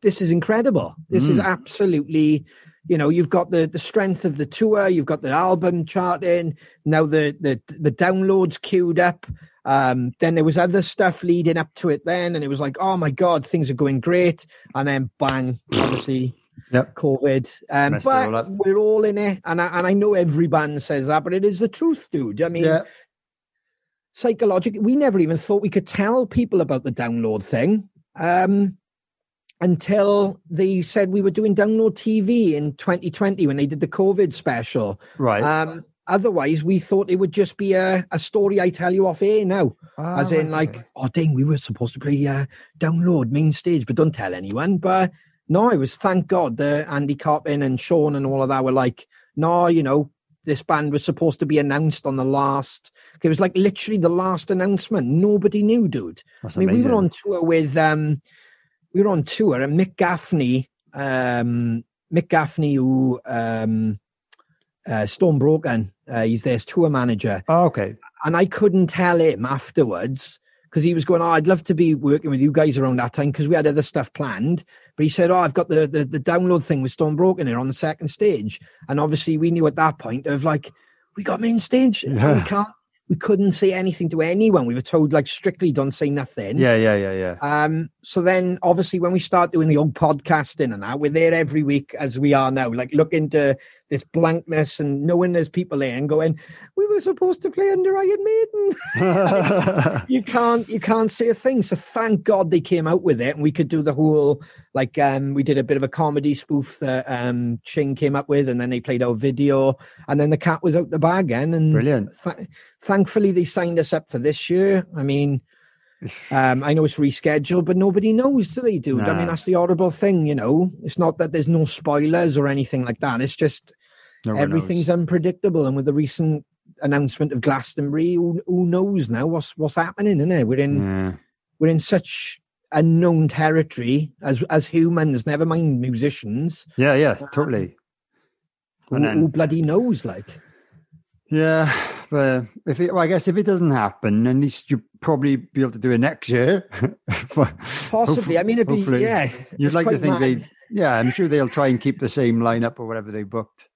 this is incredible this is Mm. absolutely you know you've got the the strength of the tour you've got the album charting now the the the downloads queued up. Um then there was other stuff leading up to it then and it was like oh my god things are going great. And then bang obviously Yep. covid. Um it all but we're all in it and I, and I know every band says that but it is the truth dude. I mean Yeah. psychologically we never even thought we could tell people about the download thing. Um until they said we were doing download tv in 2020 when they did the covid special Right. um otherwise we thought it would just be a, a story i tell you off air now Ah, as in like oh dang we were supposed to play uh download main stage but don't tell anyone but no it was thank god that andy copping and sean and all of that were like no you know this band was supposed to be announced on the last. It was like literally the last announcement. Nobody knew, dude. That's I mean, we were on tour with um, we were on tour, and Mick Gaffney, um, Mick Gaffney, who um, uh, Stormbroken, uh, he's their tour manager, Oh, okay. and I couldn't tell him afterwards because he was going, "Oh, I'd love to be working with you guys around that time because we had other stuff planned." But he said, "Oh, I've got the the, the download thing with Stormbroken here on the second stage," and obviously we knew at that point of like, we got main stage, and Yeah. we can't, we couldn't say anything to anyone. We were told like strictly don't say nothing. Yeah, yeah, yeah, yeah. Um, so then obviously when we start doing the old podcasting and that, we're there every week as we are now, like looking to this blankness and knowing there's people there and going, We were supposed to play under Iron Maiden. you can't you can't say a thing. So thank God they came out with it and we could do the whole like um we did a bit of a comedy spoof that um Ching came up with and then they played our video and then the cat was out the bag again and Brilliant. th- thankfully they signed us up for this year. I mean um, I know it's rescheduled, but nobody knows, do they, dude? I mean, that's the horrible thing, you know. It's not that there's no spoilers or anything like that. It's just No one everything's knows. unpredictable. And with the recent announcement of Glastonbury, who, who knows now what's what's happening? Isn't it? We're in Yeah. we're in such unknown territory as as humans. Never mind musicians. yeah, yeah, totally. Who, And then- who bloody knows? Like, Yeah, but if it, well, I guess if it doesn't happen, at least you'll probably be able to do it next year. Possibly. I mean, it'd be hopefully. yeah. You'd like to think they, yeah, I'm sure they'll try and keep the same lineup or whatever they booked.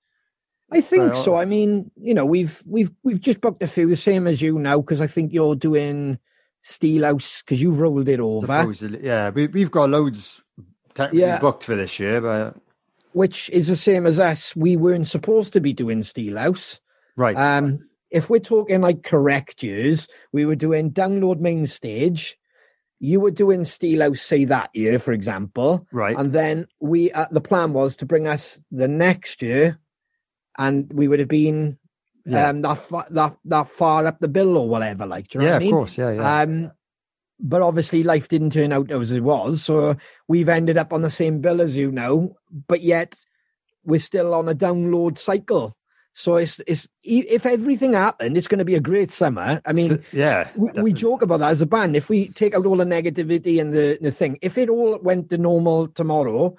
I think Well- so. I mean, you know, we've we've we've just booked a few, the same as you now, because I think you're doing Steelhouse because you've rolled it over, Supposedly, yeah, we, we've got loads technically Yeah. booked for this year, but which is the same as us. We weren't supposed to be doing Steelhouse. right, Um, if we're talking like correct years, we were doing download main stage. You were doing Steelhouse, say that year, for example, right, and then we uh, the plan was to bring us the next year, and we would have been Yeah. um that far, that that far up the bill or whatever. Like, do you know yeah, what I of mean? course, yeah, yeah, Um, but obviously life didn't turn out as it was, so we've ended up on the same bill as you know, but yet we're still on a download cycle. So it's it's if everything happened, it's going to be a great summer. I mean, yeah, we, we joke about that as a band. If we take out all the negativity and the, the thing, if it all went to normal tomorrow,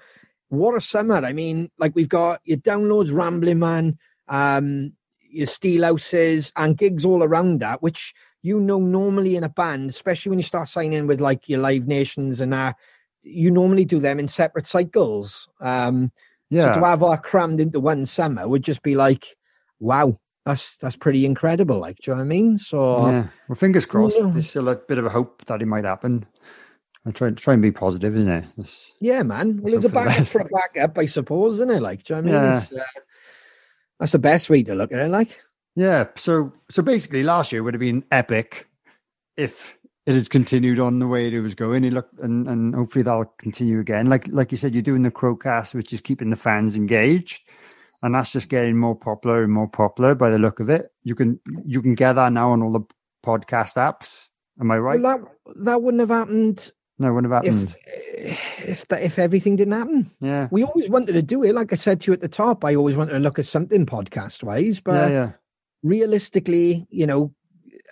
what a summer. I mean, like we've got your downloads, Rambling Man, um, your steel houses, and gigs all around that, which you know normally in a band, especially when you start signing with like your Live Nations and that, you normally do them in separate cycles. Um, yeah, so to have that crammed into one summer would just be like, wow, that's that's pretty incredible. Like, do you know what I mean? So yeah. Well, fingers crossed. Yeah. There's still a bit of a hope that it might happen. I try to try and be positive, isn't it? It's- Yeah, man. Well, there's a hope for the backup for a backup, I suppose, isn't it? Like, do you know what I mean? Yeah. Uh, that's the best way to look at it. Like, Yeah. So so basically, last year would have been epic if it had continued on the way it was going. It looked, and and hopefully that'll continue again. Like like you said, you're doing the Crowcast, which is keeping the fans engaged, and that's just getting more popular and more popular by the look of it. You can you can get that now on all the podcast apps. Am I right? well, that that wouldn't have happened no, what have happened? if if that, if everything didn't happen. yeah. We always wanted to do it. Like I said to you at the top, I always wanted to look at something podcast wise, but yeah, yeah. realistically, you know,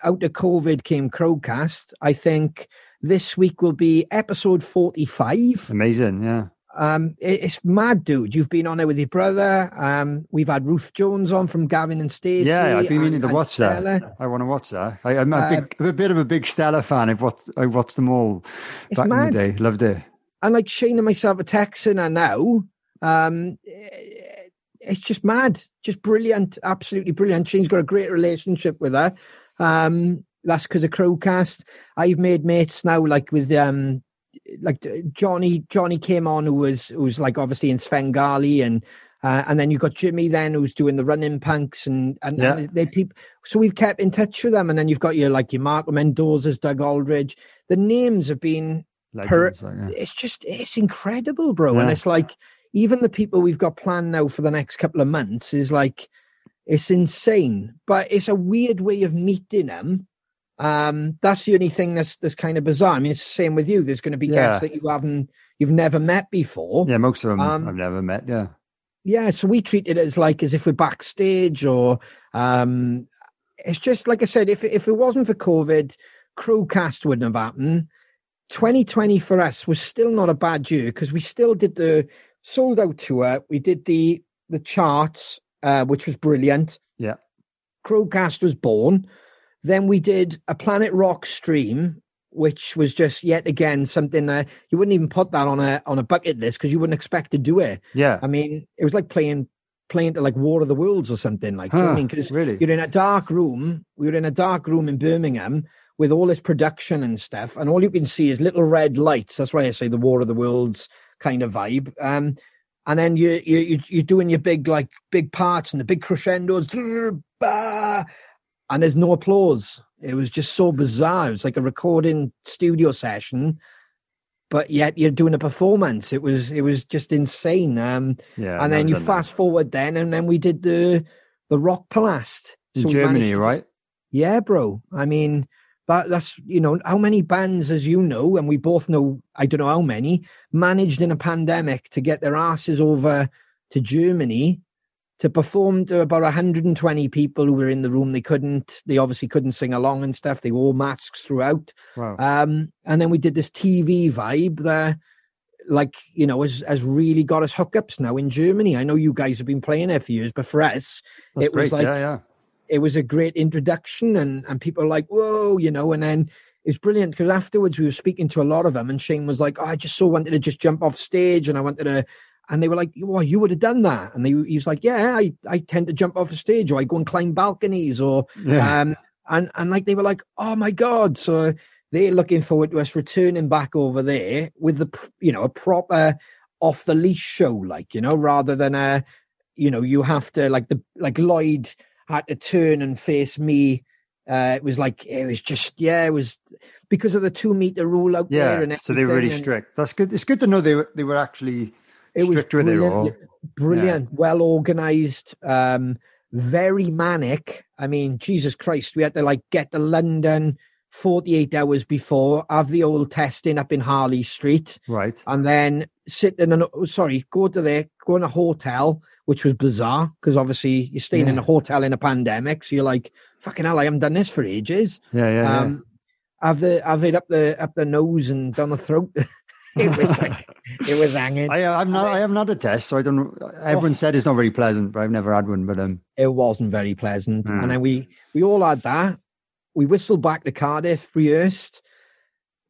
out of COVID came Crowcast. I think this week will be episode forty-five. Amazing. Yeah. Um, it- it's mad, dude. You've been on it with your brother. Um, we've had Ruth Jones on from Gavin and Stacey. Yeah, I've been meaning to and watch that. I want to watch that. I, I'm a, Uh, big, I'm a bit of a big Stella fan. I've watched, I watched them all It's back mad. in the day. Loved it. And like Shane and myself are texting her now. Um, it's just mad, just brilliant, absolutely brilliant. Shane's got a great relationship with her. Um, that's because of Crowcast. I've made mates now, like with um, like Johnny. Johnny came on, who was who was like obviously in Svengali, and uh, and then you got Jimmy then, who's doing the running punks, and and, Yeah. and they people. So we've kept in touch with them, and then you've got your like your Mark Mendoza's, Doug Aldrich. The names have been Legends, like, yeah. it's just it's incredible, bro. And it's like even the people we've got planned now for the next couple of months is like it's insane. But it's a weird way of meeting them. Um, that's the only thing that's that's kind of bizarre. I mean, it's the same with you. There's going to be Yeah. guests that you haven't you've never met before. Yeah, most of them Um, I've never met. Yeah. yeah, so we treat it as like as if we're backstage or um it's just like I said, if if it wasn't for COVID, Crowcast wouldn't have happened. 2020 for us was still not a bad year because we still did the sold out tour. We did the the charts, uh, which was brilliant. Yeah. Crowcast was born. Then we did a Planet Rock stream, which was just yet again something that you wouldn't even put that on a on a bucket list because you wouldn't expect to do it. Yeah. I mean, it was like playing playing to like War of the Worlds or something. Like, do you know I mean? Because really? you're in a dark room. We were in a dark room in Birmingham with all this production and stuff, and all you can see is little red lights. That's why I say the War of the Worlds kind of vibe. Um, and then you you you- you're doing your big like big parts and the big crescendos, bah, and there's no applause. It was just so bizarre. It was like a recording studio session, but yet you're doing a performance. It was it was just insane. Um, Yeah. and then you done that. fast forward then, and then we did the the Rock Palast in Germany, to- right? Yeah, bro. I mean, that that's you know how many bands, as you know, and we both know. I don't know how many managed in a pandemic to get their asses over to Germany to perform to about 120 people who were in the room. They couldn't. They obviously couldn't sing along and stuff. They wore masks throughout. Wow. Um, and then we did this TV vibe that, like, you know, has, has really got us hookups now in Germany. I know you guys have been playing there for years, but for us, That's it was great. like- yeah, yeah. it was a great introduction and, and people were like, whoa, you know, and then it's brilliant because afterwards we were speaking to a lot of them and Shane was like, oh, I just so wanted to just jump off stage and I wanted to, and they were like, well, you would have done that. And they, he was like, yeah, I, I tend to jump off a stage or I go and climb balconies or, Yeah. um, and and like they were like, oh my god! So they're looking forward to us returning back over there with the you know a proper off the leash show, like you know, rather than a you know you have to like the like Lloyd had to turn and face me. Uh, it was like it was just yeah, it was because of the two meter rule out yeah. there. And so they were really and- strict. That's good. It's good to know they were, they were actually it was strict with it brilliant, all. brilliant, well organized, um, very manic. I mean, Jesus Christ, we had to like get to London 48 hours before, have the old testing up in Harley Street, Right. and then sit in an oh, sorry, go to there, go in a hotel, which was bizarre because obviously you're staying in a hotel in a pandemic, so you're like, fucking hell, I haven't done this for ages. Yeah, yeah, yeah. Um, have the have it up the up the nose and down the throat. it was like it was hanging. I, I'm not. I haven't a test, so I don't. know. Oh. Everyone said it's not very pleasant, but I've never had one. But um, it wasn't very pleasant. Mm. And then we we all had that. We whistled back to Cardiff, rehearsed,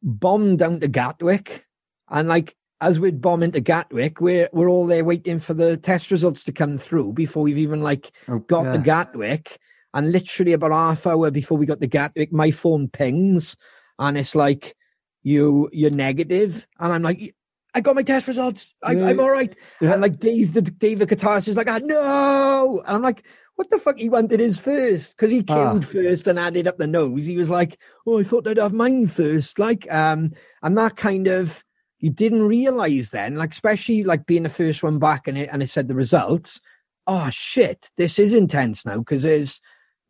bombed down to Gatwick, and like as we'd bomb into Gatwick, we're we're all there waiting for the test results to come through before we've even like oh, got yeah. to Gatwick. And literally about half hour before we got to Gatwick, my phone pings and it's like you you're negative, and I'm like. I got my test results. I, Yeah. I'm all right. Yeah. And like Dave, the Dave, the guitarist is like, ah, no. And I'm like, what the fuck? He wanted his first because he Ah. killed first and added up the nose. He was like, oh, I thought I'd have mine first. Like, um, and that kind of you didn't realize then, like, especially like being the first one back and it and it said the results. Oh shit, this is intense now because there's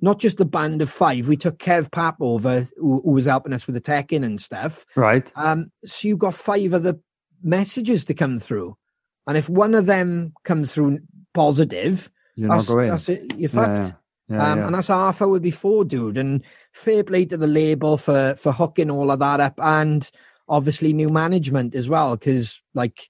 not just the band of five. We took Kev Pap over, who, who was helping us with the tech in and stuff. right. Um, so you've got five other messages to come through, and if one of them comes through positive, You're that's, not going. that's it. You're fucked. yeah, yeah, um, yeah. And that's half hour before, dude. And fair play to the label for for hooking all of that up, and obviously new management as well, because like.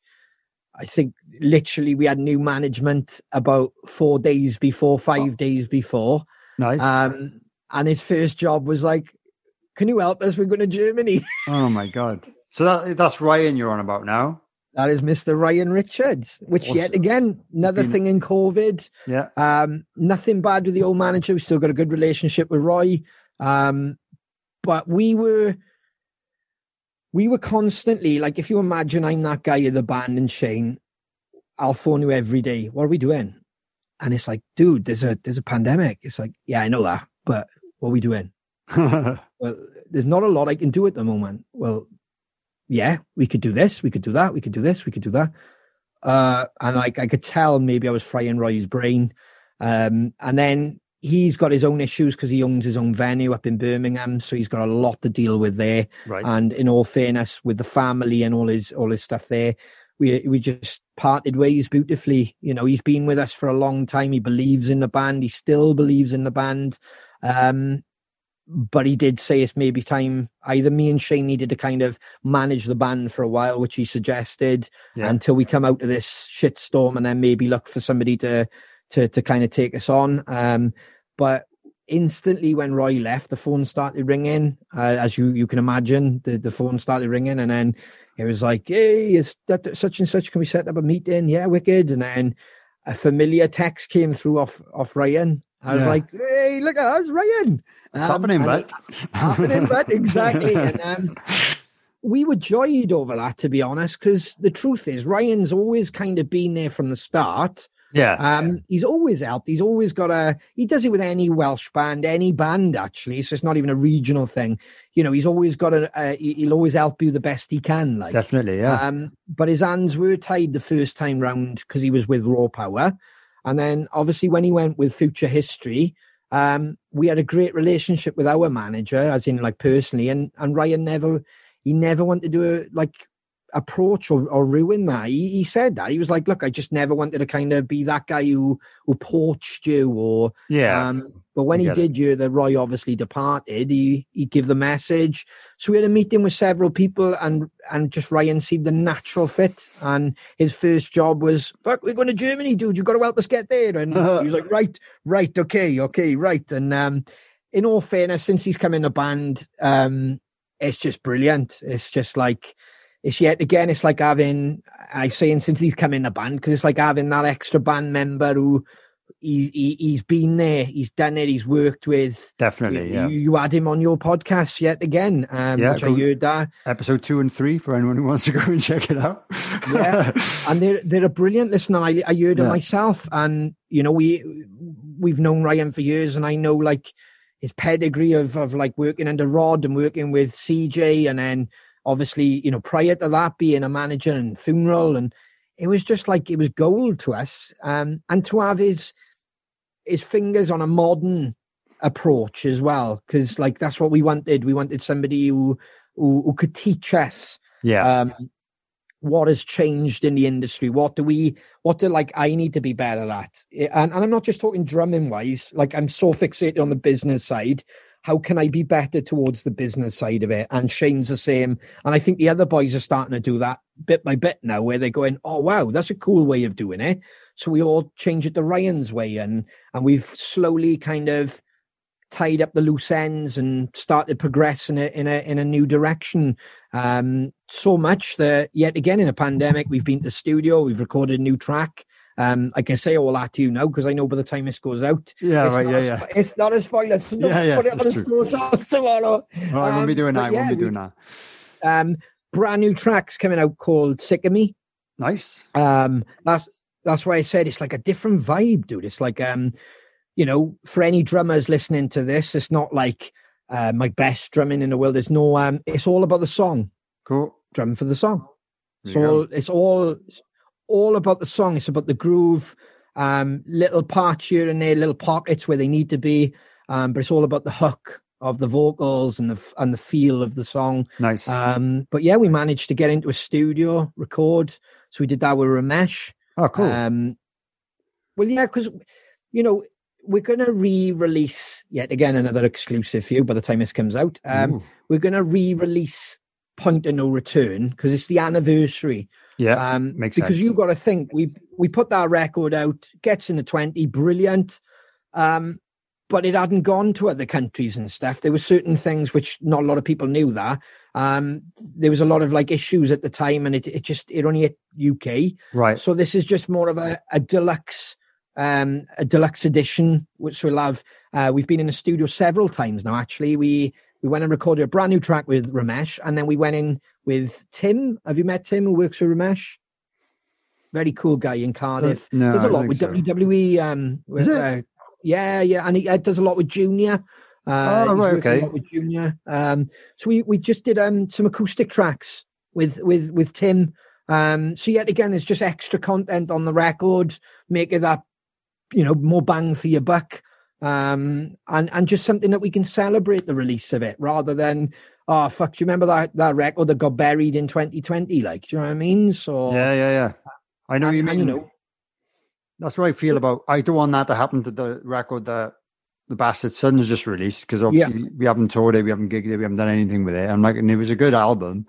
I think literally we had new management about four days before, five days before. Nice. Um, and his first job was like, Can you help us? We're going to Germany. oh my god. So that that's Ryan you're on about now. That is Mr. Ryan Richards, which yet again, another Been- thing in COVID. Yeah. Um, nothing bad with the old manager. We still got a good relationship with Roy. Um, but we were we were constantly like if you imagine I'm that guy in the band and Shane, I'll phone you every day. What are we doing? And it's like, dude, there's a there's a pandemic. It's like, yeah, I know that, but what are we doing? well, there's not a lot I can do at the moment. Well, yeah, we could do this, we could do that, we could do this, we could do that. Uh, and like I could tell maybe I was frying Roy's brain. Um, and then he's got his own issues because he owns his own venue up in Birmingham, so he's got a lot to deal with there. right. And in all fairness, with the family and all his all his stuff there, we we just parted ways beautifully. You know, he's been with us for a long time. He believes in the band. He still believes in the band. Um, but he did say it's maybe time either me and Shane needed to kind of manage the band for a while, which he suggested yeah. until we come out of this shitstorm and then maybe look for somebody to to to kind of take us on. Um, but instantly when Roy left, the phone started ringing. Uh, as you you can imagine, the, the phone started ringing, and then it was like, "Hey, is that such and such? Can we set up a meeting?" Yeah, wicked. And then a familiar text came through off off Ryan. I was like, "Hey, look at us, Ryan." It's um, happening, but happening, but exactly. and um, we were joyed over that, to be honest, because the truth is, Ryan's always kind of been there from the start. Yeah. Um, he's always helped. He's always got a, he does it with any Welsh band, any band, actually. So it's not even a regional thing. You know, he's always got a, a he'll always help you the best he can. Like, definitely. Yeah. Um, but his hands were tied the first time round because he was with Raw Power. And then obviously when he went with Future History, um, we had a great relationship with our manager, as in like personally, and, and Ryan never, he never wanted to do a, like approach or, or ruin that. He, he said that he was like, "Look, I just never wanted to kind of be that guy who who poached you." Or yeah. Um, but when he did it. you, the Roy obviously departed. He he give the message. So we had a meeting with several people, and and just Ryan seemed the natural fit. And his first job was, "Fuck, we're going to Germany, dude. You got to help us get there." And he was like, "Right, right, okay, okay, right." And um, in all fairness, since he's come in the band, um, it's just brilliant. It's just like it's yet again, it's like having I'm saying since he's come in the band because it's like having that extra band member who he, he he's been there, he's done it, he's worked with. Definitely, you, yeah. You, you had him on your podcast yet again, um, yeah, which I heard that episode two and three for anyone who wants to go and check it out. yeah, and they're they're a brilliant listener. I I heard it myself, and you know we we've known Ryan for years, and I know like his pedigree of of like working under Rod and working with CJ, and then obviously, you know, prior to that, being a manager and funeral, and it was just like it was gold to us. Um, and to have his his fingers on a modern approach as well, because like that's what we wanted. We wanted somebody who who, who could teach us. Yeah. Um, what has changed in the industry? What do we, what do like I need to be better at? And, and I'm not just talking drumming wise, like I'm so fixated on the business side how can I be better towards the business side of it? And Shane's the same. And I think the other boys are starting to do that bit by bit now, where they're going, oh, wow, that's a cool way of doing it. So we all change it to Ryan's way. And, and we've slowly kind of tied up the loose ends and started progressing it in a, in a new direction. Um, so much that yet again in a pandemic, we've been to the studio, we've recorded a new track. Um, I can say all that to you now because I know by the time this goes out, yeah, right, yeah, yeah, it's not a spoiler. So yeah, yeah, put it on the tomorrow. Oh, I won't be um, doing that. I won't be doing that. Um, brand new tracks coming out called "Sick of Me." Nice. Um, that's that's why I said it's like a different vibe, dude. It's like um, you know, for any drummers listening to this, it's not like uh, my best drumming in the world. There's no um, it's all about the song. Cool. Drumming for the song. So it's all all about the song. It's about the groove, um, little parts here and there, little pockets where they need to be. Um, but it's all about the hook of the vocals and the and the feel of the song. Nice. Um, but yeah, we managed to get into a studio, record. So we did that with Romesh. Oh, cool. Um, well, yeah, because you know we're going to re-release yet again another exclusive for you by the time this comes out. Um, we're going to re-release Point of No Return because it's the anniversary yeah, um, makes because sense. you got to think we we put that record out, gets in the twenty, brilliant, um, but it hadn't gone to other countries and stuff. There were certain things which not a lot of people knew that. Um, there was a lot of like issues at the time, and it it just it only hit UK. Right. So this is just more of a, a deluxe um a deluxe edition which we'll have uh we've been in the studio several times now actually we we went and recorded a brand new track with romesh and then we went in with Tim. Have you met Tim who works for Romesh? Very cool guy in Cardiff. No, does a lot with so. WWE. Um, Is it? Uh, yeah, yeah, and he uh, does a lot with Junior. Uh, oh right, okay. with Junior. Um, so we we just did um some acoustic tracks with with with Tim. Um, so yet again, there's just extra content on the record, making that you know more bang for your buck. Um, and and just something that we can celebrate the release of it rather than oh fuck. Do you remember that that record that got buried in 2020? Like, do you know what I mean? So yeah, yeah, yeah. I know and, you mean. and, you know, That's what I feel about. I don't want that to happen to the record that the Bastard Sons just released because obviously we haven't toured it, we haven't gigged it, we haven't done anything with it. I'm like, and it was a good album,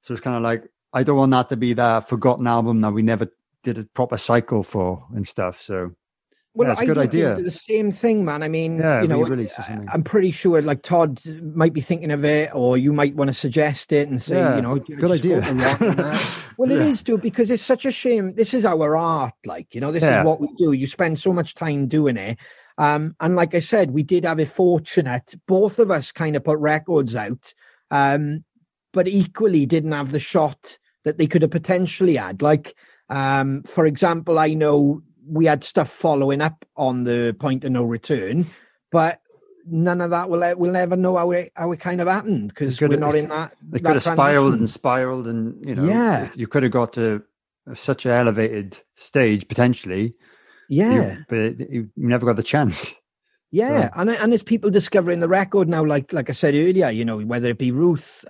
so it's kind of like I don't want that to be that forgotten album that we never did a proper cycle for and stuff. So Well, Yeah, it's a I good idea. The same thing, man. I mean, Yeah, you know. I'm pretty sure like Todd might be thinking of it, or you might want to suggest it and say, Yeah, you know, good idea. spoken rock and that. well, it is too because it's such a shame. This is our art, like you know, this is what we do. You spend so much time doing it. Um, and like I said, we did have a fortunate. Both of us kind of put records out, um, but equally didn't have the shot that they could have potentially had. Like, um, for example, I know we had stuff following up on the point of no return, but none of that will we'll never know how it how it kind of happened because we're not in that. they that could have spiraled and spiraled, and you know, Yeah. you could have got to such an elevated stage potentially. you- yeah. but you never got the chance. Yeah, and and there's people discovering the record now, like like I said earlier, you know, whether it be Ruth,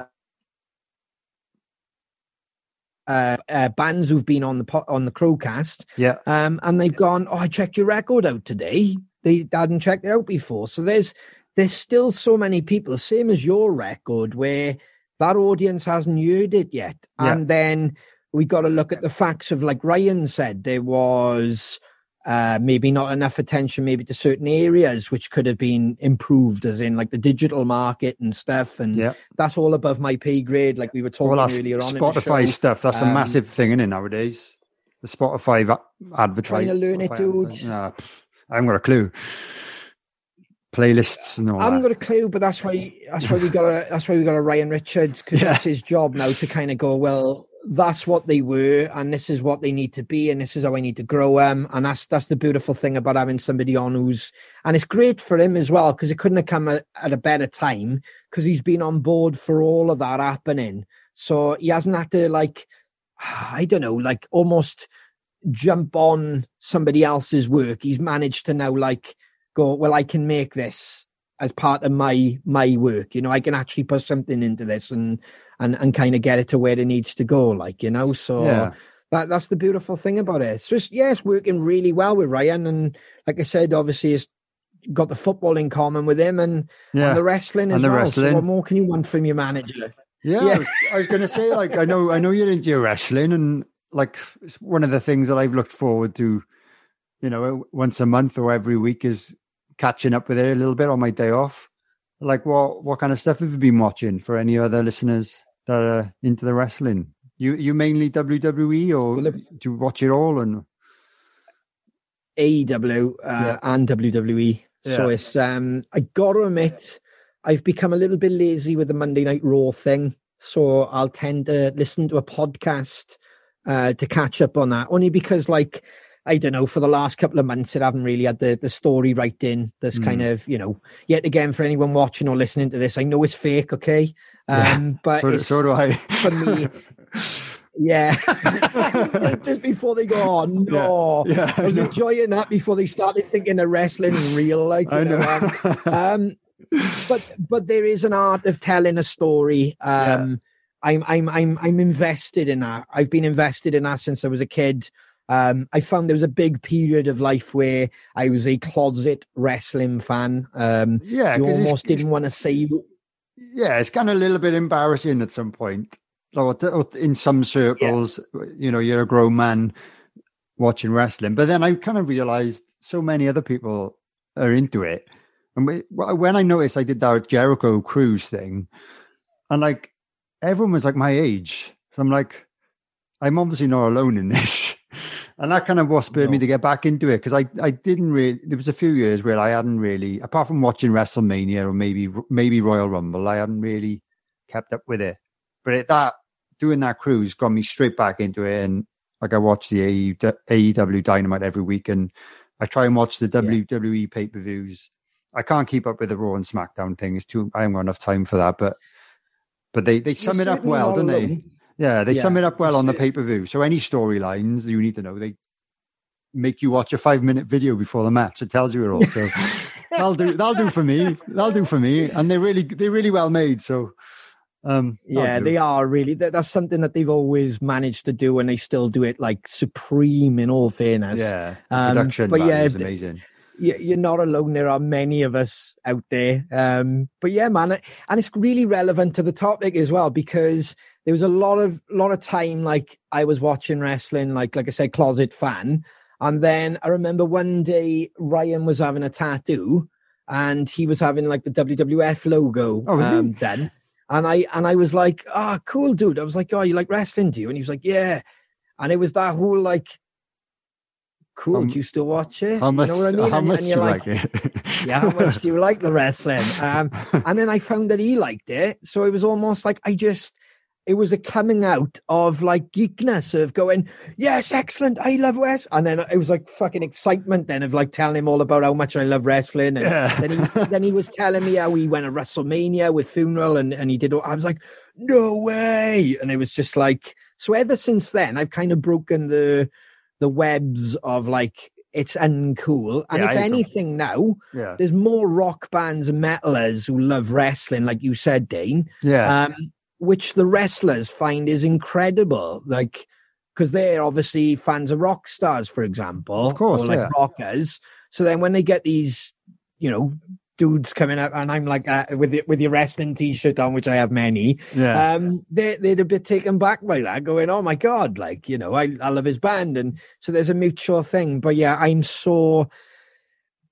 uh, uh, bands who've been on the po- on the Crowcast, Yeah, um, and they've gone, oh, I checked your record out today. They hadn't checked it out before, so there's there's still so many people, same as your record, where that audience hasn't heard it yet, Yeah. and then we got to look at the facts of like Ryan said, there was uh, maybe not enough attention maybe to certain areas which could have been improved as in like the digital market and stuff and yeah. that's all above my pay grade like we were talking Well, earlier on Spotify stuff. That's a Um, massive thing, isn't it, nowadays? The Spotify va- advertising. Trying to learn it, dude. Pff, I haven't got a clue. Playlists and all I haven't that. got a clue, but that's why that's why we got a that's why we got a Ryan Richards because Yeah. that's his job now to kind of go well. That's what they were, and this is what they need to be, and this is how I need to grow them. And that's that's the beautiful thing about having somebody on who's, and it's great for him as well because it couldn't have come at, at a better time because he's been on board for all of that happening. So he hasn't had to like, I don't know, like almost jump on somebody else's work. He's managed to now like go, well, I can make this as part of my my work. You know, I can actually put something into this and and and kind of get it to where it needs to go. Like you know, so Yeah. that that's the beautiful thing about it. It's just yeah, it's working really well with Ryan, and like I said, obviously it's got the football in common with him and, Yeah, and the wrestling And the well. So wrestling. what more can you want from your manager? yeah. yeah. I was, I was going to say, like, I know, I know you're into your wrestling, and like, it's one of the things that I've looked forward to, you know, once a month or every week is catching up with it a little bit on my day off. Like, what what kind of stuff have you been watching for any other listeners that are into the wrestling? You you mainly WWE or Well, do you watch it all? And AEW uh, Yeah. and WWE. So it's um I gotta admit, I've become a little bit lazy with the Monday Night Raw thing. So I'll tend to listen to a podcast uh to catch up on that. Only because like I don't know, for the last couple of months it haven't really had the, the story right in. Hmm. kind of, you know, yet again for anyone watching or listening to this, I know it's fake, okay? Yeah. Um but so, so do I. for me, yeah. Just before they go on, no. yeah, I was enjoying that before they started thinking of wrestling real, like you I know. know. um, um, but but there is an art of telling a story. Um, I'm I'm I'm I'm invested in that. I've been invested in that since I was a kid. Um, I found there was a big period of life where I was a closet wrestling fan. Um, yeah, you 'cause it's- almost didn't want to say yeah, it's kind of a little bit embarrassing at some point. Or in some circles, you know, you're a grown man watching wrestling. But then I kind of realized so many other people are into it. And we- when I noticed I did that Jericho cruise thing, and like everyone was like my age. So I'm like, I'm obviously not alone in this. And that kind of what spurred me to get back into it because I, I didn't really. There was a few years where I hadn't really, apart from watching WrestleMania or maybe maybe Royal Rumble, I hadn't really kept up with it. But it, that doing that cruise got me straight back into it, and like I watch the AEW, Dynamite every week, and I try and watch the WWE pay per views. I can't keep up with the Raw and SmackDown thing; it's too. I haven't got enough time for that, but but they they sum You're it up well, don't they? Yeah, they sum it up well on the pay per view. So any storylines you need to know, they make you watch a five minute video before the match. It tells you it all. So that'll do. That'll do for me. That'll do for me. And they're really, they're really well made. So, um, Yeah, they are really. That, that's something that they've always managed to do, and they still do it like supreme. In all fairness, Yeah, Um, production but yeah, is amazing. you- you're not alone. There are many of us out there. Um, but yeah, man, and it's really relevant to the topic as well because there was a lot of lot of time like I was watching wrestling, like like I said, closet fan, and then I remember one day Ryan was having a tattoo, and he was having like the WWF logo Oh, um, done. And I and I was like, "Ah, cool, dude." I was like, "Oh, you like wrestling, do you?" And he was like, "Yeah." And it was that whole like, "Cool, Um, do you still watch it?" How much? You know what I mean? How And- much and do you're you like, it? yeah, how much do you like the wrestling? Um, and then I found that he liked it. So it was almost like I just, it was a coming out of like geekness of going, yes, excellent, I love West. And then it was like fucking excitement then of like telling him all about how much I love wrestling. And Yeah. then, he, then he was telling me how he went to WrestleMania with Funeral and, and he did, all, I was like, no way. And it was just like, so ever since then, I've kind of broken the, the webs of like, it's uncool. And Yeah, if anything now, yeah, there's more rock bands and metalers who love wrestling, like you said, Dane, yeah, um, which the wrestlers find is incredible. Like, because they're obviously fans of rock stars, for example, Of course, or like yeah. rockers. So then when they get these, you know, dudes coming out, and I'm like uh, with the, with your wrestling t-shirt on, which I have many, yeah. um, they they're a bit taken back by that, going, "Oh my god!" Like you know, I I love his band, and so there's a mutual thing. But yeah, I'm so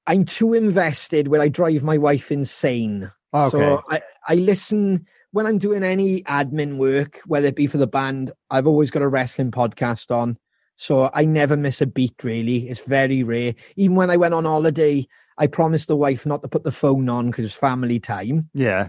I'm too invested where I drive my wife insane. okay. So I I listen when I'm doing any admin work, whether it be for the band. I've always got a wrestling podcast on. So I never miss a beat really. It's very rare. Even when I went on holiday, I promised the wife not to put the phone on because it's family time. yeah,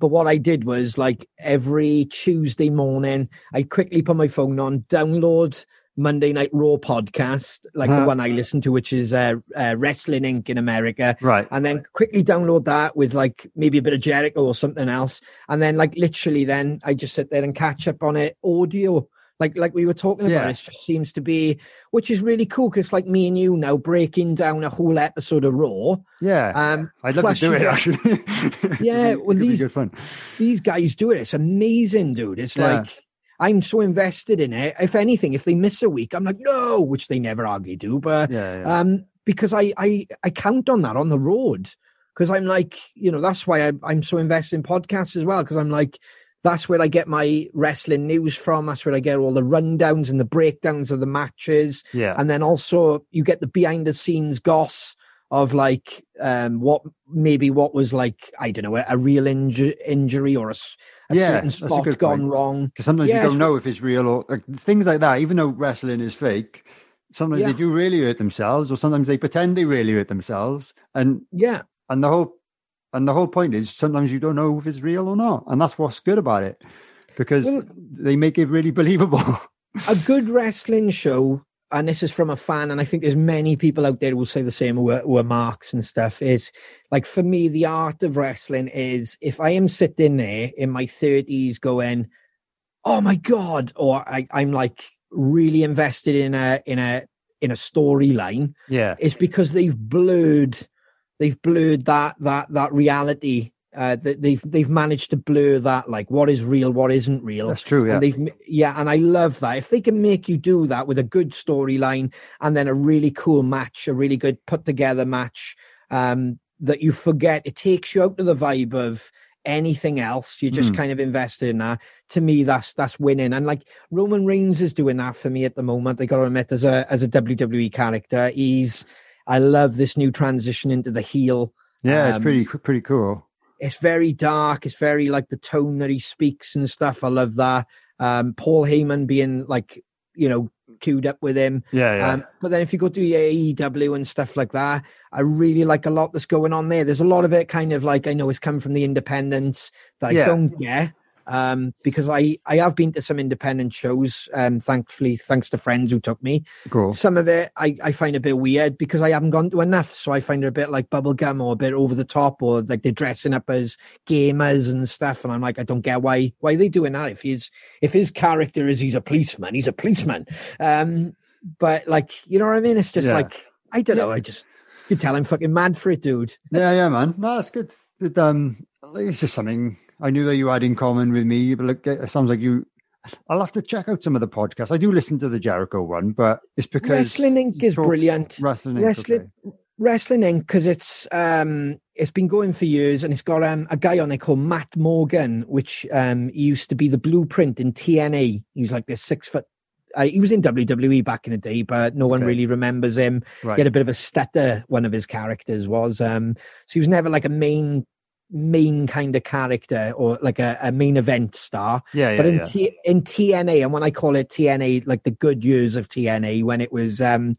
But what I did was like every Tuesday morning, I quickly put my phone on, download Monday Night Raw podcast, like Uh-huh. the one I listen to, which is uh, uh, Wrestling Inc. in America. right. And then quickly download that with like maybe a bit of Jericho or something else. And then like literally then I just sit there and catch up on it audio. Like like we were talking about, Yeah. it just seems to be, which is really cool because like me and you now breaking down a whole episode of Raw. Yeah, Um, I'd love to do it actually. Yeah, well, these- good fun. these guys do it. It's amazing, dude. It's Yeah. like I'm so invested in it. If anything, if they miss a week, I'm like, no, which they never hardly do. But Yeah, yeah. um, because I I I count on that on the road because I'm like, you know, that's why I, I'm so invested in podcasts as well because I'm like. That's where I get my wrestling news from. That's where I get all the rundowns and the breakdowns of the matches. yeah, And then also you get the behind the scenes goss of like um what maybe what was like I don't know a, a real inju- injury or a Yeah, certain a spot gone point. wrong. because sometimes yeah, you don't know if it's real or like, things like that. Even though wrestling is fake, sometimes Yeah. they do really hurt themselves, or sometimes they pretend they really hurt themselves. And Yeah, and the whole and the whole point is sometimes you don't know if it's real or not, and that's what's good about it because Well- they make it really believable. a good wrestling show, and this is from a fan, and I think there's many people out there who will say the same who are, who are marks and stuff. Is like for me, the art of wrestling is if I am sitting there in my 30s going, "Oh my god," or I, I'm like really invested in a in a in a storyline. yeah, it's because they've blurred they've blurred that that that reality uh they've they've managed to blur that like what is real what isn't real. That's true. Yeah, and they've yeah and i love that. If they can make you do that with a good storyline and then a really cool match a really good put together match um that you forget it takes you out of the vibe of anything else. You're just Hmm. kind of invested in that. To me that's that's winning. And like roman reigns is doing that for me at the moment. I gotta admit as a as a wwe character he's i love this new transition into the heel. Yeah, it's um, pretty pretty cool. It's very dark. It's very like the tone that he speaks and stuff. I love that. Um, Paul Heyman being like, you know, queued up with him. Yeah, yeah, Um, but then if you go to AEW and stuff like that, I really like a lot that's going on there. There's a lot of it kind of like I know it's come from the independents that I Yeah. don't get. Um, because I I have been to some independent shows, um, thankfully, thanks to friends who took me. cool. Some of it I, I find a bit weird because I haven't gone to enough. So I find it a bit like bubblegum or a bit over the top or like they're dressing up as gamers and stuff. And I'm like, I don't get why why are they doing that. If he's if his character is he's a policeman, he's a policeman. Um but like you know what I mean? It's just Yeah. like I don't Yeah. know, I just You tell I'm fucking mad for it, dude. yeah, yeah, man. No, it's good. It, um, it's just something I knew that you had in common with me. But look, it sounds like you. I'll have to check out some of the podcasts. I do listen to the Jericho one, but it's because Wrestling Inc. is brilliant. Wrestling, Inc. Wrestling, okay. Wrestling Inc. because it's um it's been going for years and it's got um a guy on it called Matt Morgan, which um he used to be the blueprint in TNA. He was like this six foot. Uh, he was in WWE back in the day, but no one Okay. really remembers him. Right. He had a bit of a stutter. One of his characters was um so he was never like a main main kind of character or like a, a main event star. yeah, yeah, But in yeah. T- in TNA, and when I call it TNA, like the good years of TNA, when it was um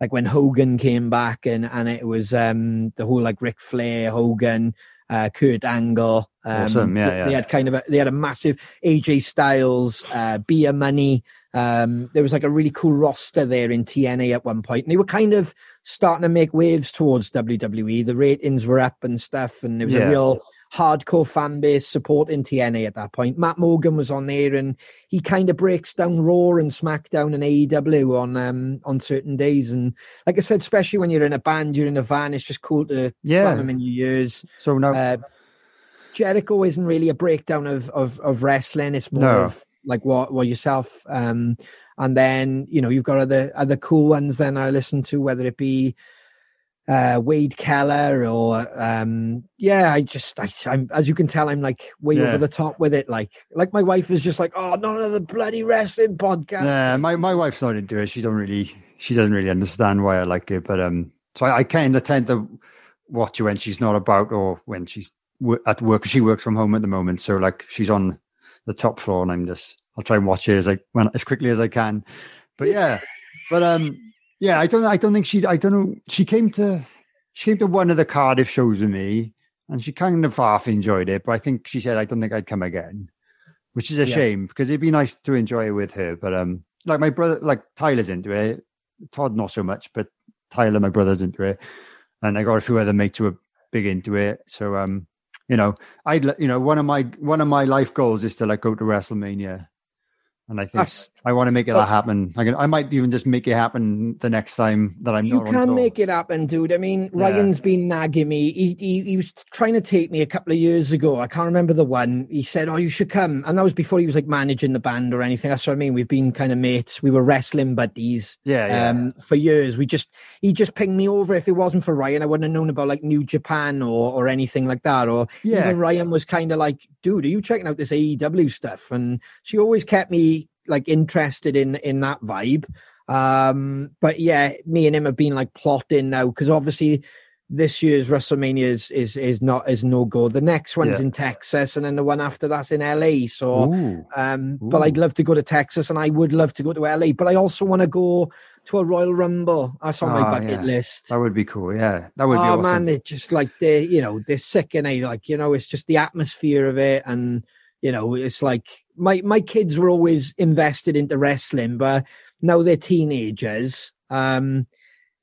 like when Hogan came back and and it was um the whole like Ric Flair, Hogan, uh, Kurt Angle. Um, Awesome, yeah, they, yeah. They had kind of a, they had a massive AJ Styles, uh, Beer Money. Um, there was like a really cool roster there in TNA at one point, and they were kind of starting to make waves towards WWE. The ratings were up and stuff, and there was Yeah. a real hardcore fan base supporting TNA at that point. Matt Morgan was on there, and he kind of breaks down Raw and SmackDown and AEW on um on certain days. And like I said, especially when you're in a band, you're in a van, it's just cool to Yeah. slam them in your ears. So now, Uh, Jericho isn't really a breakdown of of, of wrestling. It's more No. of like what what yourself. Um, and then you know you've got other other cool ones. Then I listen to whether it be uh Wade Keller or um yeah I just I, I'm as you can tell I'm like way Yeah. over the top with it like like my wife is just like oh none of the bloody wrestling podcast yeah, my my wife's not into it. She don't really, she doesn't really understand why I like it. But um, so I, I kind of tend to watch it when she's not about or when she's at work She works from home at the moment, so like she's on the top floor, and I'm just I'll try and watch it as I when as quickly as I can. But yeah, but um, yeah, I don't I don't think she I don't know she came to she came to one of the Cardiff shows with me, and she kind of half enjoyed it. But I think she said I don't think I'd come again, which is a Yeah. shame because it'd be nice to enjoy it with her. But um, like my brother, like Tyler's into it, Todd not so much, but Tyler, my brother's into it, and I got a few other mates who are big into it. So um, you know, I'd you know one of my one of my life goals is to like go to WrestleMania, and I think That's- I want to make it happen. I can, I might even just make it happen the next time that I'm you can make it happen, dude. I mean, Yeah. Ryan's been nagging me. He, he he was trying to take me a couple of years ago. I can't remember the one. He said, "Oh, you should come," and that was before he was like managing the band or anything. That's what I mean. We've been kind of mates. We were wrestling buddies. Yeah, yeah. Um, for years, we just he just pinged me over. If it wasn't for Ryan, I wouldn't have known about like New Japan or or anything like that. Or Yeah. even Ryan was kind of like, "Dude, are you checking out this AEW stuff?" And she always kept me like interested in in that vibe. Um, but yeah, me and him have been like plotting now because obviously this year's WrestleMania is is is not is no go. The next one's Yeah. in Texas, and then the one after that's in LA. So, Ooh, um, but I'd love to go to Texas, and I would love to go to LA. But I also want to go to a Royal Rumble. That's on my Ah, bucket yeah. list. that would be cool. Yeah, that would be awesome. oh awesome. man, it just like they, you know, they're sick and I like, you know, it's just the atmosphere of it, and you know, it's like my my kids were always invested into wrestling, but now they're teenagers. Um,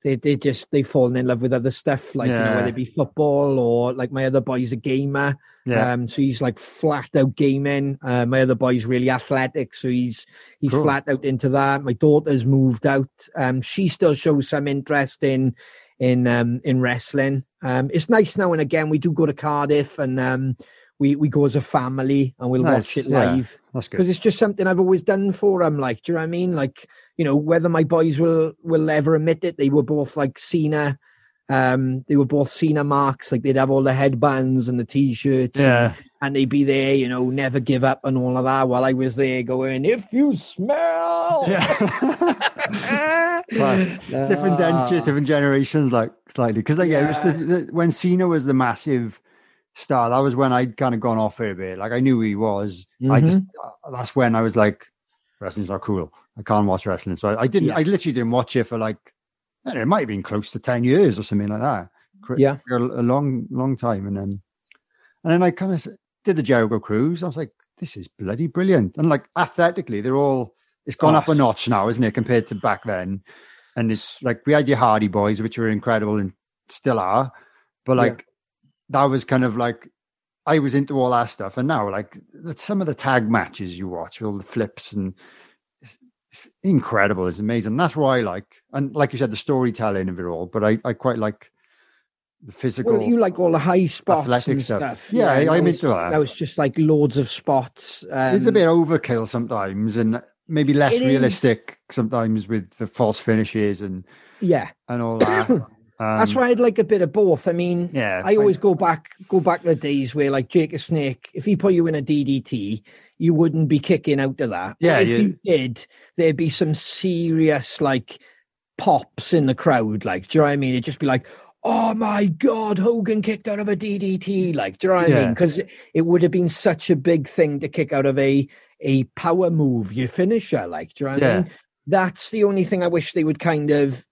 they they just they've fallen in love with other stuff, like you know, whether it be football or like my other boy's a gamer. yeah, Um, so he's like flat out gaming. Uh, my other boy's really athletic, so he's he's Cool. flat out into that. My daughter's moved out. Um, she still shows some interest in in um in wrestling. Um, it's nice now and again. We do go to Cardiff and um we we go as a family and we'll watch Nice, it yeah. live that's good. because it's just something I've always done for them. Like, do you know what I mean? Like, you know, whether my boys will will ever admit it, they were both like Cena. Um, they were both Cena marks. Like they'd have all the headbands and the t-shirts. Yeah, and they'd be there, you know, never give up and all of that. While I was there going, if you smell, yeah. Different gen- different generations, like slightly because like yeah, it was the, the, when Cena was the massive star. That was when I'd kind of gone off a bit. Like I knew he was. I just Mm-hmm. uh, that's when I was like, wrestling's not cool. I can't watch wrestling. So I, I didn't. Yeah. I literally didn't watch it for like. Know, it might have been close to ten years or something like that. Yeah. a, a long, long time, and then and then I kind of did the Jericho cruise. I was like, this is bloody brilliant. And like athletically, they're all it's gone Oh, up a notch now, isn't it, compared to back then? And it's like we had your Hardy Boys, which were incredible and still are, but Yeah. That was kind of like I was into all that stuff, and now like some of the tag matches you watch, all the flips and it's, it's incredible. It's amazing. That's what I like, and like you said, the storytelling of it all. But I, I quite like the physical. Well, you like all the high spots Athletic stuff. stuff. Yeah, I- that I'm was- into that. That was just like loads of spots. Um, it's a bit overkill sometimes, and maybe less It is. realistic sometimes with the false finishes and Yeah, and all that. Um, that's why I'd like a bit of both. I mean, Yeah, I always go back go back to the days where like Jake a Snake, if he put you in a DDT, you wouldn't be kicking out of that. But Yeah, if you- you did, there'd be some serious like pops in the crowd. Like, do you know what I mean? It'd just be like, oh my god, Hogan kicked out of a DDT. Like, do you know what I mean? Because it would have been such a big thing to kick out of a a power move, your finisher. Like, do you know what I mean? That's the only thing I wish they would kind of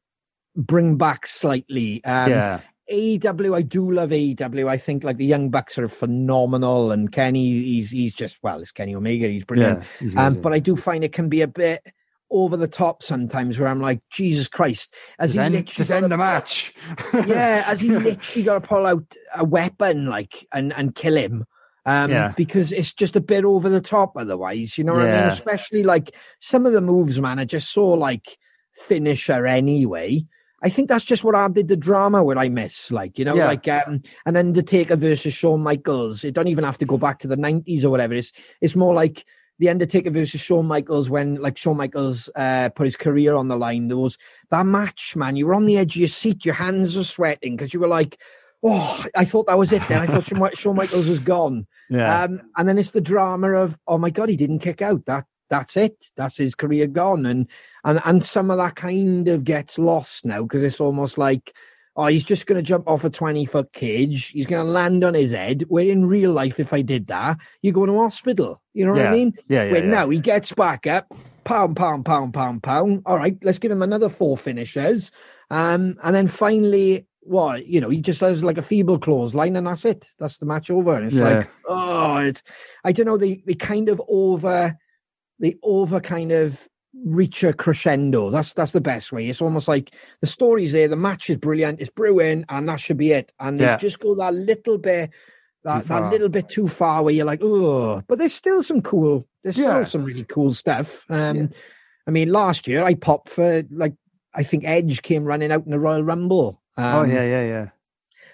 bring back slightly. Um, yeah, AEW, I do love AEW. I think like the Young Bucks are phenomenal, and Kenny, he's he's just well, it's Kenny Omega, he's brilliant. yeah. he's Um, but I do find it can be a bit over the top sometimes, where I'm like, Jesus Christ, as just he end, literally end the match. yeah, as he literally got to pull out a weapon like and and kill him. Um, Yeah. because it's just a bit over the top otherwise, you know what I mean? Especially like some of the moves, man, are just so like finisher anyway. I think that's just what added the drama what I miss. Like, you know, Yeah. like um an Undertaker versus Shawn Michaels. It don't even have to go back to the nineties or whatever. It's it's more like the Undertaker versus Shawn Michaels when like Shawn Michaels uh put his career on the line. There was that match, man. You were on the edge of your seat, your hands were sweating because you were like, Oh, I thought that was it then. I thought Shawn Michaels was gone. yeah, Um, and then it's the drama of, oh my god, he didn't kick out. That that's it. That's his career gone. And and and some of that kind of gets lost now because it's almost like, oh, he's just going to jump off a twenty foot cage. He's going to land on his head. Where in real life, if I did that, you go to hospital. You know what Yeah. I mean? yeah, yeah. Yeah. now he gets back up, pound, pound, pound, pound, pound. All right, let's give him another four finishes. Um, and then finally, what you know, he just has like a feeble clothesline, and that's it. That's the match over. And it's Yeah. like, oh, it's I don't know. They they kind of over, they over kind of reach a crescendo. That's that's the best way. It's almost like the story's there, the match is brilliant, it's brewing, and that should be it. And they just go that little bit. That, that little bit too far where you're like, oh, but there's still some cool, there's Yeah. still some really cool stuff. Um, Yeah. I mean, last year I popped for like, I think Edge came running out in the Royal Rumble. Um, oh yeah, yeah, yeah.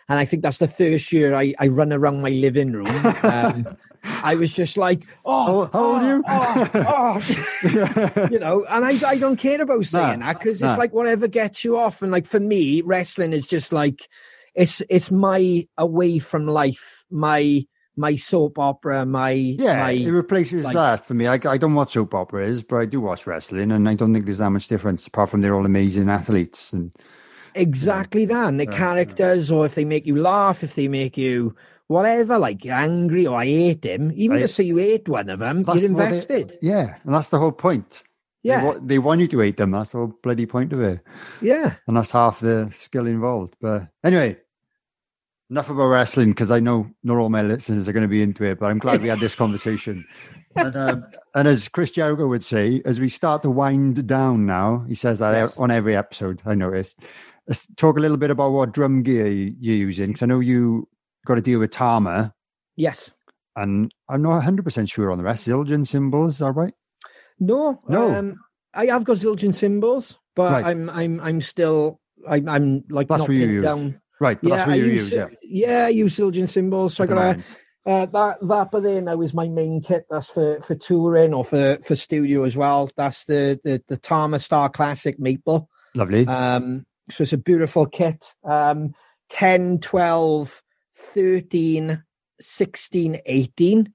and I think that's the first year I, I run around my living room. Um, I was just like, oh, How- old are you? oh, oh, oh. you know, and I, I don't care about saying that because it's like whatever gets you off. And like for me, wrestling is just like it's it's my away from life, my my soap opera, my Yeah, my it replaces like- that for me. I, I don't watch soap operas, but I do watch wrestling, and I don't think there's that much difference apart from they're all amazing athletes. And exactly that. And the Yeah, yeah. characters, or if they make you laugh, if they make you whatever, like you're angry or I hate him, even I- to say you hate one of them, That's you're what they- invested. yeah, and that's the whole point. They, Yeah, wa- they want you to hate them. That's the whole bloody point of it, yeah. and that's half the skill involved. But anyway, enough about wrestling because I know not all my listeners are going to be into it. But I'm glad we had this conversation. And, um, and as Chris Jericho would say, as we start to wind down now, he says that Yes. on every episode. I noticed. Let's talk a little bit about what drum gear you- you're using because I know you got to deal with Tama, Yes. and I'm not 100 percent sure on the rest. Zildjian cymbals, is that right? No, No. Um, I have got Zildjian cymbals, but Right. I'm I'm I'm still I'm I'm like That's not what you pinned use. down. Right, but Yeah, that's what I you use use. Yeah, yeah, I use Zildjian cymbals. So I got. Uh, that that but there now is my main kit. That's for for touring or for for studio as well. That's the the the Tama Star Classic Maple. lovely. Um, so it's a beautiful kit. Um, 10, 12, 13, 16, 18.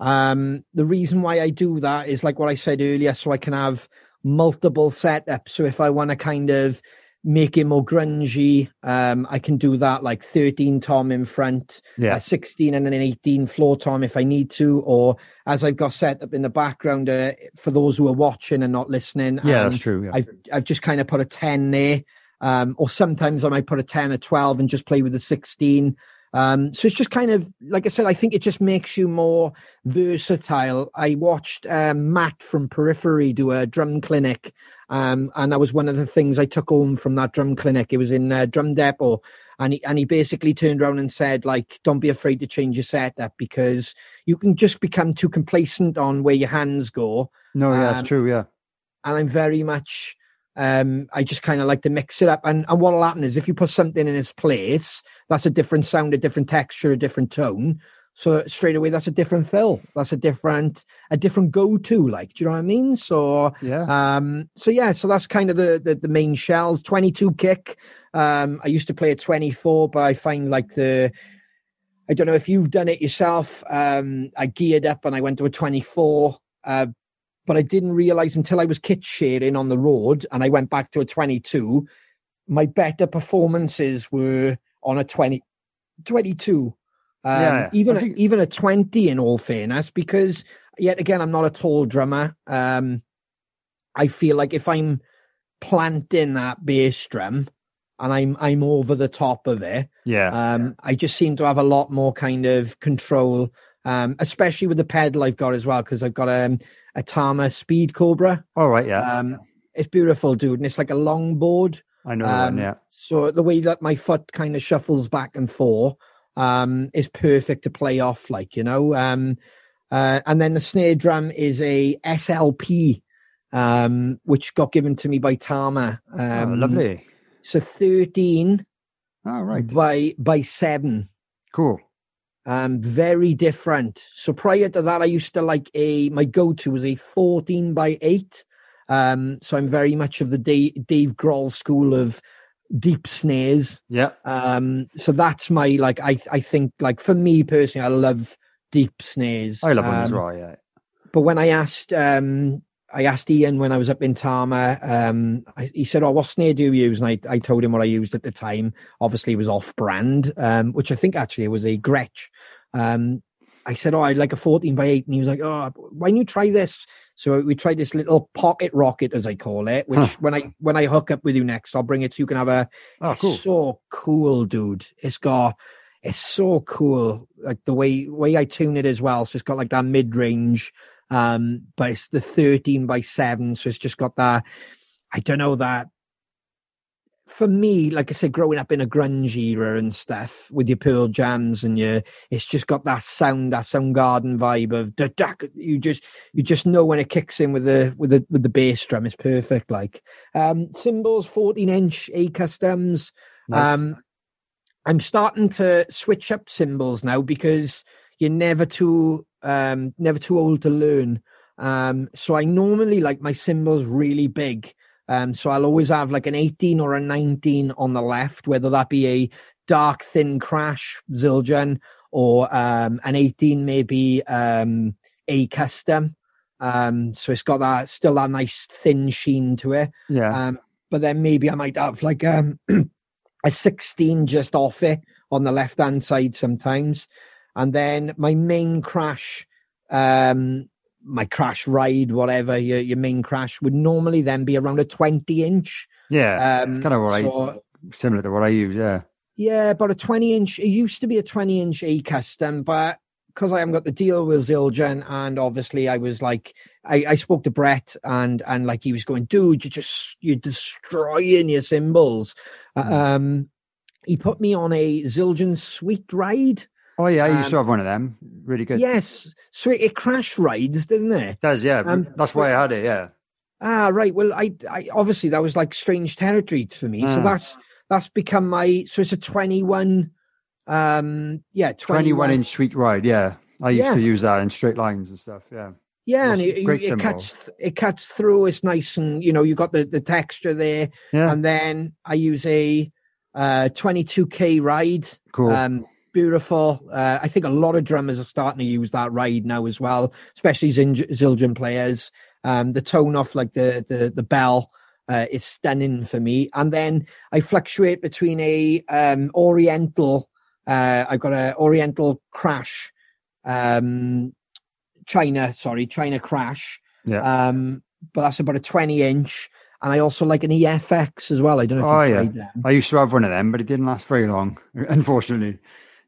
Um, the reason why I do that is like what I said earlier, so I can have multiple setups. So if I want to kind of make it more grungy, um, I can do that like 13 tom in front, yeah, a 16 and an 18 floor tom if I need to, or as I've got set up in the background uh, for those who are watching and not listening. yeah, um, that's true. Yeah. I've I've just kind of put a 10 there. Um, or sometimes I might put a 10 or 12 and just play with the 16. Um, so it's just kind of like I said, I think it just makes you more versatile. I watched um, Matt from Periphery do a drum clinic, um, and that was one of the things I took home from that drum clinic. It was in uh, Drum Depot, and he and he basically turned around and said, like, don't be afraid to change your setup because you can just become too complacent on where your hands go no, yeah, um, that's true. Yeah, and I'm very much um, I just kind of like to mix it up. And and what'll happen is if you put something in its place, that's a different sound, a different texture, a different tone. So straight away, that's a different fill. That's a different a different go to. Like, do you know what I mean? So Yeah. um, so yeah, so that's kind of the the, the main shells. Twenty two kick. Um, I used to play a twenty four, but I find like the I don't know if you've done it yourself. Um, I geared up and I went to a twenty four. Uh, but I didn't realize until I was kit sharing on the road and I went back to a 22, my better performances were on a 20, 22. Um, Yeah, even I a, think- even a 20 in all fairness, because yet again, I'm not a tall drummer. Um, I feel like if I'm planting that bass drum and I'm I'm over the top of it, yeah. um, I just seem to have a lot more kind of control, um, especially with the pedal I've got as well, because I've got um, a Tama Speed Cobra. All right. Yeah. Um, it's beautiful, dude, and it's like a long board. I know. Um, one, yeah. So the way that my foot kind of shuffles back and forth um, is perfect to play off, like you know. Um, uh, and then the snare drum is a SLP, um, which got given to me by Tama. oh, Um, lovely. So thirteen All right. by by seven. Cool. Um very different so prior to that i used to like a my go-to was a 14 by 8 um so i'm very much of the dave, dave grohl school of deep snares Yeah. um so that's my like i i think like for me personally i love deep snares I love one as well. Yeah. but when I asked, um, I asked Ian when I was up in Tama, um, I, he said, "Oh, what snare do you use?" And I, I told him what I used at the time. Obviously, it was off-brand, um, which I think actually it was a Gretsch. Um, I said, "Oh, I'd like a 14 by 8," and he was like, "Oh, why don't you try this?" So we tried this little pocket rocket, as I call it, which Huh. when I when I hook up with you next, I'll bring it so you can have a Oh, it's cool. so cool, dude. It's got it's so cool. Like the way way I tune it as well. So it's got like that mid range, um, but it's the 13 by 7. So it's just got that, I don't know that for me, like I said, growing up in a grunge era and stuff with your Pearl Jams and your, it's just got that sound, that Soundgarden vibe of the duck. You just, you just know when it kicks in with the with the with the bass drum. It's perfect. Like, um, cymbals, 14 inch A customs. Nice. Um, I'm starting to switch up cymbals now because you're never too um never too old to learn. Um, so I normally like my cymbals really big. Um, so I'll always have like an 18 or a 19 on the left, whether that be a dark thin crash Zildjian or um an 18 maybe um a custom. Um, so it's got that still that nice thin sheen to it. yeah. Um, but then maybe I might have like um, a 16 just off it on the left hand side sometimes. And then my main crash, um, my crash ride, whatever your, your main crash would normally then be around a 20 inch. yeah. Um, it's kind of what I so- similar to what I use. Yeah. yeah, about a 20 inch. It used to be a 20 inch A custom, but because I haven't got the deal with Zildjian, and obviously I was like, I, I spoke to Brett, and and like he was going, dude, you're just you're destroying your cymbals. Hmm. Um, he put me on a Zildjian Sweet Ride. Oh yeah. I used Um, to have one of them. Really good. Yes, so it, crash rides, didn't it? It does. Yeah. Um, That's why I had it. Yeah. Ah, right. Well, I, I obviously that was like strange territory for me. So Ah. that's that's become my. So it's a twenty-one. Um, yeah, 21 inch sweet ride. Yeah. I used Yeah. to use that in straight lines and stuff. Yeah. Yeah, and it, it, cuts it cuts through. It's nice, and you know you got the the texture there. Yeah. And then I use a uh 22k ride. Cool. Um, beautiful. Uh, I think a lot of drummers are starting to use that ride now as well, especially Zildjian players. Um, the tone off like the the the bell uh, is stunning for me. And then I fluctuate between a um Oriental. Uh, I've got a Oriental crash. Um, China, sorry, China Crash. yeah. Um, but that's about a 20 inch. And I also like an EFX as well. I don't know if Oh, yeah. I used to have one of them, but it didn't last very long, unfortunately.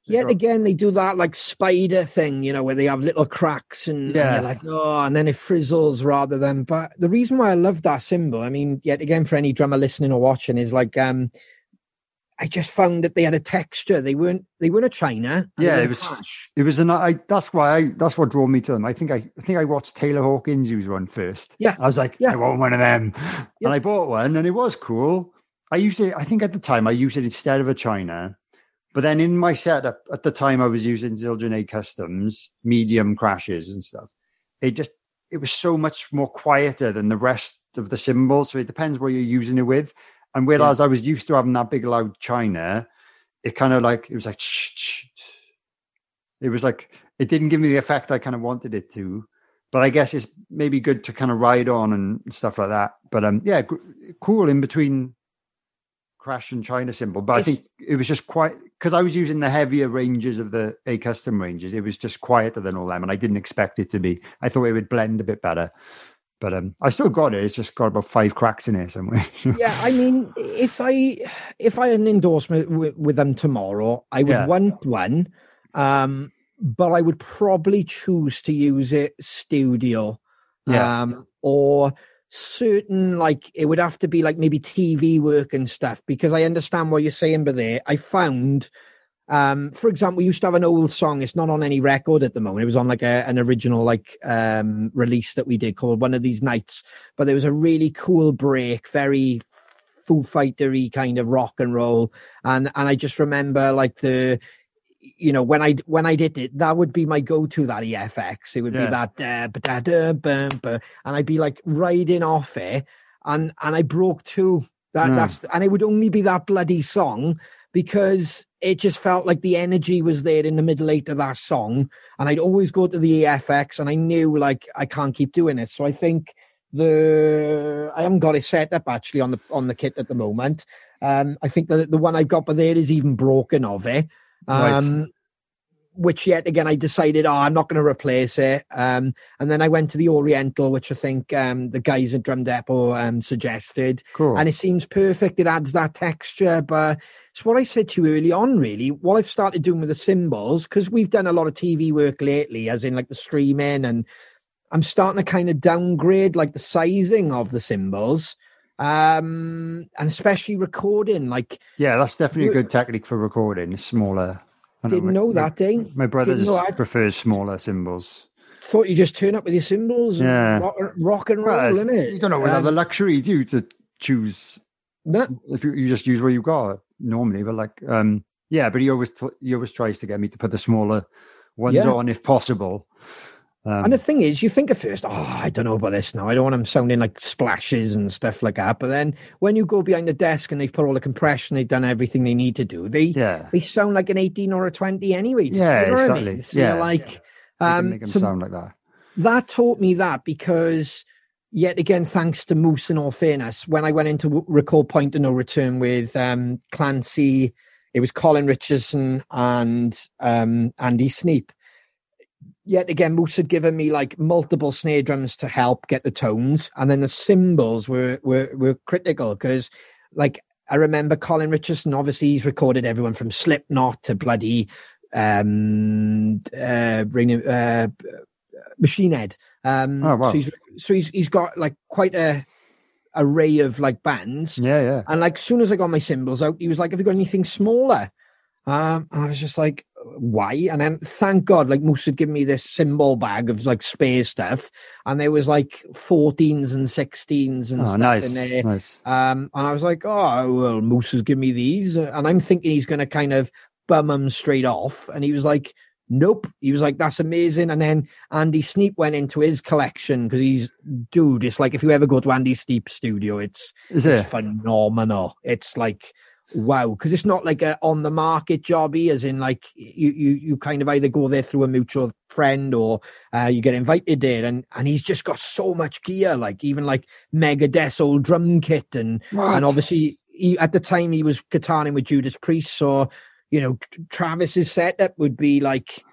Yet again, they do that like spider thing, you know, where they have little cracks and, and Yeah. you're like, oh, and then it frizzles rather than. But the reason why I love that cymbal, I mean, yet again, for any drummer listening or watching, is like, um, I just found that they had a texture. They weren't they weren't a China. Yeah, it was- Clash. It was an I that's why I that's what drew me to them. I think I I think I watched Taylor Hawkins use one first. Yeah, I was like, yeah. I want one of them. Yeah. And I bought one and it was cool. I used it, I think at the time I used it instead of a China. But then in my setup at the time I was using Zildjian A customs, medium crashes and stuff. It just it was so much more quieter than the rest of the cymbals. So it depends where you're using it with. And whereas I was used to having that big loud China, it kind of like it was like shh, shh, shh. it was like it didn't give me the effect I kind of wanted it to. But I guess it's maybe good to kind of ride on and stuff like that. But um, yeah, cool in between crash and China cymbal. But I think it was just quite because I was using the heavier ranges of the A custom ranges. It was just quieter than all them, and I didn't expect it to be. I thought it would blend a bit better. But um, I still got it. It's just got about five cracks in it somewhere. yeah, I mean, if I if I had an endorsement with, with them tomorrow, I would Yeah. want one, um, but I would probably choose to use it studio, Yeah. um, or certain like it would have to be like maybe TV work and stuff because I understand what you're saying, but there I found. Um, for example, we used to have an old song. It's not on any record at the moment. It was on like a, an original like um release that we did called One of These Nights but there was a really cool break, very Foo Fightery kind of rock and roll, and and I just remember like the, you know, when I when I did it, that would be my go-to that EFX. It would Yeah. be that da, ba, da, da, bum, and I'd be like riding off it, and and I broke two. That Mm. that's and it would only be that bloody song because it just felt like the energy was there in the middle eight of that song and i'd always go to the efx and i knew like i can't keep doing it so i think the i haven't got it set up actually on the on the kit at the moment um i think that the one i've got but there is even broken of it Right. um which yet again i decided oh i'm not going to replace it um and then i went to the oriental which i think um the guys at drum depot um suggested cool. and it seems perfect. It adds that texture, but it's what I said to you early on. Really, what I've started doing with the cymbals, because we've done a lot of TV work lately, as in like the streaming, and I'm starting to kind of downgrade like the sizing of the cymbals, um, and especially recording. Like, yeah, that's definitely a good technique for recording. Smaller. I didn't my- know my- that, eh? My brother prefers smaller cymbals. Thought you just turn up with your cymbals, and Yeah. rock, rock and roll, Well, innit? you don't always have the Um, luxury, do you, to choose no, if you, you just use what you got normally. But like, um, yeah, but he always t- he always tries to get me to put the smaller ones Yeah. on if possible. Um, And the thing is, you think at first, oh, I don't know about this now. I don't want them sounding like splashes and stuff like that. But then when you go behind the desk and they've put all the compression, they've done everything they need to do, they yeah, they sound like an 18 or a 20 anyway. Yeah, you know what I exactly. mean? So Yeah. like, you can um, make them so sound like that. that taught me that because yet again, thanks to Moose and all fairness, when I went into w- record Point of No Return with um, Clancy, it was Colin Richardson and um, Andy Sneap. Yet again, Moose had given me like multiple snare drums to help get the tones, and then the cymbals were were were critical because, like, I remember Colin Richardson. Obviously, he's recorded everyone from Slipknot to bloody um, uh, uh, Machine Head. Um, Oh, wow. So he's so he's he's got like quite a array of like bands. Yeah, yeah. And like, soon as I got my cymbals out, he was like, "Have you got anything smaller?" Um, and I was just like, "Why?" And then, thank God, like Moose had given me this cymbal bag of like spare stuff, and there was like 14s and 16s and Oh, stuff nice, in there. nice. Um, and I was like, "Oh, well, Moose has given me these," and I'm thinking he's going to kind of bum them straight off, and he was like. Nope. He was like, that's amazing. And then Andy Sneap went into his collection because he's, dude, it's like if you ever go to Andy Sneap's studio, it's Is it's it? phenomenal. It's like wow, because it's not like a on the market jobby, as in like you you you kind of either go there through a mutual friend or uh, you get invited there, and and he's just got so much gear, like even like Megadeth's old drum kit, and What? and obviously he, at the time he was guitaring with Judas Priest, so you know Tr- Travis's setup would be like.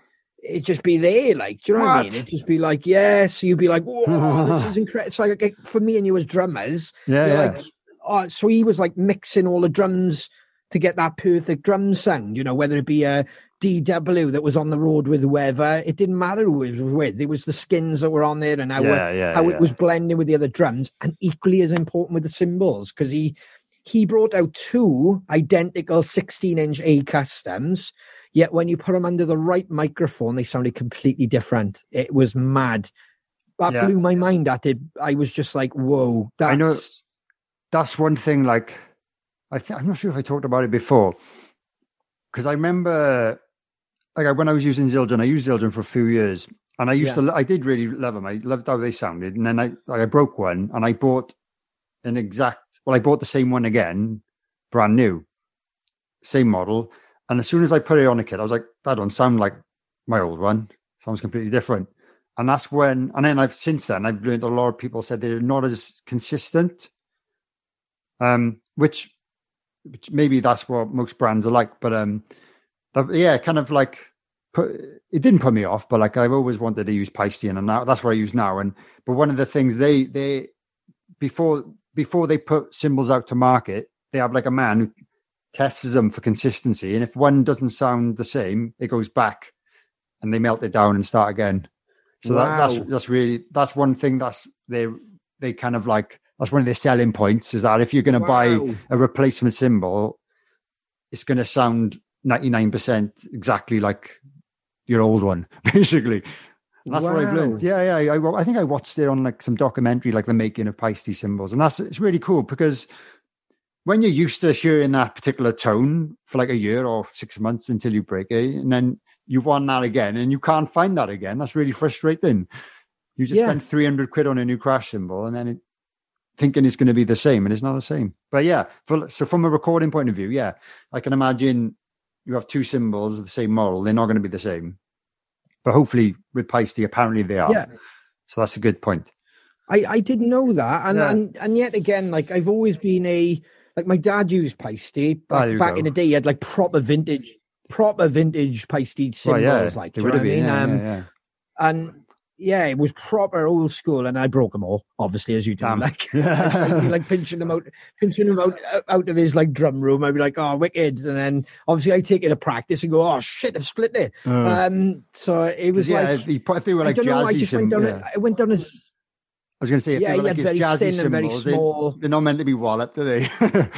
It'd just be there, like, do you know what, I mean? It'd just be like, yeah. So you'd be like, whoa, this is incredible. It's like, for me and you as drummers, Yeah, you're yeah. like, oh, so he was like mixing all the drums to get that perfect drum sound, you know, whether it be a DW that was on the road with whoever, it didn't matter who it was with. It was the skins that were on there and how, yeah, it, yeah, how yeah. it was blending with the other drums, and equally as important with the cymbals because he he brought out two identical 16 inch A customs. Yet when you put them under the right microphone, they sounded completely different. It was mad. That blew my mind. That did. I was just like, "Whoa!" That's, I know that's one thing. Like, I th- I'm not sure if I talked about it before, because I remember, like, when I was using Zildjian, I used Zildjian for a few years, and I used Yeah. to, I did really love them. I loved how they sounded, and then I, like, I broke one, and I bought an exact. Well, I bought the same one again, brand new, same model, and as soon as I put it on a kit, I was like, that don't sound like my old one. Sounds completely different. And that's when, and then I've since then I've learned a lot of people said they're not as consistent. Um, which, which maybe that's what most brands are like, but um, that- yeah, kind of like put it didn't put me off, but like I've always wanted to use Paiste, and now that's what I use now. And but one of the things they they before before they put cymbals out to market, they have like a man who tests them for consistency, and if one doesn't sound the same, it goes back, and they melt it down and start again. So that, that's that's really that's one thing that's they they kind of like that's one of their selling points is that if you're going to buy a replacement cymbal, it's going to sound ninety nine percent exactly like your old one, basically. And that's what I've learned. Yeah, yeah. I, I think I watched it on like some documentary, like the making of Paiste cymbals, and that's it's really cool because when you're used to hearing that particular tone for like a year or six months until you break it, and then you want that again, and you can't find that again. That's really frustrating. You just Yeah. spend three hundred quid on a new crash cymbal, and then it, thinking it's going to be the same, and it's not the same. But yeah, for, so from a recording point of view, yeah, I can imagine you have two cymbals of the same model; they're not going to be the same. But hopefully, with Paiste, apparently they are. Yeah. So that's a good point. I, I didn't know that, and, Yeah. and and yet again, like I've always been a like my dad used Paiste Ah, back, you back in the day. He had like proper vintage, proper vintage Paiste Well, cymbals, yeah, like they do you would know have what I been. mean? Yeah, um, and yeah, it was proper old school, and I broke them all, obviously, as you do. Damn. Like. Like pinching them out, pinching them out out of his like drum room. I'd be like, "Oh, wicked!" And then obviously I take it to practice and go, "Oh shit, I've split it." Uh, Um, so it was yeah, like he put- if they were I like don't know. I jazzy just went cymbals. down. yeah. I went down as I was going to say, yeah, he like had very jazzy thin and very cymbals, they, small. they're not meant to be walloped, are they?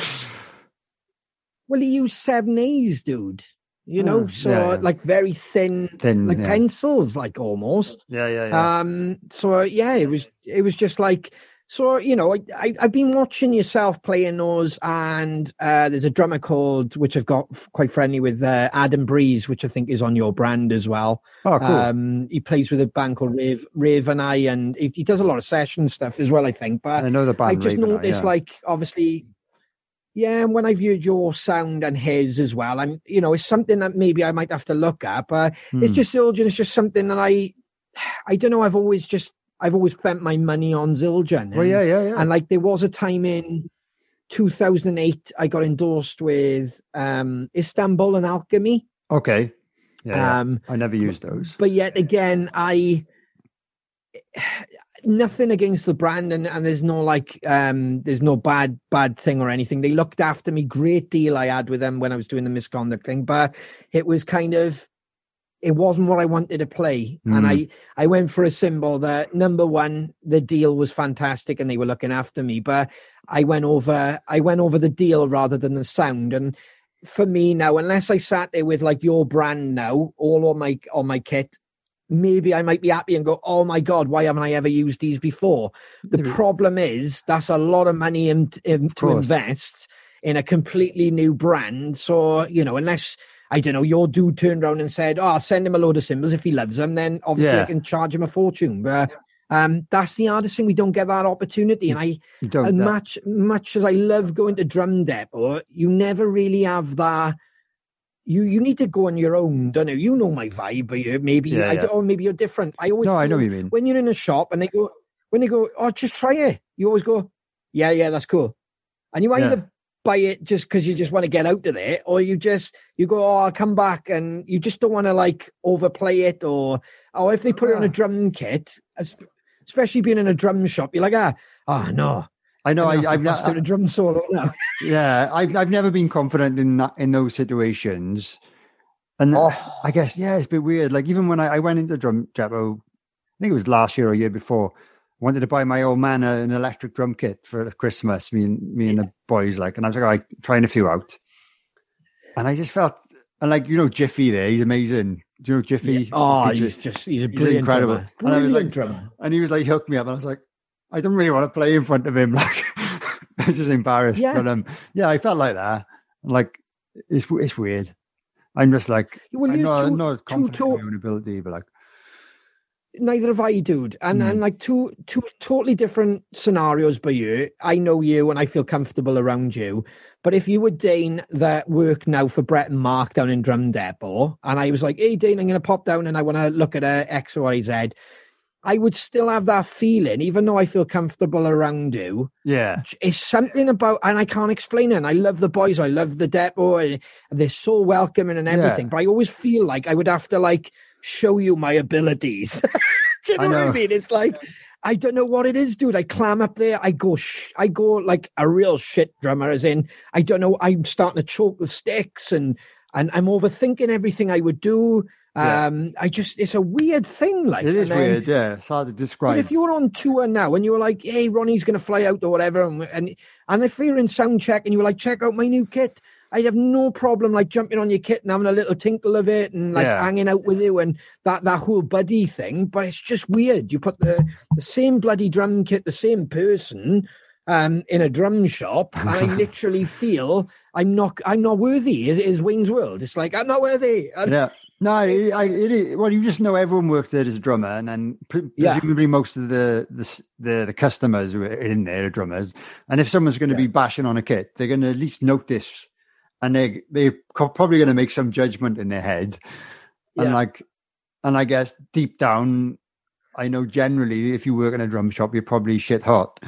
Well, he used seven A's, dude. You know, Oh, so yeah, yeah. like very thin, Thin, like yeah. pencils, like almost. yeah, yeah, yeah. Um, so yeah, it was it was just like so you know I, I I've been watching yourself playing those, and uh, there's a drummer called which I've got quite friendly with uh, Adam Breeze, which I think is on your brand as well. oh, cool. Um, he plays with a band called Rave Rave and I, and he, he does a lot of session stuff as well. I think, but I know the band. I just Raven noticed, yeah. like, obviously, yeah, and when I viewed your sound and his as well, I'm, you know, it's something that maybe I might have to look at, but it's Hmm. just Zildjian. It's just something that I, I don't know. I've always just, I've always spent my money on Zildjian. Well, and- yeah, yeah, yeah. And like, there was a time in 2008, I got endorsed with um Istanbul and Alchemy. okay. Yeah, yeah. Um, I never used those. but yet again i nothing against the brand and, and there's no like um there's no bad bad thing or anything. They looked after me. Great deal i had with them when i was doing the misconduct thing but it was kind of it wasn't what i wanted to play. And Mm. i i went for a cymbal that number one the deal was fantastic and they were looking after me but i went over i went over the deal rather than the sound. And for me now, unless I sat there with like your brand now, all on my on my kit, maybe I might be happy and go, "Oh my god, why haven't I ever used these before?" The Maybe- problem is that's a lot of money in, in, to course. invest in a completely new brand. So you know, unless I don't know, your dude turned around and said, "Oh, I'll send him a load of cymbals if he loves them," then obviously I can charge him a fortune. But um, that's the hardest thing. We don't get that opportunity, and I and much much as I love going to drum depot, you never really have that. You you need to go on your own, don't you? You know my vibe, but you, maybe Yeah, I yeah. don't- or maybe you're different. I always no, I know what you mean. when you're in a shop and they go when they go, oh, just try it. You always go, yeah, yeah, that's cool, and you Yeah. either buy it just because you just want to get out of there, or you just you go, oh, I'll come back, and you just don't want to like overplay it, or or if they put it on a Ah. drum kit, especially being in a drum shop, you're like, ah, oh no. I know. I, I've to I've bust out a drum solo now. Yeah, I've I've never been confident in that in those situations, and Oh. I guess yeah, it's a bit weird. Like even when I, I went into drum depot, I think it was last year or year before, I wanted to buy my old man a, an electric drum kit for Christmas. Me and me and the boys like, and I was like, like trying a few out, and I just felt and like you know Jiffy there, he's amazing. Do you know Jiffy? Yeah. Oh, He he's just- he's a he's incredible. drummer. And I like- drummer. and he was like, hooked me up, and I was like, I don't really want to play in front of him. Like, I was just embarrassed. Yeah. But um, yeah, I felt like that. Like, it's it's weird. I'm just like, Well, I'm not, two- not two confident in my own ability, but like, neither have I, dude. And Mm. and like two two totally different scenarios by you. I know you and I feel comfortable around you. But if you were Dane that work now for Brett and Mark down in Drum Depot, and I was like, hey Dane, I'm gonna pop down and I wanna look at a X, Y, Z, I would still have that feeling, even though I feel comfortable around you. yeah, It's something about, and I can't explain it. And I love the boys, I love the depot, and oh, eh, they're so welcoming and Yeah. everything. But I always feel like I would have to like show you my abilities. Do you know, I what I mean? It's like I don't know what it is, dude. I climb up there, I go, sh- I go like a real shit drummer, as in I don't know. I'm starting to choke the sticks, and and I'm overthinking everything I would do. Yeah. Um, I just it's a weird thing. Like it is then- weird. Yeah, it's hard to describe. but if you were on tour now and you were like, "Hey, Ronnie's going to fly out or whatever," and, and and if you're in sound check and you were like, "Check out my new kit," I'd have no problem like jumping on your kit and having a little tinkle of it and like Yeah. hanging out with you and that that whole buddy thing. But it's just weird. You put the the same bloody drum kit, the same person. Um, in a drum shop, and I literally feel I'm not I'm not worthy. Is is Wayne's World? It's like I'm not worthy. And- yeah. No, I, I, it is, well, you just know everyone works there as a drummer, and then pre- Yeah. presumably most of the, the the the customers who are in there are drummers. And if someone's going to be bashing on a kit, they're going to at least notice, and they they're probably going to make some judgment in their head. And like, and I guess deep down, I know generally if you work in a drum shop, you're probably shit hot.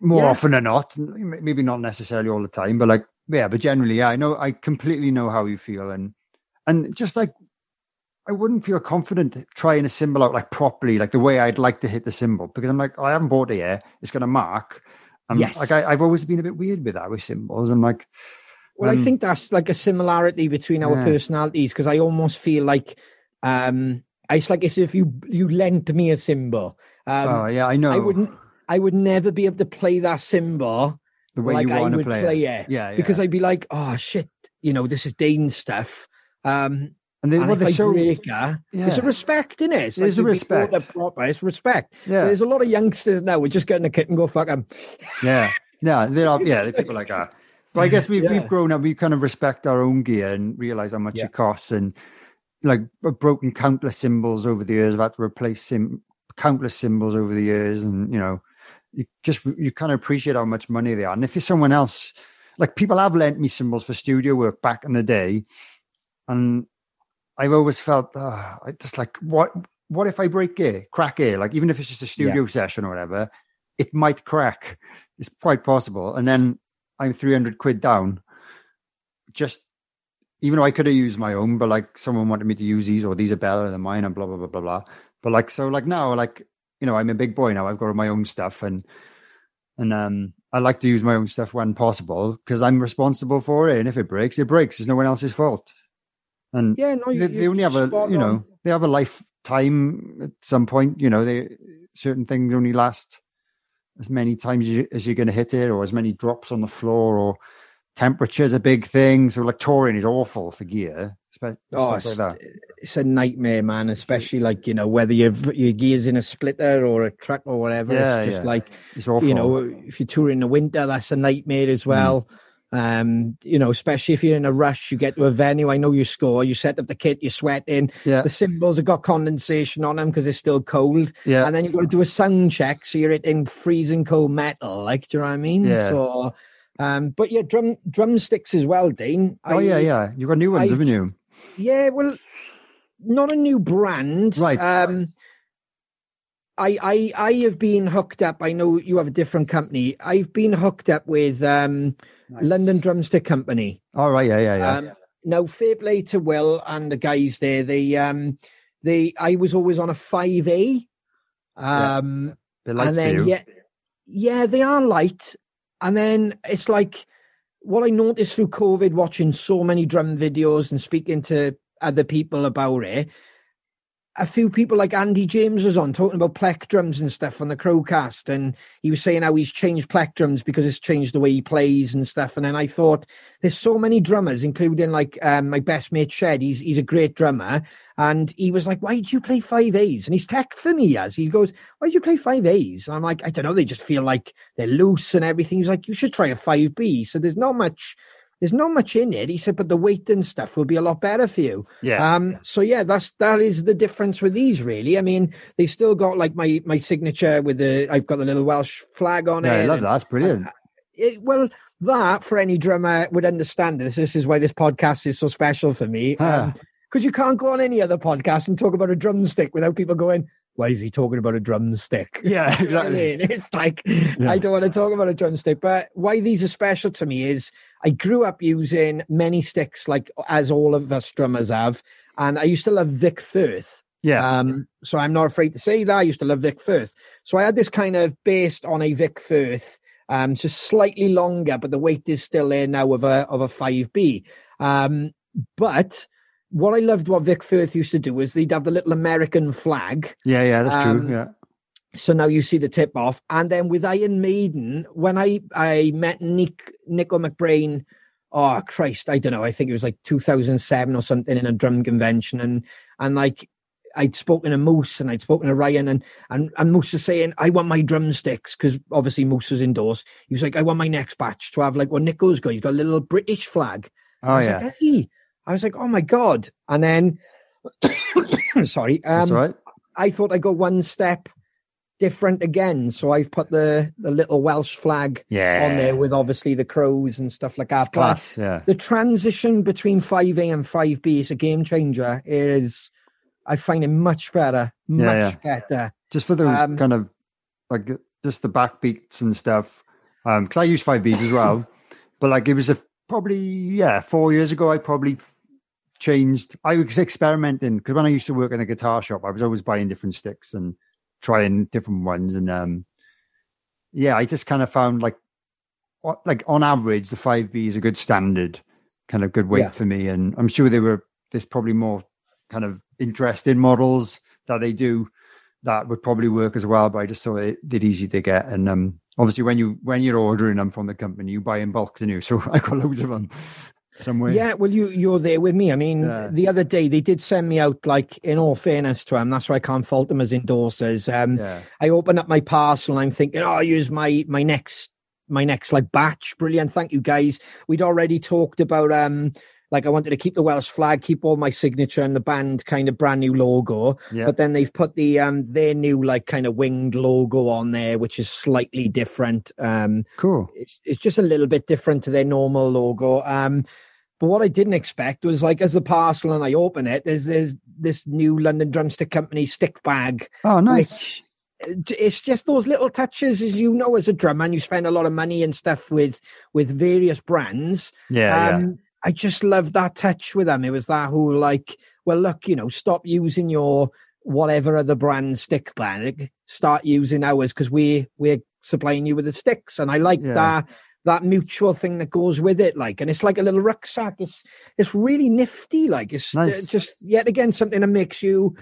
More Yeah. often than not, maybe not necessarily all the time, but like yeah, but generally, yeah, I know I completely know how you feel, and and just like I wouldn't feel confident trying a cymbal out like properly, like the way I'd like to hit the cymbal, because I'm like I haven't bought it yet. It's going to mark. And Yes. like I, I've always been a bit weird with that with cymbals. I'm like, Well, I Um, think that's like a similarity between our Yeah. personalities because I almost feel like um it's like if you you lent me a cymbal. Um, oh yeah, I know. I wouldn't. I would never be able to play that cymbal the way like you I want to play, play it. it, Yeah, yeah. because I'd be like, oh shit, you know, this is Dane stuff. Um, and they, and well, they show, break her, yeah, it's a respect in it. It's There's a you'd be brought respect. Proper. It's respect. yeah, There's a lot of youngsters now. We're just get in the kit and go fuck them. yeah, yeah. There are, yeah, there are people like that. But I guess we've Yeah. we've grown up. We kind of respect our own gear and realize how much Yeah. it costs, and like I've broken countless cymbals over the years. I've had to replace sim- countless cymbals over the years, and you know, you just you kind of appreciate how much money they are. And if there's someone else, like people have lent me cymbals for studio work back in the day, and I've always felt uh, I just like what what if I break it, crack it? Like even if it's just a studio session or whatever, it might crack. It's quite possible. And then I'm 300 quid down. Just even though I could have used my own, but like someone wanted me to use these or these are better than mine and blah blah blah blah blah. But like so like now like you know I'm a big boy now. I've got my own stuff and and um I like to use my own stuff when possible because I'm responsible for it. And if it breaks, it breaks. It's no one else's fault. And Yeah, no, they, you, they only have a you know on. they have a lifetime at some point. You know they certain things only last as many times as, you, as you're going to hit it, or as many drops on the floor, or temperature's a big thing. So like touring is awful for gear, Oh, stuff like that. it's, it's a nightmare, man. Especially like you know whether your your gear's in a splitter or a truck or whatever. Yeah, it's just yeah. like It's awful. you know if you're touring in the winter, that's a nightmare Mm. as well. Um, you know, especially if you're in a rush, you get to a venue. I know you score, you set up the kit, you're sweating. yeah, The cymbals have got condensation on them because they're still cold, yeah, and then you've got to do a sound check, so you're in freezing cold metal. Like, do you know what I mean? Yeah. So, um, but yeah, drum drumsticks as well, Dean. oh I- yeah, yeah. You got new ones, I- haven't you? yeah, well, not a new brand, Right. Um, I, I, I have been hooked up. I know you have a different company. I've been hooked up with um, London Drumstick Company. All right, yeah, yeah, yeah. Um, now, fair play to Will and the guys there. They, um, they, I was always on a five A, um, Bit light and then you. yeah, yeah, they are light. And then it's like what I noticed through COVID, watching so many drum videos and speaking to other people about it. A few people like Andy James was on talking about plectrums and stuff on the Crowcast, and he was saying how he's changed plectrums because it's changed the way he plays and stuff. And then I thought, there's so many drummers, including like um, my best mate Shed. He's he's a great drummer, and he was like, "Why do you play five A's?" And he's tech for me as he goes, "Why do you play five A's?" And I'm like, "I don't know. They just feel like they're loose and everything." He's like, "You should try a five B." So there's not much there's not much in it. He said, but the weight and stuff will be a lot better for you. Yeah. Um. So yeah, that's that is the difference with these. Really, I mean, they still got like my my signature with the I've got the little Welsh flag on yeah, it. I love and- that. That's brilliant. it, well, that for any drummer would understand this. This is why this podcast is so special for me. Because you can't go on any other podcast and talk about a drumstick without people going, why is he talking about a drumstick? Yeah, what I exactly. mean? It's like, I don't want to talk about a drumstick. But why these are special to me is I grew up using many sticks, like as all of us drummers have. And I used to love Vic Firth. Yeah. Um, so I'm not afraid to say that. I used to love Vic Firth. So I had this kind of based on a Vic Firth, um, just slightly longer, but the weight is still there now of a of a five B. Um, but what I loved what Vic Firth used to do was they'd have the little American flag. yeah, yeah, that's um, true. Yeah. So now you see the tip off. And then with Iron Maiden, when I I met Nick Nicko McBrain, oh Christ, I don't know, I think it was like 2007 or something in a drum convention, and and like I'd spoken to Moose and I'd spoken to Ryan, and and and Moose was saying, I want my drumsticks because obviously Moose was indoors. He was like, I want my next batch to have like what Nicko's got. He's got a little British flag. Oh, I was yeah. like, "Has he?" I was like, oh my god. And then, sorry, um, right. I thought I'd go one step different again. So I've put the the little Welsh flag Yeah. on there with obviously the crows and stuff like that. Class. Yeah. the transition between 5A and 5B is a game changer. It is I find it much better. Yeah, Much better. Just for those Um, kind of like just the backbeats and stuff. Um, because I use five beats as well, but like it was a probably yeah four years ago. I probably changed. I was experimenting because when I used to work in a guitar shop, I was always buying different sticks and trying different ones. And um, yeah, I just kind of found like like on average, the five B is a good standard kind of good weight Yeah. for me. And I'm sure there were there's probably more kind of interesting models that they do that would probably work as well. But I just thought it, it easy to get. And um, obviously, when you when you're ordering them from the company, you buy in bulk, don't you? So I got loads of them somewhere. Yeah, well, you you're there with me. I mean, Yeah. the other day they did send me out. Like, in all fairness to them, that's why I can't fault them as endorsers. Um, yeah, I open up my parcel and I'm thinking, oh, use my my next my next like batch. Brilliant, thank you guys. We'd already talked about um like I wanted to keep the Welsh flag, keep all my signature and the band kind of brand new logo. yeah. But then they've put the um their new like kind of winged logo on there, which is slightly different. Um cool. it's, it's just a little bit different to their normal logo. Um, but what I didn't expect was like as the parcel and I open it, there's there's this new London drumstick company stick bag, Oh, nice. it's just those little touches, as you know, as a drummer, and you spend a lot of money and stuff with with various brands. yeah, yeah. um, I just love that touch with them. It was that whole like, well, look, you know, stop using your whatever other brand stick bag, start using ours because we we're supplying you with the sticks, and I like Yeah. that that mutual thing that goes with it. Like, and it's like a little rucksack. It's it's really nifty. Like, it's uh, Nice. just yet again something that makes you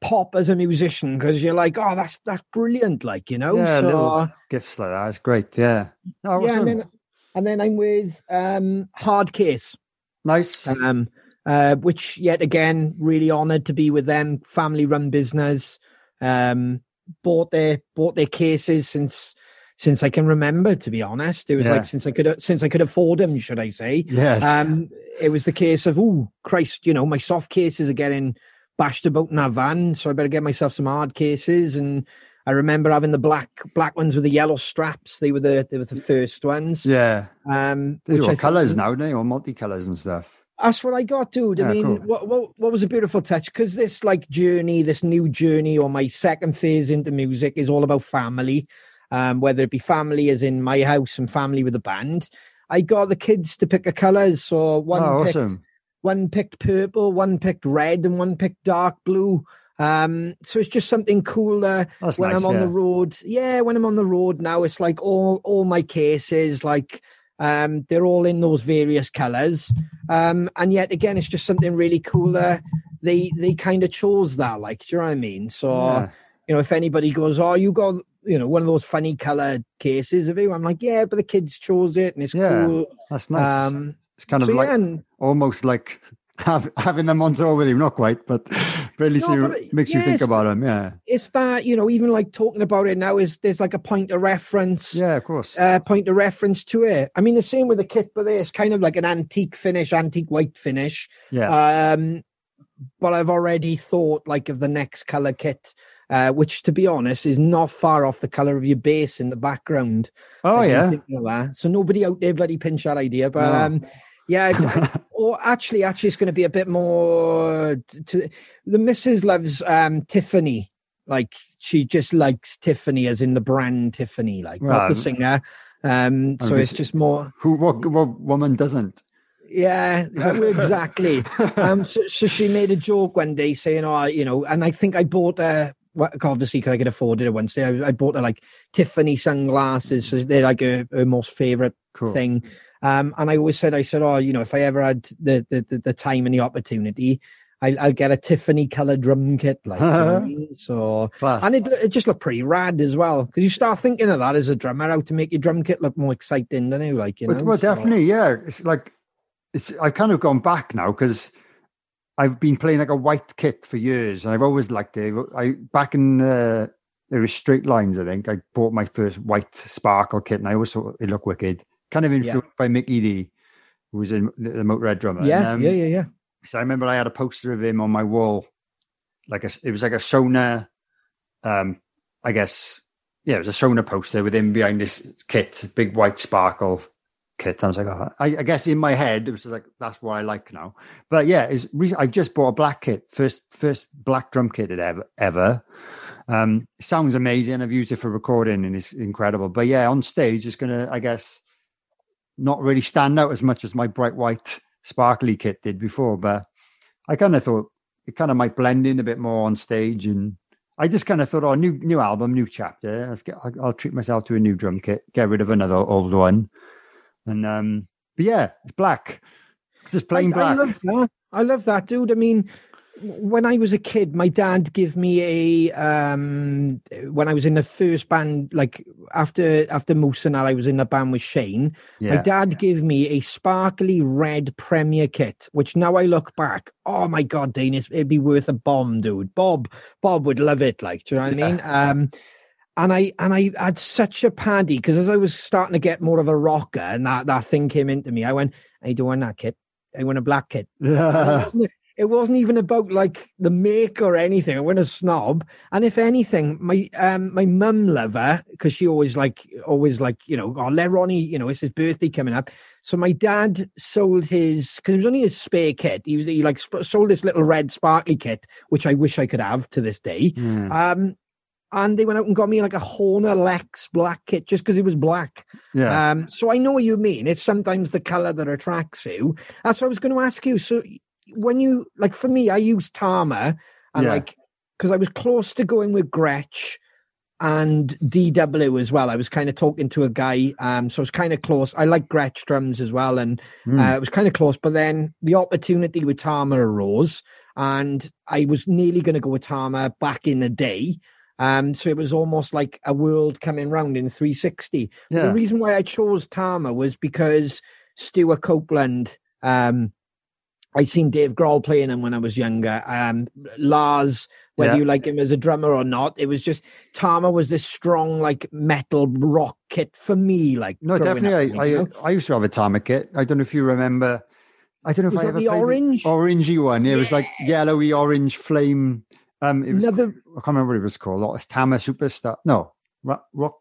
pop as a musician because you're like, oh, that's that's brilliant. Like, you know, Yeah, so. Gifts like that. It's great. Yeah. Oh, yeah, awesome. and then and then I'm with um Hard Case nice. um, uh, which yet again really honoured to be with them. Family run business. Um, bought their bought their cases since since I can remember. To be honest, it was Yeah. like since I could since I could afford them, should I say? yes. Um, it was the case of oh Christ, you know my soft cases are getting bashed about in our van, so I better get myself some hard cases and. I remember having the black black ones with the yellow straps. They were the they were the first ones. yeah. Um, These which are I colours now, they? Or multicolours and stuff. that's what I got, dude. I Yeah, mean, cool. what, what what was a beautiful touch because this like journey, this new journey, or my second phase into music is all about family. Um, whether it be family as in my house and family with a band. I got the kids to pick the colours. So one oh, picked awesome. one picked purple, one picked red, and one picked dark blue. Um, so it's just something cooler That's when nice. I'm on yeah. the road. Yeah, when I'm on the road now, it's like all all my cases, like um, they're all in those various colours. Um, and yet again, it's just something really cooler they they kind of chose that. Like, do you know what I mean? So Yeah. you know, if anybody goes, "Oh, you got you know one of those funny colored cases of it," I'm like, "Yeah, but the kids chose it, and it's Yeah, cool." That's nice. Um, it's kind of so like yeah, and, almost like have, having them on tour with him, Not quite, but least No, it but it- makes you think about them. Yeah. it's that you know, even like talking about it now is there's like a point of reference. Yeah, of course. uh, point of reference to it. I mean, the same with the kit, but it's kind of like an antique finish, antique white finish. yeah. Um, but I've already thought like of the next color kit, uh, which to be honest is not far off the color of your base in the background. oh, yeah. So nobody out there bloody pinch that idea, but No. um, yeah. Or actually, actually, it's going to be a bit more. To, the missus loves um Tiffany. Like she just likes Tiffany, as in the brand Tiffany, like not the singer. Um, so it's just- more. Who? What? What woman doesn't? Yeah, exactly. um, so, so she made a joke one day saying, "Oh, you know," and I think I bought her. Obviously, because I could afford it Wednesday, I, I bought her like Tiffany sunglasses. So they're like her, her most favorite Cool. thing. Um, and I always said, I said, "Oh, you know, if I ever had the the, the, the time and the opportunity, I'll, I'll get a Tiffany color drum kit." Like, you know what I mean? so. Class. And it, it just looked pretty rad as well because you start thinking of that as a drummer, how to make your drum kit look more exciting, don't you? Like, you know, Well, well, so- definitely, yeah. It's like it's. I've kind of gone back now because I've been playing like a white kit for years, and I've always liked it. I back in uh, there was straight lines. I think I bought my first white sparkle kit, and I always thought it looked wicked. Kind of influenced by Mikkey Dee, who was in the Motorhead drummer. And, Yeah, um, yeah, yeah, yeah. So I remember I had a poster of him on my wall, like a, it was like a Sonor, um, I guess, yeah, it was a Sonor poster with him behind this kit, big white sparkle kit. I was like, oh, I, I guess in my head it was like that's what I like now. But yeah, it's I've just bought a black kit, first first black drum kit it ever ever. Um, sounds amazing. I've used it for recording and it's incredible. But yeah, on stage it's gonna, I guess, not really stand out as much as my bright white sparkly kit did before. But I kind of thought it kind of might blend in a bit more on stage, and I just kind of thought, oh, new new album, new chapter. Get, I'll, I'll treat myself to a new drum kit, get rid of another old one, and um, but yeah, it's black, just plain I, I black. love that. I love that, dude. I mean, when I was a kid, my dad gave me a um when I was in the first band, like after after Moose and I was in the band with Shane. My yeah, dad gave me a sparkly red Premier kit, which now I look back, oh my god, Dane, it'd be worth a bomb, dude. Bob, Bob would love it. Like, do you know what I mean? Um, and I and I had such a paddy because as I was starting to get more of a rocker, and that that thing came into me, I went, "I don't want that kit. I want a black kit." It wasn't- even about like the make or anything. I wasn't a snob. And if anything, my um my mum love her because she always like always like, you know, oh let Ronnie, you know, it's his birthday coming up. So my dad sold his because it was only his spare kit. He was he like sp- sold this little red sparkly kit, which I wish I could have to this day. yeah, Um and they went out and got me like a Horner Lex black kit just because it was black. yeah. Um, so I know what you mean. It's sometimes the color that attracts you. That's what I was going to ask you. So when you like, for me, I use Tama and Yeah. like because I was close to going with Gretsch and DW as well. I was kind of talking to a guy, um, so I was kind of close. I like Gretsch drums as well, and Hmm. uh, it was kind of close. But then the opportunity with Tama arose, and I was nearly going to go with Tama back in the day. Um, so it was almost like a world coming round in 360. Yeah. The reason why I chose Tama was because Stewart Copeland, um, I'd seen Dave Grohl playing him when I was younger. Um, Lars, whether Yeah. you like him as a drummer or not, it was just Tama was this strong, like metal rock kit for me. Like No, definitely. up, I, I? I used to have a Tama kit. I don't know if you remember. I don't know if Was I ever the played orange? orangey one. It was like yellowy orange flame. Um, it was Another I can't remember what it was called. It's Tama Superstar. No, Rock, Rock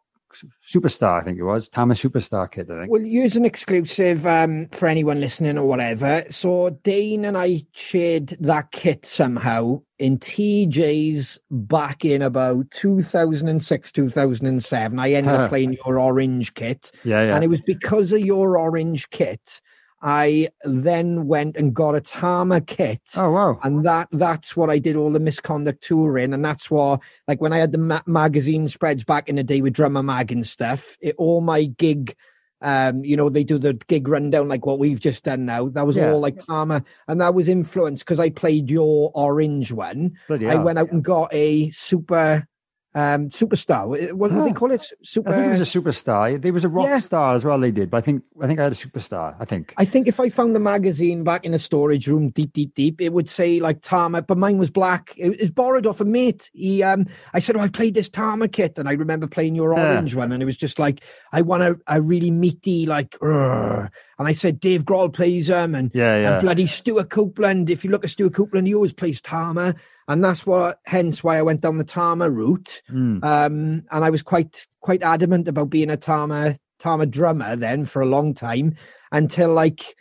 Superstar. I think it was Tama Superstar kit. I think. Well, use an exclusive um, for anyone listening or whatever. So Dane and I shared that kit somehow in TJ's back in about 2006, 2007. I ended up playing your orange kit. yeah, yeah. And it was because of your orange kit, I then went and got a Tama kit. oh wow. And that that's what I did all the misconduct touring. And that's what, like, when I had the ma- magazine spreads back in the day with Drummer Mag and stuff, it all my gig um, you know, they do the gig rundown like what we've just done now. That was Yeah. all like Tama, and that was influenced because I played your orange one. Bloody I hell. went out and got a super um superstar. What, do they Ah. call it? Super. I think it was a superstar. There was a rock Yeah. star as well. They did, but I think I think I had a superstar. I think. I think if I found the magazine back in the storage room, deep, deep, deep, it would say like Tama, but mine was black. It was borrowed off a mate. He, um, I said, "Oh, I played this Tama kit," and I remember playing your Yeah. orange one, and it was just like I want a, a really meaty, like, "Urgh." and I said, "Dave Grohl plays them," and Yeah, yeah. and bloody Stewart Copeland. If you look at Stewart Copeland, he always plays Tama, and that's what, hence why I went down the Tama route. Mm. Um, and I was quite quite adamant about being a Tama Tama drummer then for a long time until like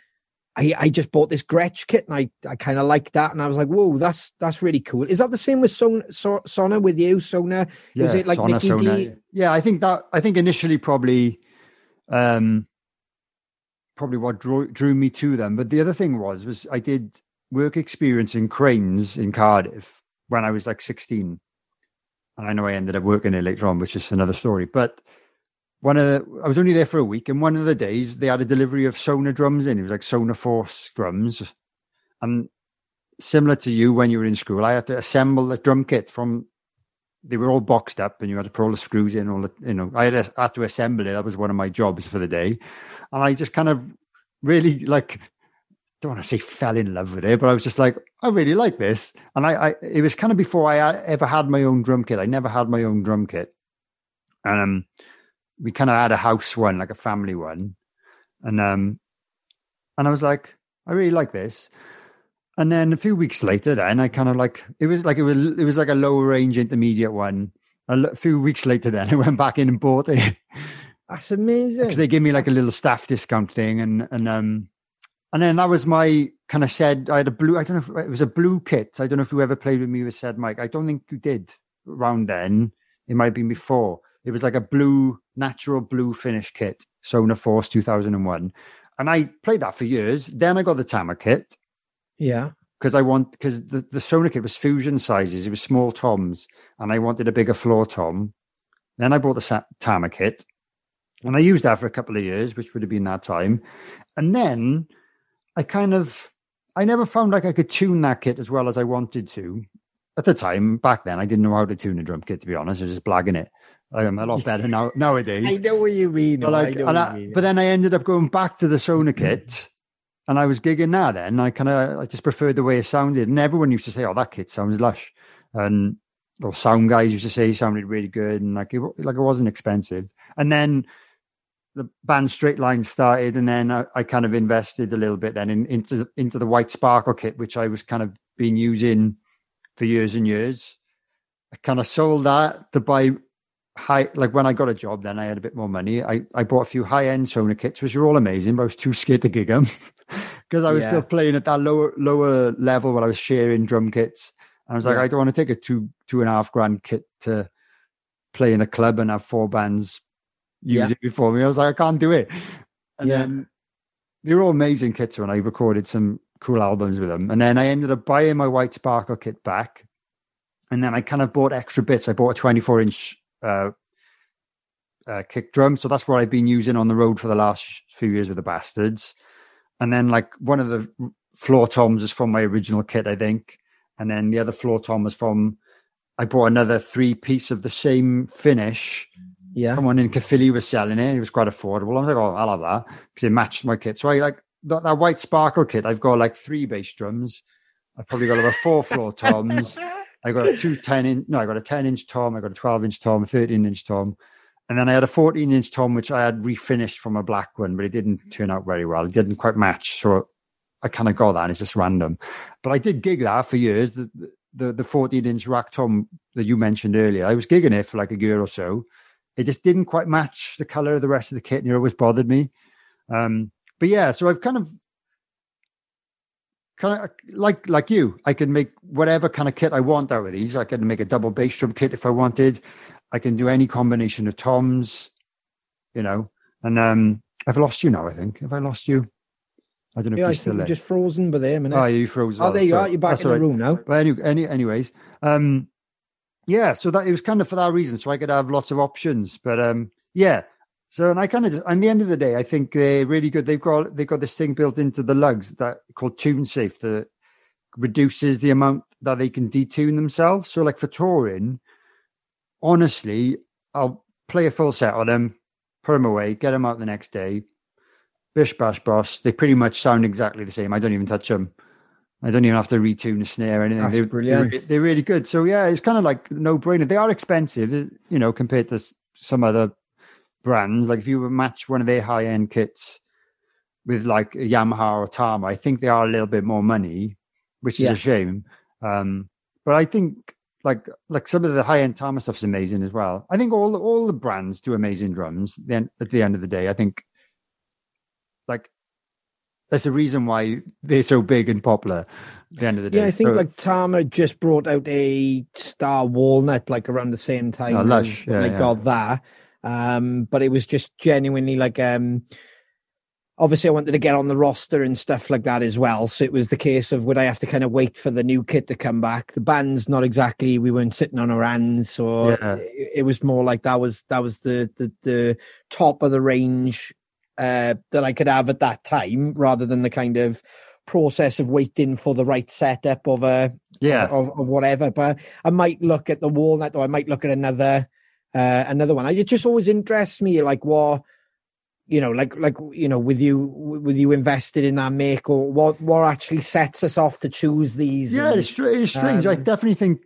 I, I just bought this Gretsch kit and I, I kind of liked that and I was like, whoa, that's that's really cool. Is that the same with Son, so, Sonor with you, Sonor? Yeah, Was it like Sonor, Sonor. D? Yeah, I think that. I think initially probably, um, probably what drew drew me to them. But the other thing was was I did work experience in cranes in Cardiff when I was like sixteen, and I know I ended up working there later on, which is another story. But one of the, I was only there for a week, and one of the days they had a delivery of Sonor drums in. It was like Sonor Force drums, and similar to you when you were in school, I had to assemble the drum kit from. They were all boxed up, and you had to put all the screws in. All the, you know, I had, to- had to assemble it. That was one of my jobs for the day, and I just kind of really like. Don't want to say fell in love with it, but I was just like, I really like this, and I, I it was kind of before I uh, ever had my own drum kit. I never had my own drum kit, and um, we kind of had a house one, like a family one, and um, and I was like, I really like this. And then a few weeks later, then I kind of like it was like it was it was like a lower range intermediate one. A few weeks later, then I went back in and bought it That's amazing. because they gave me like a little staff discount thing, and and um, and then that was my kind of said I had a blue. I don't know if it was a blue kit. I don't know if you ever played with me with said Mike. I don't think you did around then. It might have been before. It was like a blue, natural blue finish kit, Sonor Force 2001. And I played that for years. Then I got the Tama kit yeah. because I want because the, the Sonor kit was fusion sizes. It was small toms, and I wanted a bigger floor tom. Then I bought the Sa- Tama kit, and I used that for a couple of years, which would have been that time. And then I kind of I never found like I could tune that kit as well as I wanted to. At the time, back then, I didn't know how to tune a drum kit. To be honest, I was just blagging it. I'm a lot better now nowadays. I know what you mean. But, like, I know and what I- you mean. but then I ended up going back to the Sonor kit, and I was gigging there. Then I kind of I just preferred the way it sounded, and everyone used to say, "Oh, that kit sounds lush," and or sound guys used to say it sounded really good, and like it, like it wasn't expensive. And then the band Straight Line started, and then I, I kind of invested a little bit then in, into the- into the White Sparkle kit, which I was kind of been using for years and years. I kind of sold that to buy high like when I got a job then I had a bit more money. I, I bought a few high end Sonor kits, which were all amazing, but I was too scared to gig them because I was Yeah. still playing at that lower lower level where I was sharing drum kits. I was like, Yeah. I don't want to take a two two and a half grand kit to play in a club and have four bands use Yeah. it before me. I was like, I can't do it. And Yeah. then they were all amazing kits when I recorded some cool albums with them. And then I ended up buying my White Sparkle kit back. And then I kind of bought extra bits. I bought a 24 inch uh, uh, kick drum. So that's what I've been using on the road for the last few years with the Bastards. And then like one of the floor toms is from my original kit, I think. And then the other floor tom is from, I bought another three piece of the same finish yeah. someone in Caerphilly was selling it. It was quite affordable. I was like, oh, I'll have that because it matched my kit. So I like that, that white sparkle kit. I've got like three bass drums. I've probably got about four floor toms. I got a two 10 inch, no, I got a 10 inch tom. I got a 12 inch tom, a 13 inch tom. And then I had a 14 inch tom, which I had refinished from a black one, but it didn't turn out very well. It didn't quite match. So I kind of got that. It's just random. But I did gig that for years. The, the, the 14 inch rack tom that you mentioned earlier, I was gigging it for like a year or so it just didn't quite match the color of the rest of the kit and it always bothered me um but yeah so i've kind of kind of like like you i can make whatever kind of kit i want out of these i can make a double bass drum kit if i wanted i can do any combination of toms you know and um i've lost you now i think have i lost you i don't know Yeah, if I you're still think there you're just frozen by there, oh you froze Oh, there you Sorry. are. You're back That's in the right. room now. But any, any, anyways, um, yeah. So that it was kind of for that reason, so I could have lots of options. But um, yeah, So, and I kind of, at the end of the day, I think they're really good. They've got they've got this thing built into the lugs that called Tune Safe that reduces the amount that they can detune themselves. So, like for touring, honestly, I'll play a full set on them, put them away, get them out the next day. Bish bash boss. They pretty much sound exactly the same. I don't even touch them. I don't even have to retune the snare or anything. That's they're, brilliant. They're, they're really good. So yeah, it's kind of like no brainer. They are expensive, you know, compared to some other brands. Like if you match one of their high end kits with like a Yamaha or Tama, I think they are a little bit more money, which is Yeah. a shame. Um, but I think like like some of the high end Tama stuff's amazing as well. I think all all the brands do amazing drums. Then at the end of the day, I think that's the reason why they're so big and popular. At the end of the day, Yeah, I think So- like Tama just brought out a Star Walnut like around the same time. Oh, Lush, yeah, I yeah. got that. Um, but it was just genuinely like um obviously I wanted to get on the roster and stuff like that as well. So it was the case of would I have to kind of wait for the new kit to come back? The band's not exactly we weren't sitting on our hands, so Yeah. it, it was more like that was that was the the, the top of the range uh that I could have at that time rather than the kind of process of waiting for the right setup of a yeah, of, of whatever. But I might look at the walnut or I might look at another uh another one. It just always interests me like what you know, like like you know, with you with you invested in that make or what what actually sets us off to choose these. yeah. and- It's, it's strange. I um, definitely think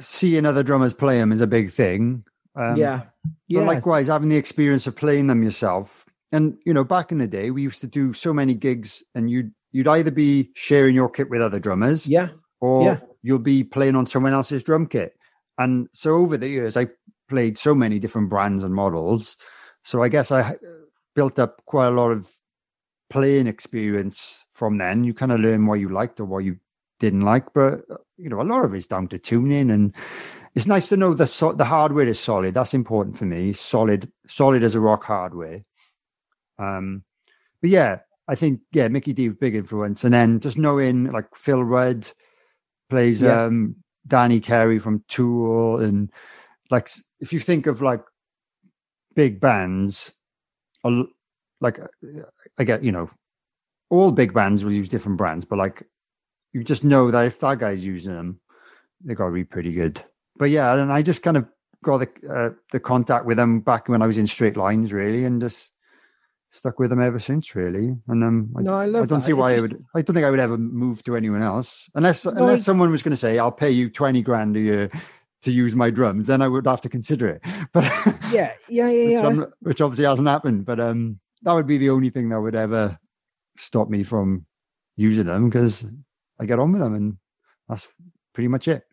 seeing other drummers play them is a big thing. Um, yeah. But Yeah. likewise, having the experience of playing them yourself, and you know, back in the day, we used to do so many gigs, and you'd you'd either be sharing your kit with other drummers, yeah. or yeah. you'll be playing on someone else's drum kit. And so over the years, I played so many different brands and models. So I guess I uh, built up quite a lot of playing experience from then. You kind of learn what you liked or what you didn't like, but uh, you know, a lot of it's down to tuning and it's nice to know the so- the hardware is solid. That's important for me. Solid, solid as a rock hardware. Um, but yeah, I think yeah, Mikkey Dee was big influence, and then just knowing like Phil Rudd plays Yeah. um Danny Carey from Tool, and like if you think of like big bands, like uh, I get you know, all big bands will use different brands, but like you just know that if that guy's using them, they got to be pretty good. But yeah, and I just kind of got the uh, the contact with them back when I was in straight lines, really, and just stuck with them ever since, really. And um, I, No, I love I don't that. see why just- I would. I don't think I would ever move to anyone else unless No, unless I- someone was going to say, "I'll pay you twenty grand a year to use my drums," then I would have to consider it. But Yeah. Yeah. Yeah. which, Yeah. I'm- which obviously hasn't happened. But um, that would be the only thing that would ever stop me from using them because I get on with them, and that's pretty much it.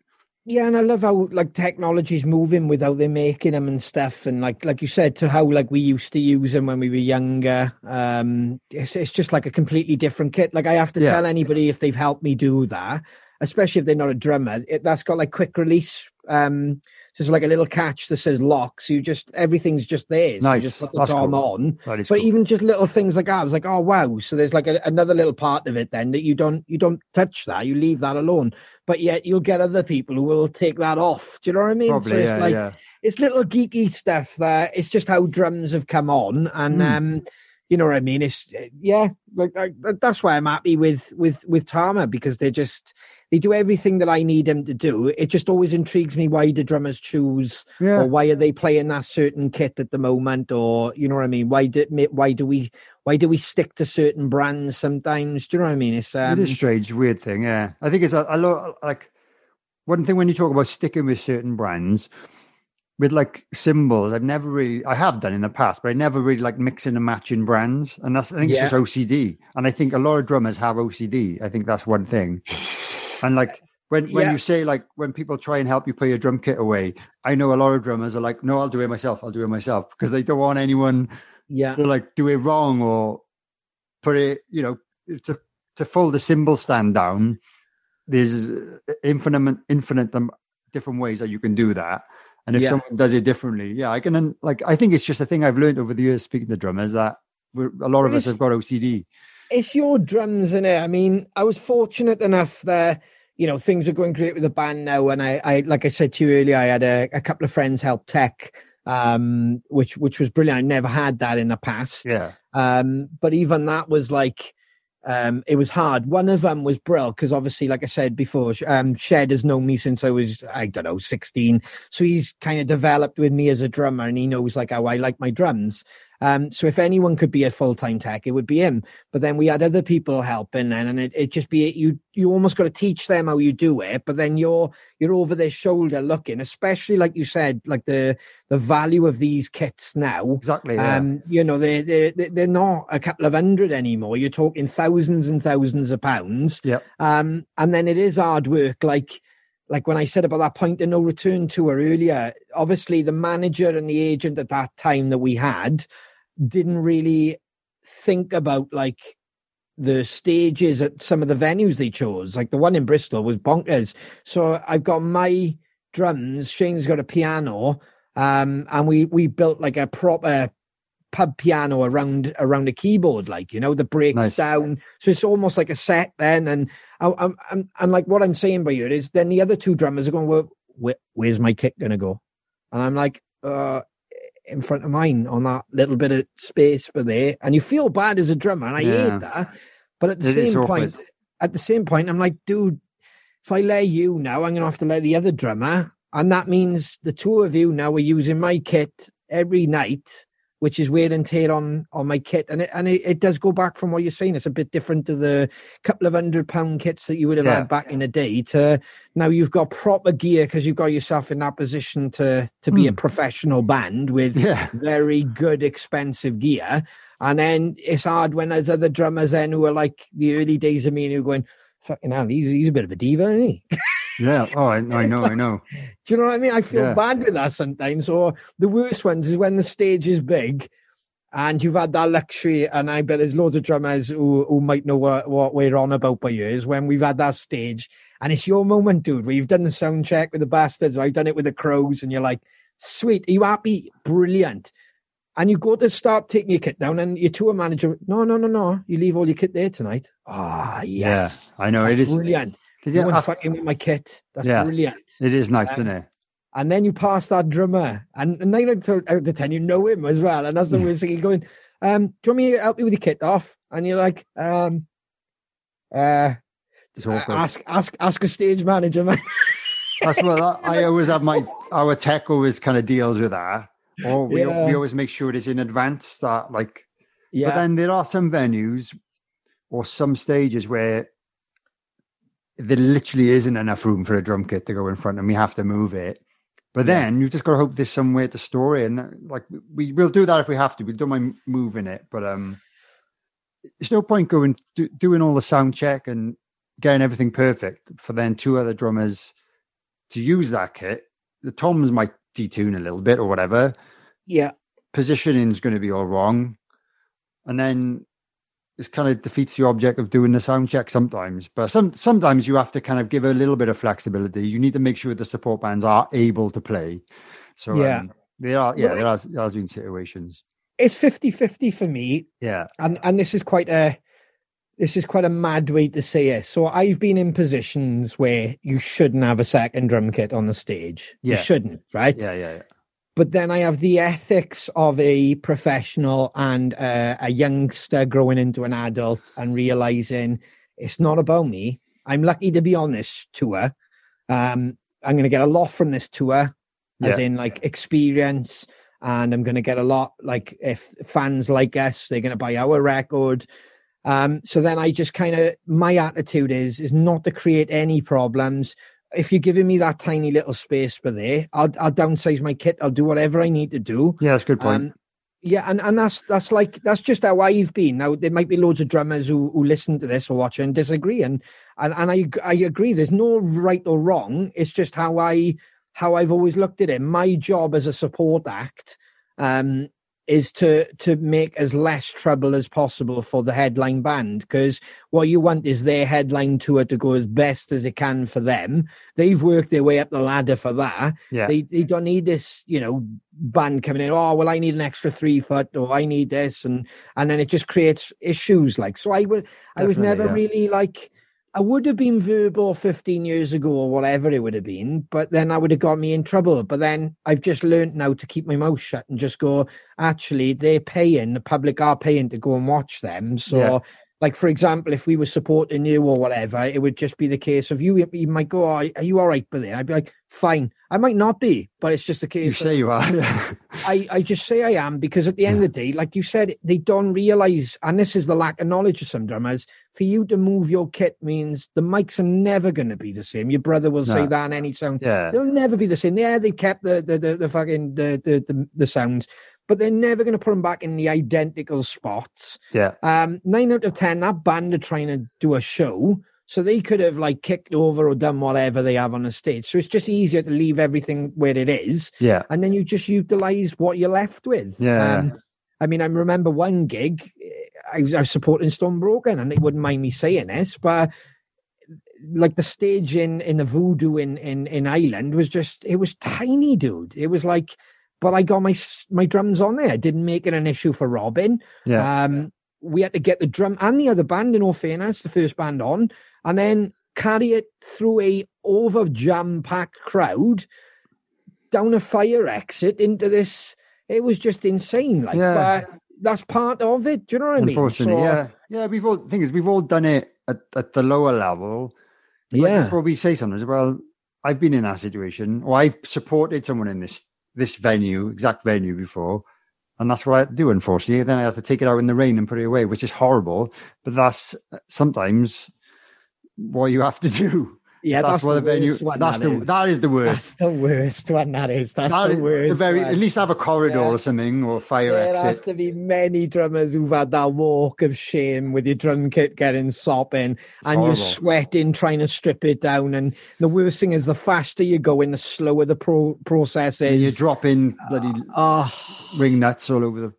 Yeah, and I love how like technology's moving with how they're making them and stuff, and like like you said, to how like we used to use them when we were younger. Um, it's it's just like a completely different kit. Like I have to Yeah. tell anybody if they've helped me do that, especially if they're not a drummer. It, that's got like quick release. Um, so it's like a little catch that says lock. So you just everything's just there. So Nice. you just put the That's cool. on. But cool. even just little things like that, I was like, oh wow. So there's like a, another little part of it then that you don't you don't touch that, you leave that alone. But yet you'll get other people who will take that off. Do you know what I mean? Probably, so it's yeah, like yeah. it's little geeky stuff that it's just how drums have come on, and Mm. um, you know what I mean. It's yeah, like I, that's why I'm happy with with with Tama because they're just they do everything that I need them to do. It just always intrigues me why do drummers choose Yeah. or why are they playing that certain kit at the moment or you know what I mean why did why do we why do we stick to certain brands sometimes do you know what I mean it's um it is strange, weird thing. Yeah, I think it's a, a lot like one thing when you talk about sticking with certain brands. With like cymbals, I've never really, I have done in the past, but I never really like mixing and matching brands. And that's, I think Yeah. it's just OCD. And I think a lot of drummers have OCD. I think that's one thing. And like when, when Yeah. you say like, when people try and help you put your drum kit away, I know a lot of drummers are like, no, I'll do it myself. I'll do it myself because they don't want anyone yeah to like do it wrong or put it, you know, to to fold the cymbal stand down. There's infinite infinite um, different ways that you can do that. And if Yeah. someone does it differently, yeah, I can like. I think it's just a thing I've learned over the years speaking to drummers that we're, a lot of us have got OCD. It's your drums in it. I mean, I was fortunate enough that you know things are going great with the band now, and I, I like I said to you earlier, I had a, a couple of friends help tech um, which which was brilliant. I never had that in the past. Yeah. Um, but even that was like um, it was hard. One of them was Brill because obviously, like I said before, um, Shed has known me since I was I don't know sixteen, so he's kind of developed with me as a drummer, and he knows like how I like my drums. Um, so if anyone could be a full time tech, it would be him. But then we had other people helping, and, and it, it just be you. You almost got to teach them how you do it, but then you're you're over their shoulder looking, especially like you said, like the the value of these kits now. Exactly. Yeah. Um, you know, they they they're not a couple of hundred anymore. You're talking thousands and thousands of pounds. Yep. Um, and then it is hard work, like like when I said about that point of no return tour earlier, obviously the manager and the agent at that time that we had didn't really think about like the stages at some of the venues they chose. Like the one in Bristol was bonkers. So I've got my drums, Shane's got a piano, um, and we we built like a proper pub piano around around a keyboard, like you know, the breaks Nice. down. So it's almost like a set then. And I, I'm, I'm and like what I'm saying by you is then the other two drummers are going, well, where, where's my kick gonna go? And I'm like, uh, in front of mine on that little bit of space for there. And you feel bad as a drummer, and I Yeah. hate that. But at the It same point, at the same point, I'm like, dude, if I lay you now, I'm gonna have to lay the other drummer. And that means the two of you now are using my kit every night, which is wear and tear on on my kit. And it and it, it does go back from what you're saying. It's a bit different to the couple of hundred pound kits that you would have Yeah. had back in the day to now you've got proper gear because you've got yourself in that position to to be a Hmm. professional band with Yeah. very good expensive gear. And then it's hard when there's other drummers then who are like the early days of me and who are going, fucking hell, he's, he's a bit of a diva, isn't he? Yeah. Oh, I, I know. I know. Do you know what I mean? I feel Yeah. bad with that sometimes. Or the worst ones is when the stage is big and you've had that luxury. And I bet there's loads of drummers who, who might know what, what we're on about by years when we've had that stage and it's your moment, dude, where you've done the sound check with the bastards. Or I've done it with the crows and you're like, sweet, are you happy? Brilliant. And you go to start taking your kit down and your tour manager, no, no, no, no, you leave all your kit there tonight. Ah, yes. Yeah. I know. That's It is. brilliant. Did No you- one's I- fucking with my kit. That's Yeah. brilliant. it is nice, Um, isn't it? And then you pass that drummer, and, and nine out of of ten, you know him as well. And that's the worst thing. You're going, um, do you want me to help you with your kit off? And you're like, um, uh, It's ask, ask, ask a stage manager, man. That's what I, I always have my our tech always kind of deals with that. Or we, Yeah. we always make sure it is in advance that like yeah, But then there are some venues or some stages where there literally isn't enough room for a drum kit to go in front and we have to move it. But Yeah. then you've just got to hope there's somewhere to store it. And uh, like we will do that if we have to. We don't mind moving it. But um there's no point going do, doing all the sound check and getting everything perfect for then two other drummers to use that kit. The toms might detune a little bit or whatever yeah, positioning is going to be all wrong, and then it's kind of defeats the object of doing the sound check sometimes. But some sometimes you have to kind of give a little bit of flexibility. You need to make sure the support bands are able to play. So Yeah. um, there are yeah there has, there has been situations. it's 50-50 for me. Yeah, and and this is quite a this is quite a mad way to say it. So I've been in positions where you shouldn't have a second drum kit on the stage. You Yeah. shouldn't, right? yeah, yeah, yeah. But then I have the ethics of a professional and uh, a youngster growing into an adult and realizing it's not about me. I'm lucky to be on this tour. Um, I'm going to get a lot from this tour, as Yeah. in like experience, and I'm going to get a lot. Like if fans like us, they're going to buy our record. Um, so then I just kind of my attitude is is not to create any problems. If you're giving me that tiny little space for there, I'll I'll downsize my kit. I'll do whatever I need to do. Yeah, that's a good point. Um, yeah, and, and that's that's like that's just how I've been. Now there might be loads of drummers who, who listen to this or watch and disagree, and and and I I agree. There's no right or wrong. It's just how I how I've always looked at it. My job as a support act um, is to to make as less trouble as possible for the headline band because what you want is their headline tour to go as best as it can for them. They've worked their way up the ladder for that. yeah, They they don't need this, you know, band coming in. Oh, well, I need an extra three foot, or I need this, and and then it just creates issues. Like so, I was I was never yeah. really like I would have been verbal 15 years ago or whatever it would have been, but then I would have got me in trouble. But then I've just learned now to keep my mouth shut and just go, actually, they're paying, the public are paying to go and watch them. So, Yeah. like, for example, if we were supporting you or whatever, it would just be the case of you, you might go, oh, are you all right with it? I'd be like, fine. I might not be, but it's just a case You say you are. Yeah. I, I just say I am because at the end of the day, like you said, they don't realize, and this is the lack of knowledge of some drummers. For you to move your kit means the mics are never going to be the same. Your brother will say that in any sound. yeah. They'll never be the same. Yeah, they kept the the the, the fucking the, the the the sounds, but they're never going to put them back in the identical spots. Yeah. Um, nine out of ten, that band are trying to do a show, so they could have like kicked over or done whatever they have on the stage. So it's just easier to leave everything where it is Yeah. and then you just utilize what you're left with. Yeah. Um, I mean, I remember one gig, I was, I was supporting Stone Broken, and they wouldn't mind me saying this, but like the stage in in the Voodoo in in in Ireland was just it was tiny, dude. It was like, but I got my my drums on there. I didn't make it an issue for Robin. Yeah. Um, we had to get the drum and the other band in all fairness, the first band on, and then carry it through a over jam packed crowd down a fire exit into this. It was just insane. Like, Yeah. but that's part of it. Do you know what I mean? Unfortunately, So, yeah, yeah. We've all thing is we've all done it at, at the lower level. Yeah, that's what we say sometimes. Well, I've been in that situation, or I've supported someone in this this venue, exact venue before, and that's what I do. Unfortunately, then I have to take it out in the rain and put it away, which is horrible. But that's uh, sometimes what you have to do. yeah. that's, That's, what the, venue. one, That's that the is. that is the worst. That's the worst one. That is. That's That the is worst. the very one. at least have a corridor Yeah. or something or fire There has to be many drummers who've had that walk of shame with your drum kit getting sopping and horrible. you're sweating trying to strip it down. And the worst thing is, the faster you go in, the slower the pro- process And you're dropping bloody Oh, ring nuts all over the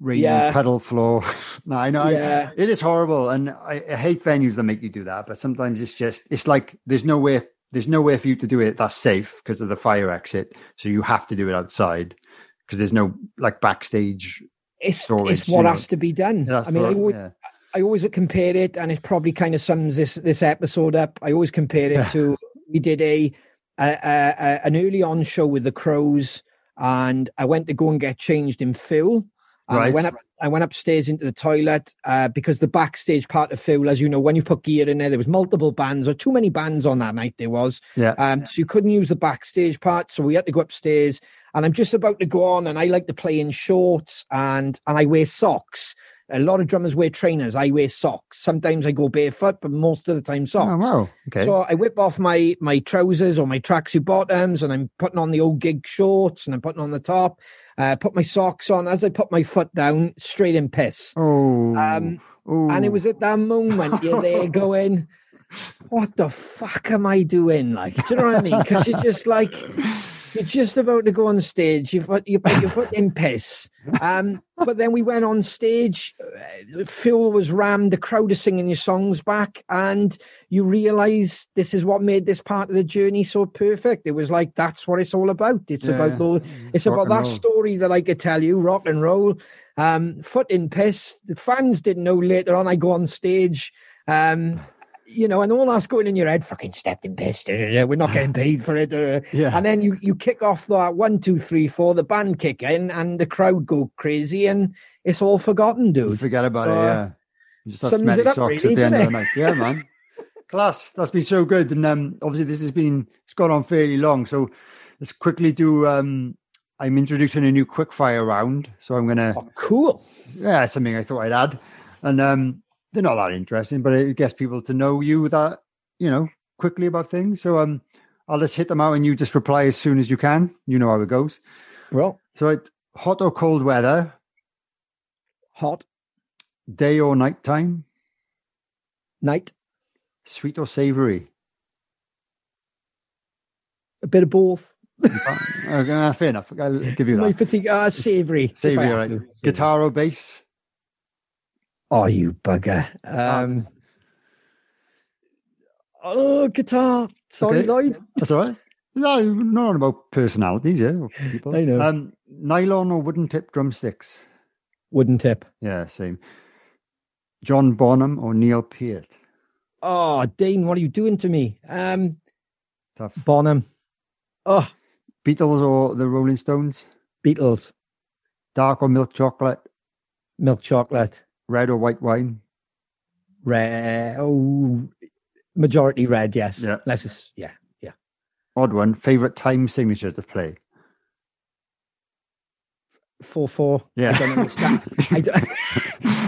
ring Yeah. pedal floor. no, I know Yeah. it is horrible, and I, I hate venues that make you do that. But sometimes it's just it's like there's no way there's no way for you to do it that's safe because of the fire exit, so you have to do it outside because there's no like backstage. it's, Storage, it's what you know. has to be done. I mean, I always, yeah. I always compare it, and it probably kind of sums this this episode up. I always compare it to we did a, a an early on show with the Crows, and I went to go and get changed in Phil. And I went up. I went upstairs into the toilet uh, because the backstage part of Phil, as you know, when you put gear in there, there was multiple bands or too many bands on that night. There was, yeah, um, so you couldn't use the backstage part. So we had to go upstairs, and I'm just about to go on, and I like to play in shorts and and I wear socks. A lot of drummers wear trainers. I wear socks. Sometimes I go barefoot, but most of the time socks. Oh wow, okay, So I whip off my my trousers or my tracksuit bottoms, and I'm putting on the old gig shorts, and I'm putting on the top. Uh, put my socks on as I put my foot down, straight in piss. oh, um, oh. And it was at that moment you're there going, "What the fuck am I doing?" Like, do you know what I mean? Because you're just like, you're just about to go on stage. You put you put your foot in piss. Um, but then we went on stage. uh, Phil was rammed. The crowd is singing your songs back, and you realise this is what made this part of the journey so perfect. It was like that's what it's all about. It's Yeah. about those. It's Rock about that roll. story that I could tell you. Rock and roll. Um, foot in piss. The fans didn't know later on. I go on stage. Um, you know, and all that's going in your head, fucking stepped in piss. We're not getting paid for it. Yeah. And then you you kick off that one, two, three, four, the band kick in and the crowd go crazy and it's all forgotten, You dude. forget about So, it. Yeah, You just have smelly it socks really, at the end of the night. Yeah, man. Class. That's been so good, and um, obviously this has been it's gone on fairly long. So let's quickly do. Um, I'm introducing a new quickfire round, so I'm gonna Oh, cool. yeah something I thought I'd add, and um, they're not that interesting, but it gets people to know you that you know quickly about things. So um, I'll just hit them out, and you just reply as soon as you can. You know how it goes. Well, So it, hot or cold weather, hot day or night time, night, sweet or savory. a bit of both. okay, fair enough. I'll give you My that. fatigue, uh, savory. Savory, right? Guitar or bass? Oh, you bugger. Um, oh, guitar. Sorry, Okay. Lloyd. That's all right. No, not about personalities, yeah, people. I know. Um, nylon or wooden tip drumsticks? Wooden tip. Yeah, same. John Bonham or Neil Peart? Oh, Dean, what are you doing to me? Um, Tough. Bonham. Oh, Beatles or the Rolling Stones? Beatles. Dark or milk chocolate? Milk chocolate. Red or white wine? Red. Oh, majority red. Yes. Yeah. Less is yeah. Yeah. Odd one. Favorite time signature to play? Four four. Yeah. I don't understand. I don't,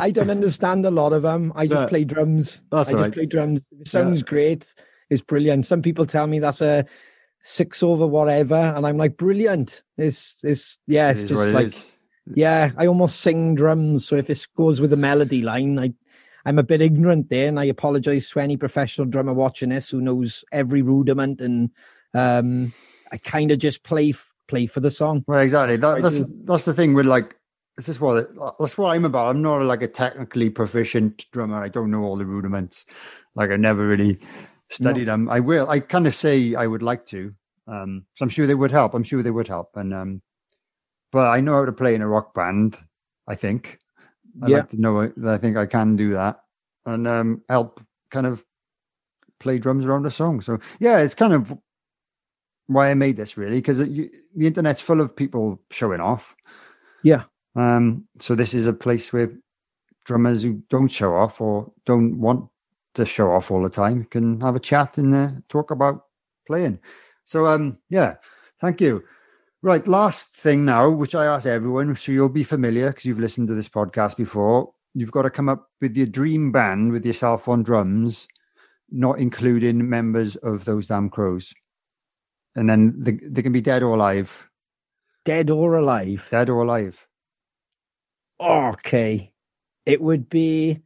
I don't understand a lot of them. I just Yeah. play drums. That's I just right. play drums. It sounds great. It's brilliant. Some people tell me that's a six over whatever, and I'm like, brilliant. It's it's yeah. It's is just it like is. Yeah. I almost sing drums. So if it goes with the melody line, I I'm a bit ignorant there, and I apologize to any professional drummer watching this who knows every rudiment. And um, I kind of just play play for the song. Well, exactly. That, that's that's the thing with like. This is what that's what I'm about. I'm not like a technically proficient drummer. I don't know all the rudiments. Like I never really studied them. I will. I kind of say I would like to. Um, so I'm sure they would help. I'm sure they would help. And um, but I know how to play in a rock band. I think. I Yeah. like to know that I think I can do that and um, help kind of play drums around a song. So yeah, it's kind of why I made this really because the internet's full of people showing off. Yeah. Um, so this is a place where drummers who don't show off or don't want to show off all the time can have a chat and uh, talk about playing. So um, yeah, thank you. Right, last thing now, which I ask everyone, so you'll be familiar because you've listened to this podcast before. You've got to come up with your dream band with yourself on drums, not including members of those damn crows. And then they, they can be dead or alive. Dead or alive. Dead or alive. Okay. It would be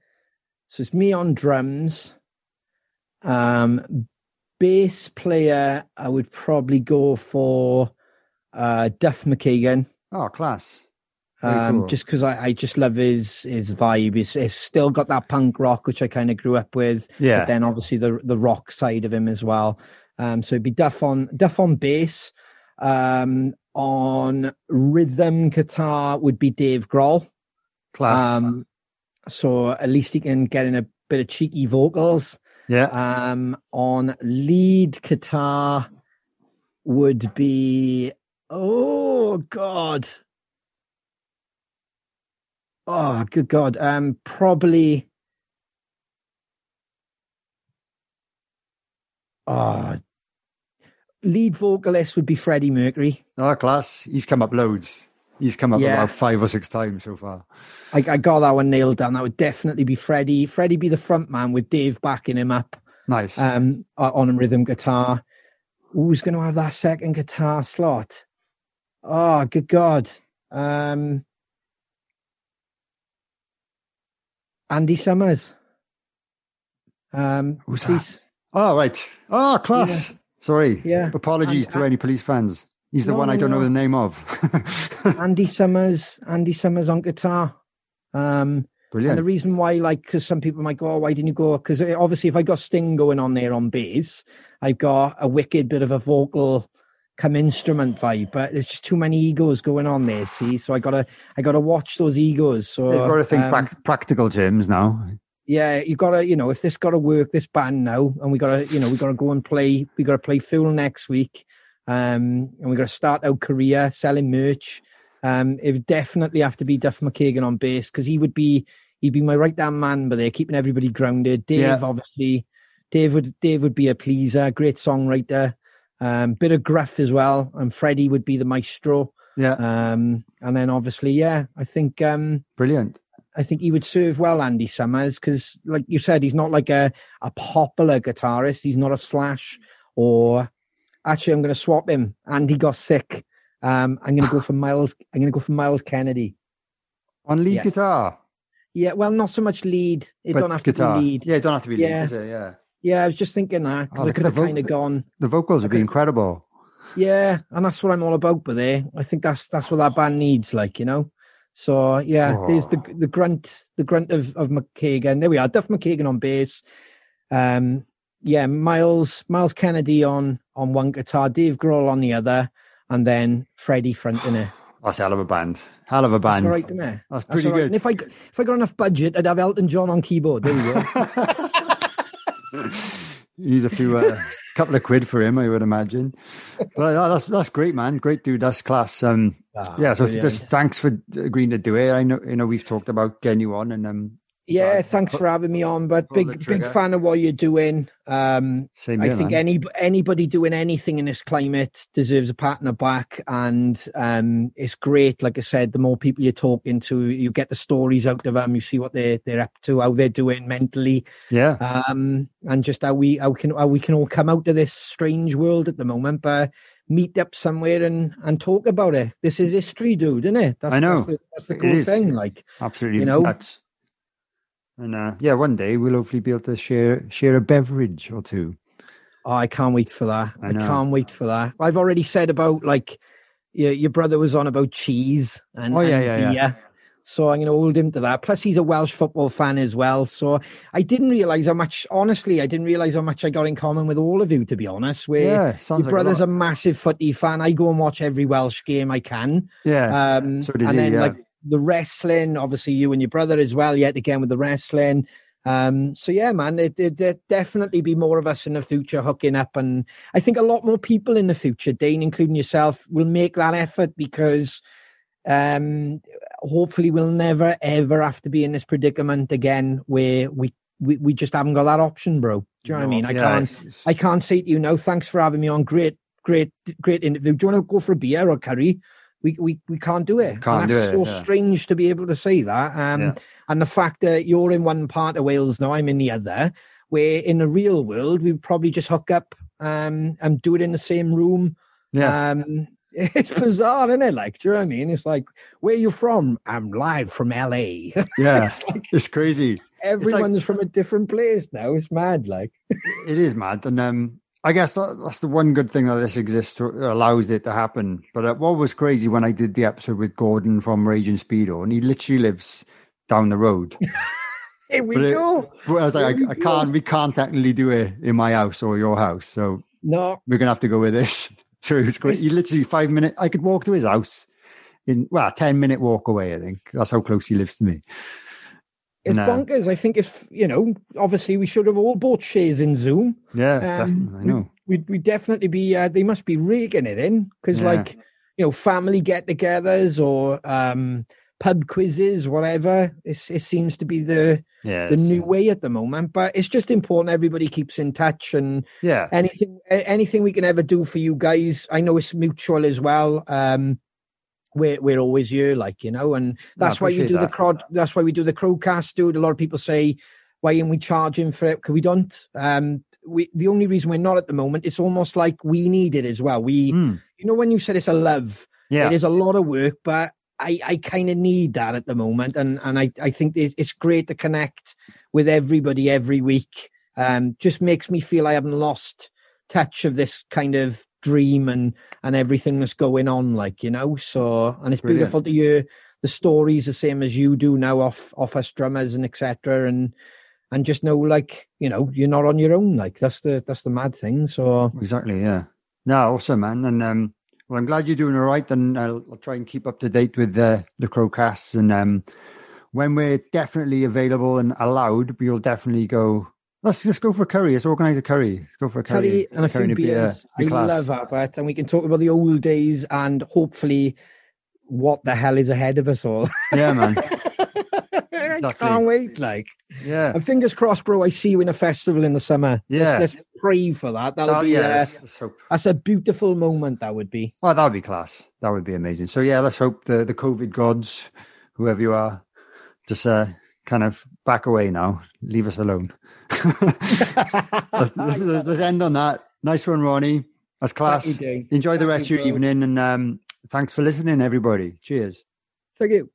so it's me on drums. Um bass player, I would probably go for uh Duff McKagan. Oh, class. Um cool. just because I, I just love his his vibe. He's, it's still got that punk rock which I kind of grew up with. Yeah. But then obviously the the rock side of him as well. Um so it'd be Duff on Duff on bass. Um on rhythm guitar would be Dave Grohl. Class. Um, so at least he can get in a bit of cheeky vocals. yeah. Um, on lead guitar would be oh god, oh good god. Um, probably. Oh, lead vocalist would be Freddie Mercury. oh, class. He's come up loads. He's come up Yeah. about five or six times so far. I, I got that one nailed down. That would definitely be Freddie. Freddie be the front man with Dave backing him up. Nice. um, on a rhythm guitar. Who's going to have that second guitar slot? Oh, good God. Um, Andy Summers. Um, Who's that? police- oh, right. Oh, class. Sorry. Yeah. Apologies And- to any police fans. He's the No, one I don't know the name of. Andy Summers. Andy Summers on guitar. Um, And Brilliant. the reason why, like, because some people might go, oh, why didn't you go? Because obviously, if I got Sting going on there on bass, I've got a wicked bit of a vocal come instrument vibe, but there's just too many egos going on there. See, so I gotta, I gotta watch those egos. So You've got to think um, prac- practical terms now. yeah, you gotta, you know, if this gotta work, this band now, and we gotta, you know, we gotta go and play. We gotta play full next week, um, and we gotta start our career selling merch. Um, it would definitely have to be Duff McKagan on bass because he would be, he'd be my right hand man, but they're keeping everybody grounded. Dave, Yeah. obviously, Dave would, Dave would be a pleaser, great songwriter, um, bit of gruff as well, and Freddie would be the maestro. Yeah. Um, and then obviously, yeah, I think, um, Brilliant. I think he would serve well Andy Summers because, like you said, he's not like a, a popular guitarist. He's not a Slash or actually, I'm going to swap him. Andy got sick. Um, I'm going to go for Myles. I'm going to go for Myles Kennedy. On lead Yes. guitar. Yeah, well, not so much lead. It but don't have guitar. to be lead. Yeah, it don't have to be lead, Yeah. it? Yeah. Yeah, I was just thinking that because Oh, I could have kind of gone. The vocals would be incredible. Yeah, and that's what I'm all about. But there, I think that's that's what that band needs. Like you know. So yeah, there's the Oh. the grunt the grunt of of McKagan. There we are. Duff McKagan on bass. Um, yeah, Myles Myles Kennedy on on one guitar, Dave Grohl on the other, and then Freddie fronting it. That's a hell of a band. Hell of a That's band. all right, isn't it? That's That's pretty right. good. And if I if I got enough budget, I'd have Elton John on keyboard. There we go. Need a few, uh, couple of quid for him, I would imagine. But uh, that's that's great, man. Great dude. That's class. Um, Ah, yeah. So brilliant. just thanks for agreeing to do it. I know, you know, we've talked about getting you on, and um, Yeah, thanks for having me on. But big big fan of what you're doing. Um, same I here, think man. any anybody doing anything in this climate deserves a pat on the back, and um, it's great. Like I said, the more people you're talking to, you get the stories out of them. You see what they they're up to, how they're doing mentally, yeah, um, and just how we how can how we can all come out of this strange world at the moment. But meet up somewhere and and talk about it. This is history, dude, isn't it? That's, I know. That's the, that's the cool thing. Like, absolutely. you know- nuts. And uh, yeah, one day we'll hopefully be able to share share a beverage or two. Oh, I can't wait for that. I I, can't wait for that. I've already said about like your your brother was on about cheese and Oh, yeah, and yeah, yeah. beer. So I'm going to hold him to that. Plus, he's a Welsh football fan as well. So I didn't realize how much. Honestly, I didn't realize how much I got in common with all of you. To be honest, where Yeah, your like brother's a a, massive footy fan. I go and watch every Welsh game I can. yeah. Um, so does and he, then yeah. like the wrestling, obviously you and your brother as well. Yet again with the wrestling. Um, so yeah, man, it, it, there definitely be more of us in the future hooking up, and I think a lot more people in the future, Dane, including yourself, will make that effort because um, hopefully we'll never ever have to be in this predicament again where we we, we just haven't got that option, bro. Do you know what I mean? I Yeah, can't I can't say to you no. Thanks for having me on. Great, great, great interview. Do you want to go for a beer or curry? We we we can't do it. Can't and do that's it, so yeah. strange to be able to say that. Um, Yeah. and the fact that you're in one part of Wales now, I'm in the other. Where in the real world we'd probably just hook up um, and do it in the same room. yeah. Um, it's bizarre, isn't it? Like, do you know what I mean? It's like, where are you from? I'm live from LA. yeah. it's like It's crazy. everyone's from a different place now. It's mad. Like, It is mad, and um, I guess that, that's the one good thing that this exists to, allows it to happen. But uh, what was crazy when I did the episode with Gordon from Rage and Speedo, and he literally lives down the road. here we But it- go. But I was like, I, I can't, we can't technically do it in my house or your house, so No, we're gonna have to go with this. So it was great. He literally five minutes. I could walk to his house in well, ten minute walk away. I think that's how close he lives to me. It's No. bonkers. I think if you know, obviously, we should have all bought shares in Zoom. Yeah, Um. I know. We'd, we'd definitely be. Uh, they must be raking it in because, Yeah. like, you know, family get-togethers or um, pub quizzes, whatever. It's, it seems to be the Yeah, the new way at the moment. But it's just important everybody keeps in touch and yeah, anything anything we can ever do for you guys. I know it's mutual as well. Um, we're we're always here, like you know, and No, that's why we appreciate do the crowd. That's why we do the crowcast, dude. A lot of people say, "Why aren't we charging for it?" Because we don't. Um, we the only reason we're not at the moment, it's almost like we need it as well. We, Mm, you know, when you said it's a love, yeah. it is a lot of work, but I, I kind of need that at the moment, and and I, I think it's, it's great to connect with everybody every week. Um, just makes me feel I haven't lost touch of this kind of dream and and everything that's going on, like you know. So and it's Brilliant. beautiful to hear the stories the same as you do now off off us drummers and etc. And and just know like you know you're not on your own. Like that's the that's the mad thing. So Exactly. Yeah. No, awesome, man. And um, well, I'm glad you're doing all right. And I'll, I'll try and keep up to date with the the crowcasts. And um, when we're definitely available and allowed, we'll definitely go. Let's just go for a curry. Let's organize a curry. Let's go for a curry, curry and a few curry beers. Be I love that, but and we can talk about the old days and hopefully what the hell is ahead of us all. Yeah, man. I Exactly. can't wait. Like, Yeah. and fingers crossed, bro. I see you in a festival in the summer. Yeah. let's, let's pray for that. That'll Oh, be yeah. uh, Let's, let's hope. that's a beautiful moment. That would be. Well, that would be class. That would be amazing. So yeah, let's hope the the COVID gods, whoever you are, just uh, kind of back away now. Leave us alone. Let's, let's, let's- end on that. Nice one, Ronnie. That's class. Thank. Enjoy the rest you, of your bro. evening, and um, thanks for listening, everybody. Cheers. Thank you.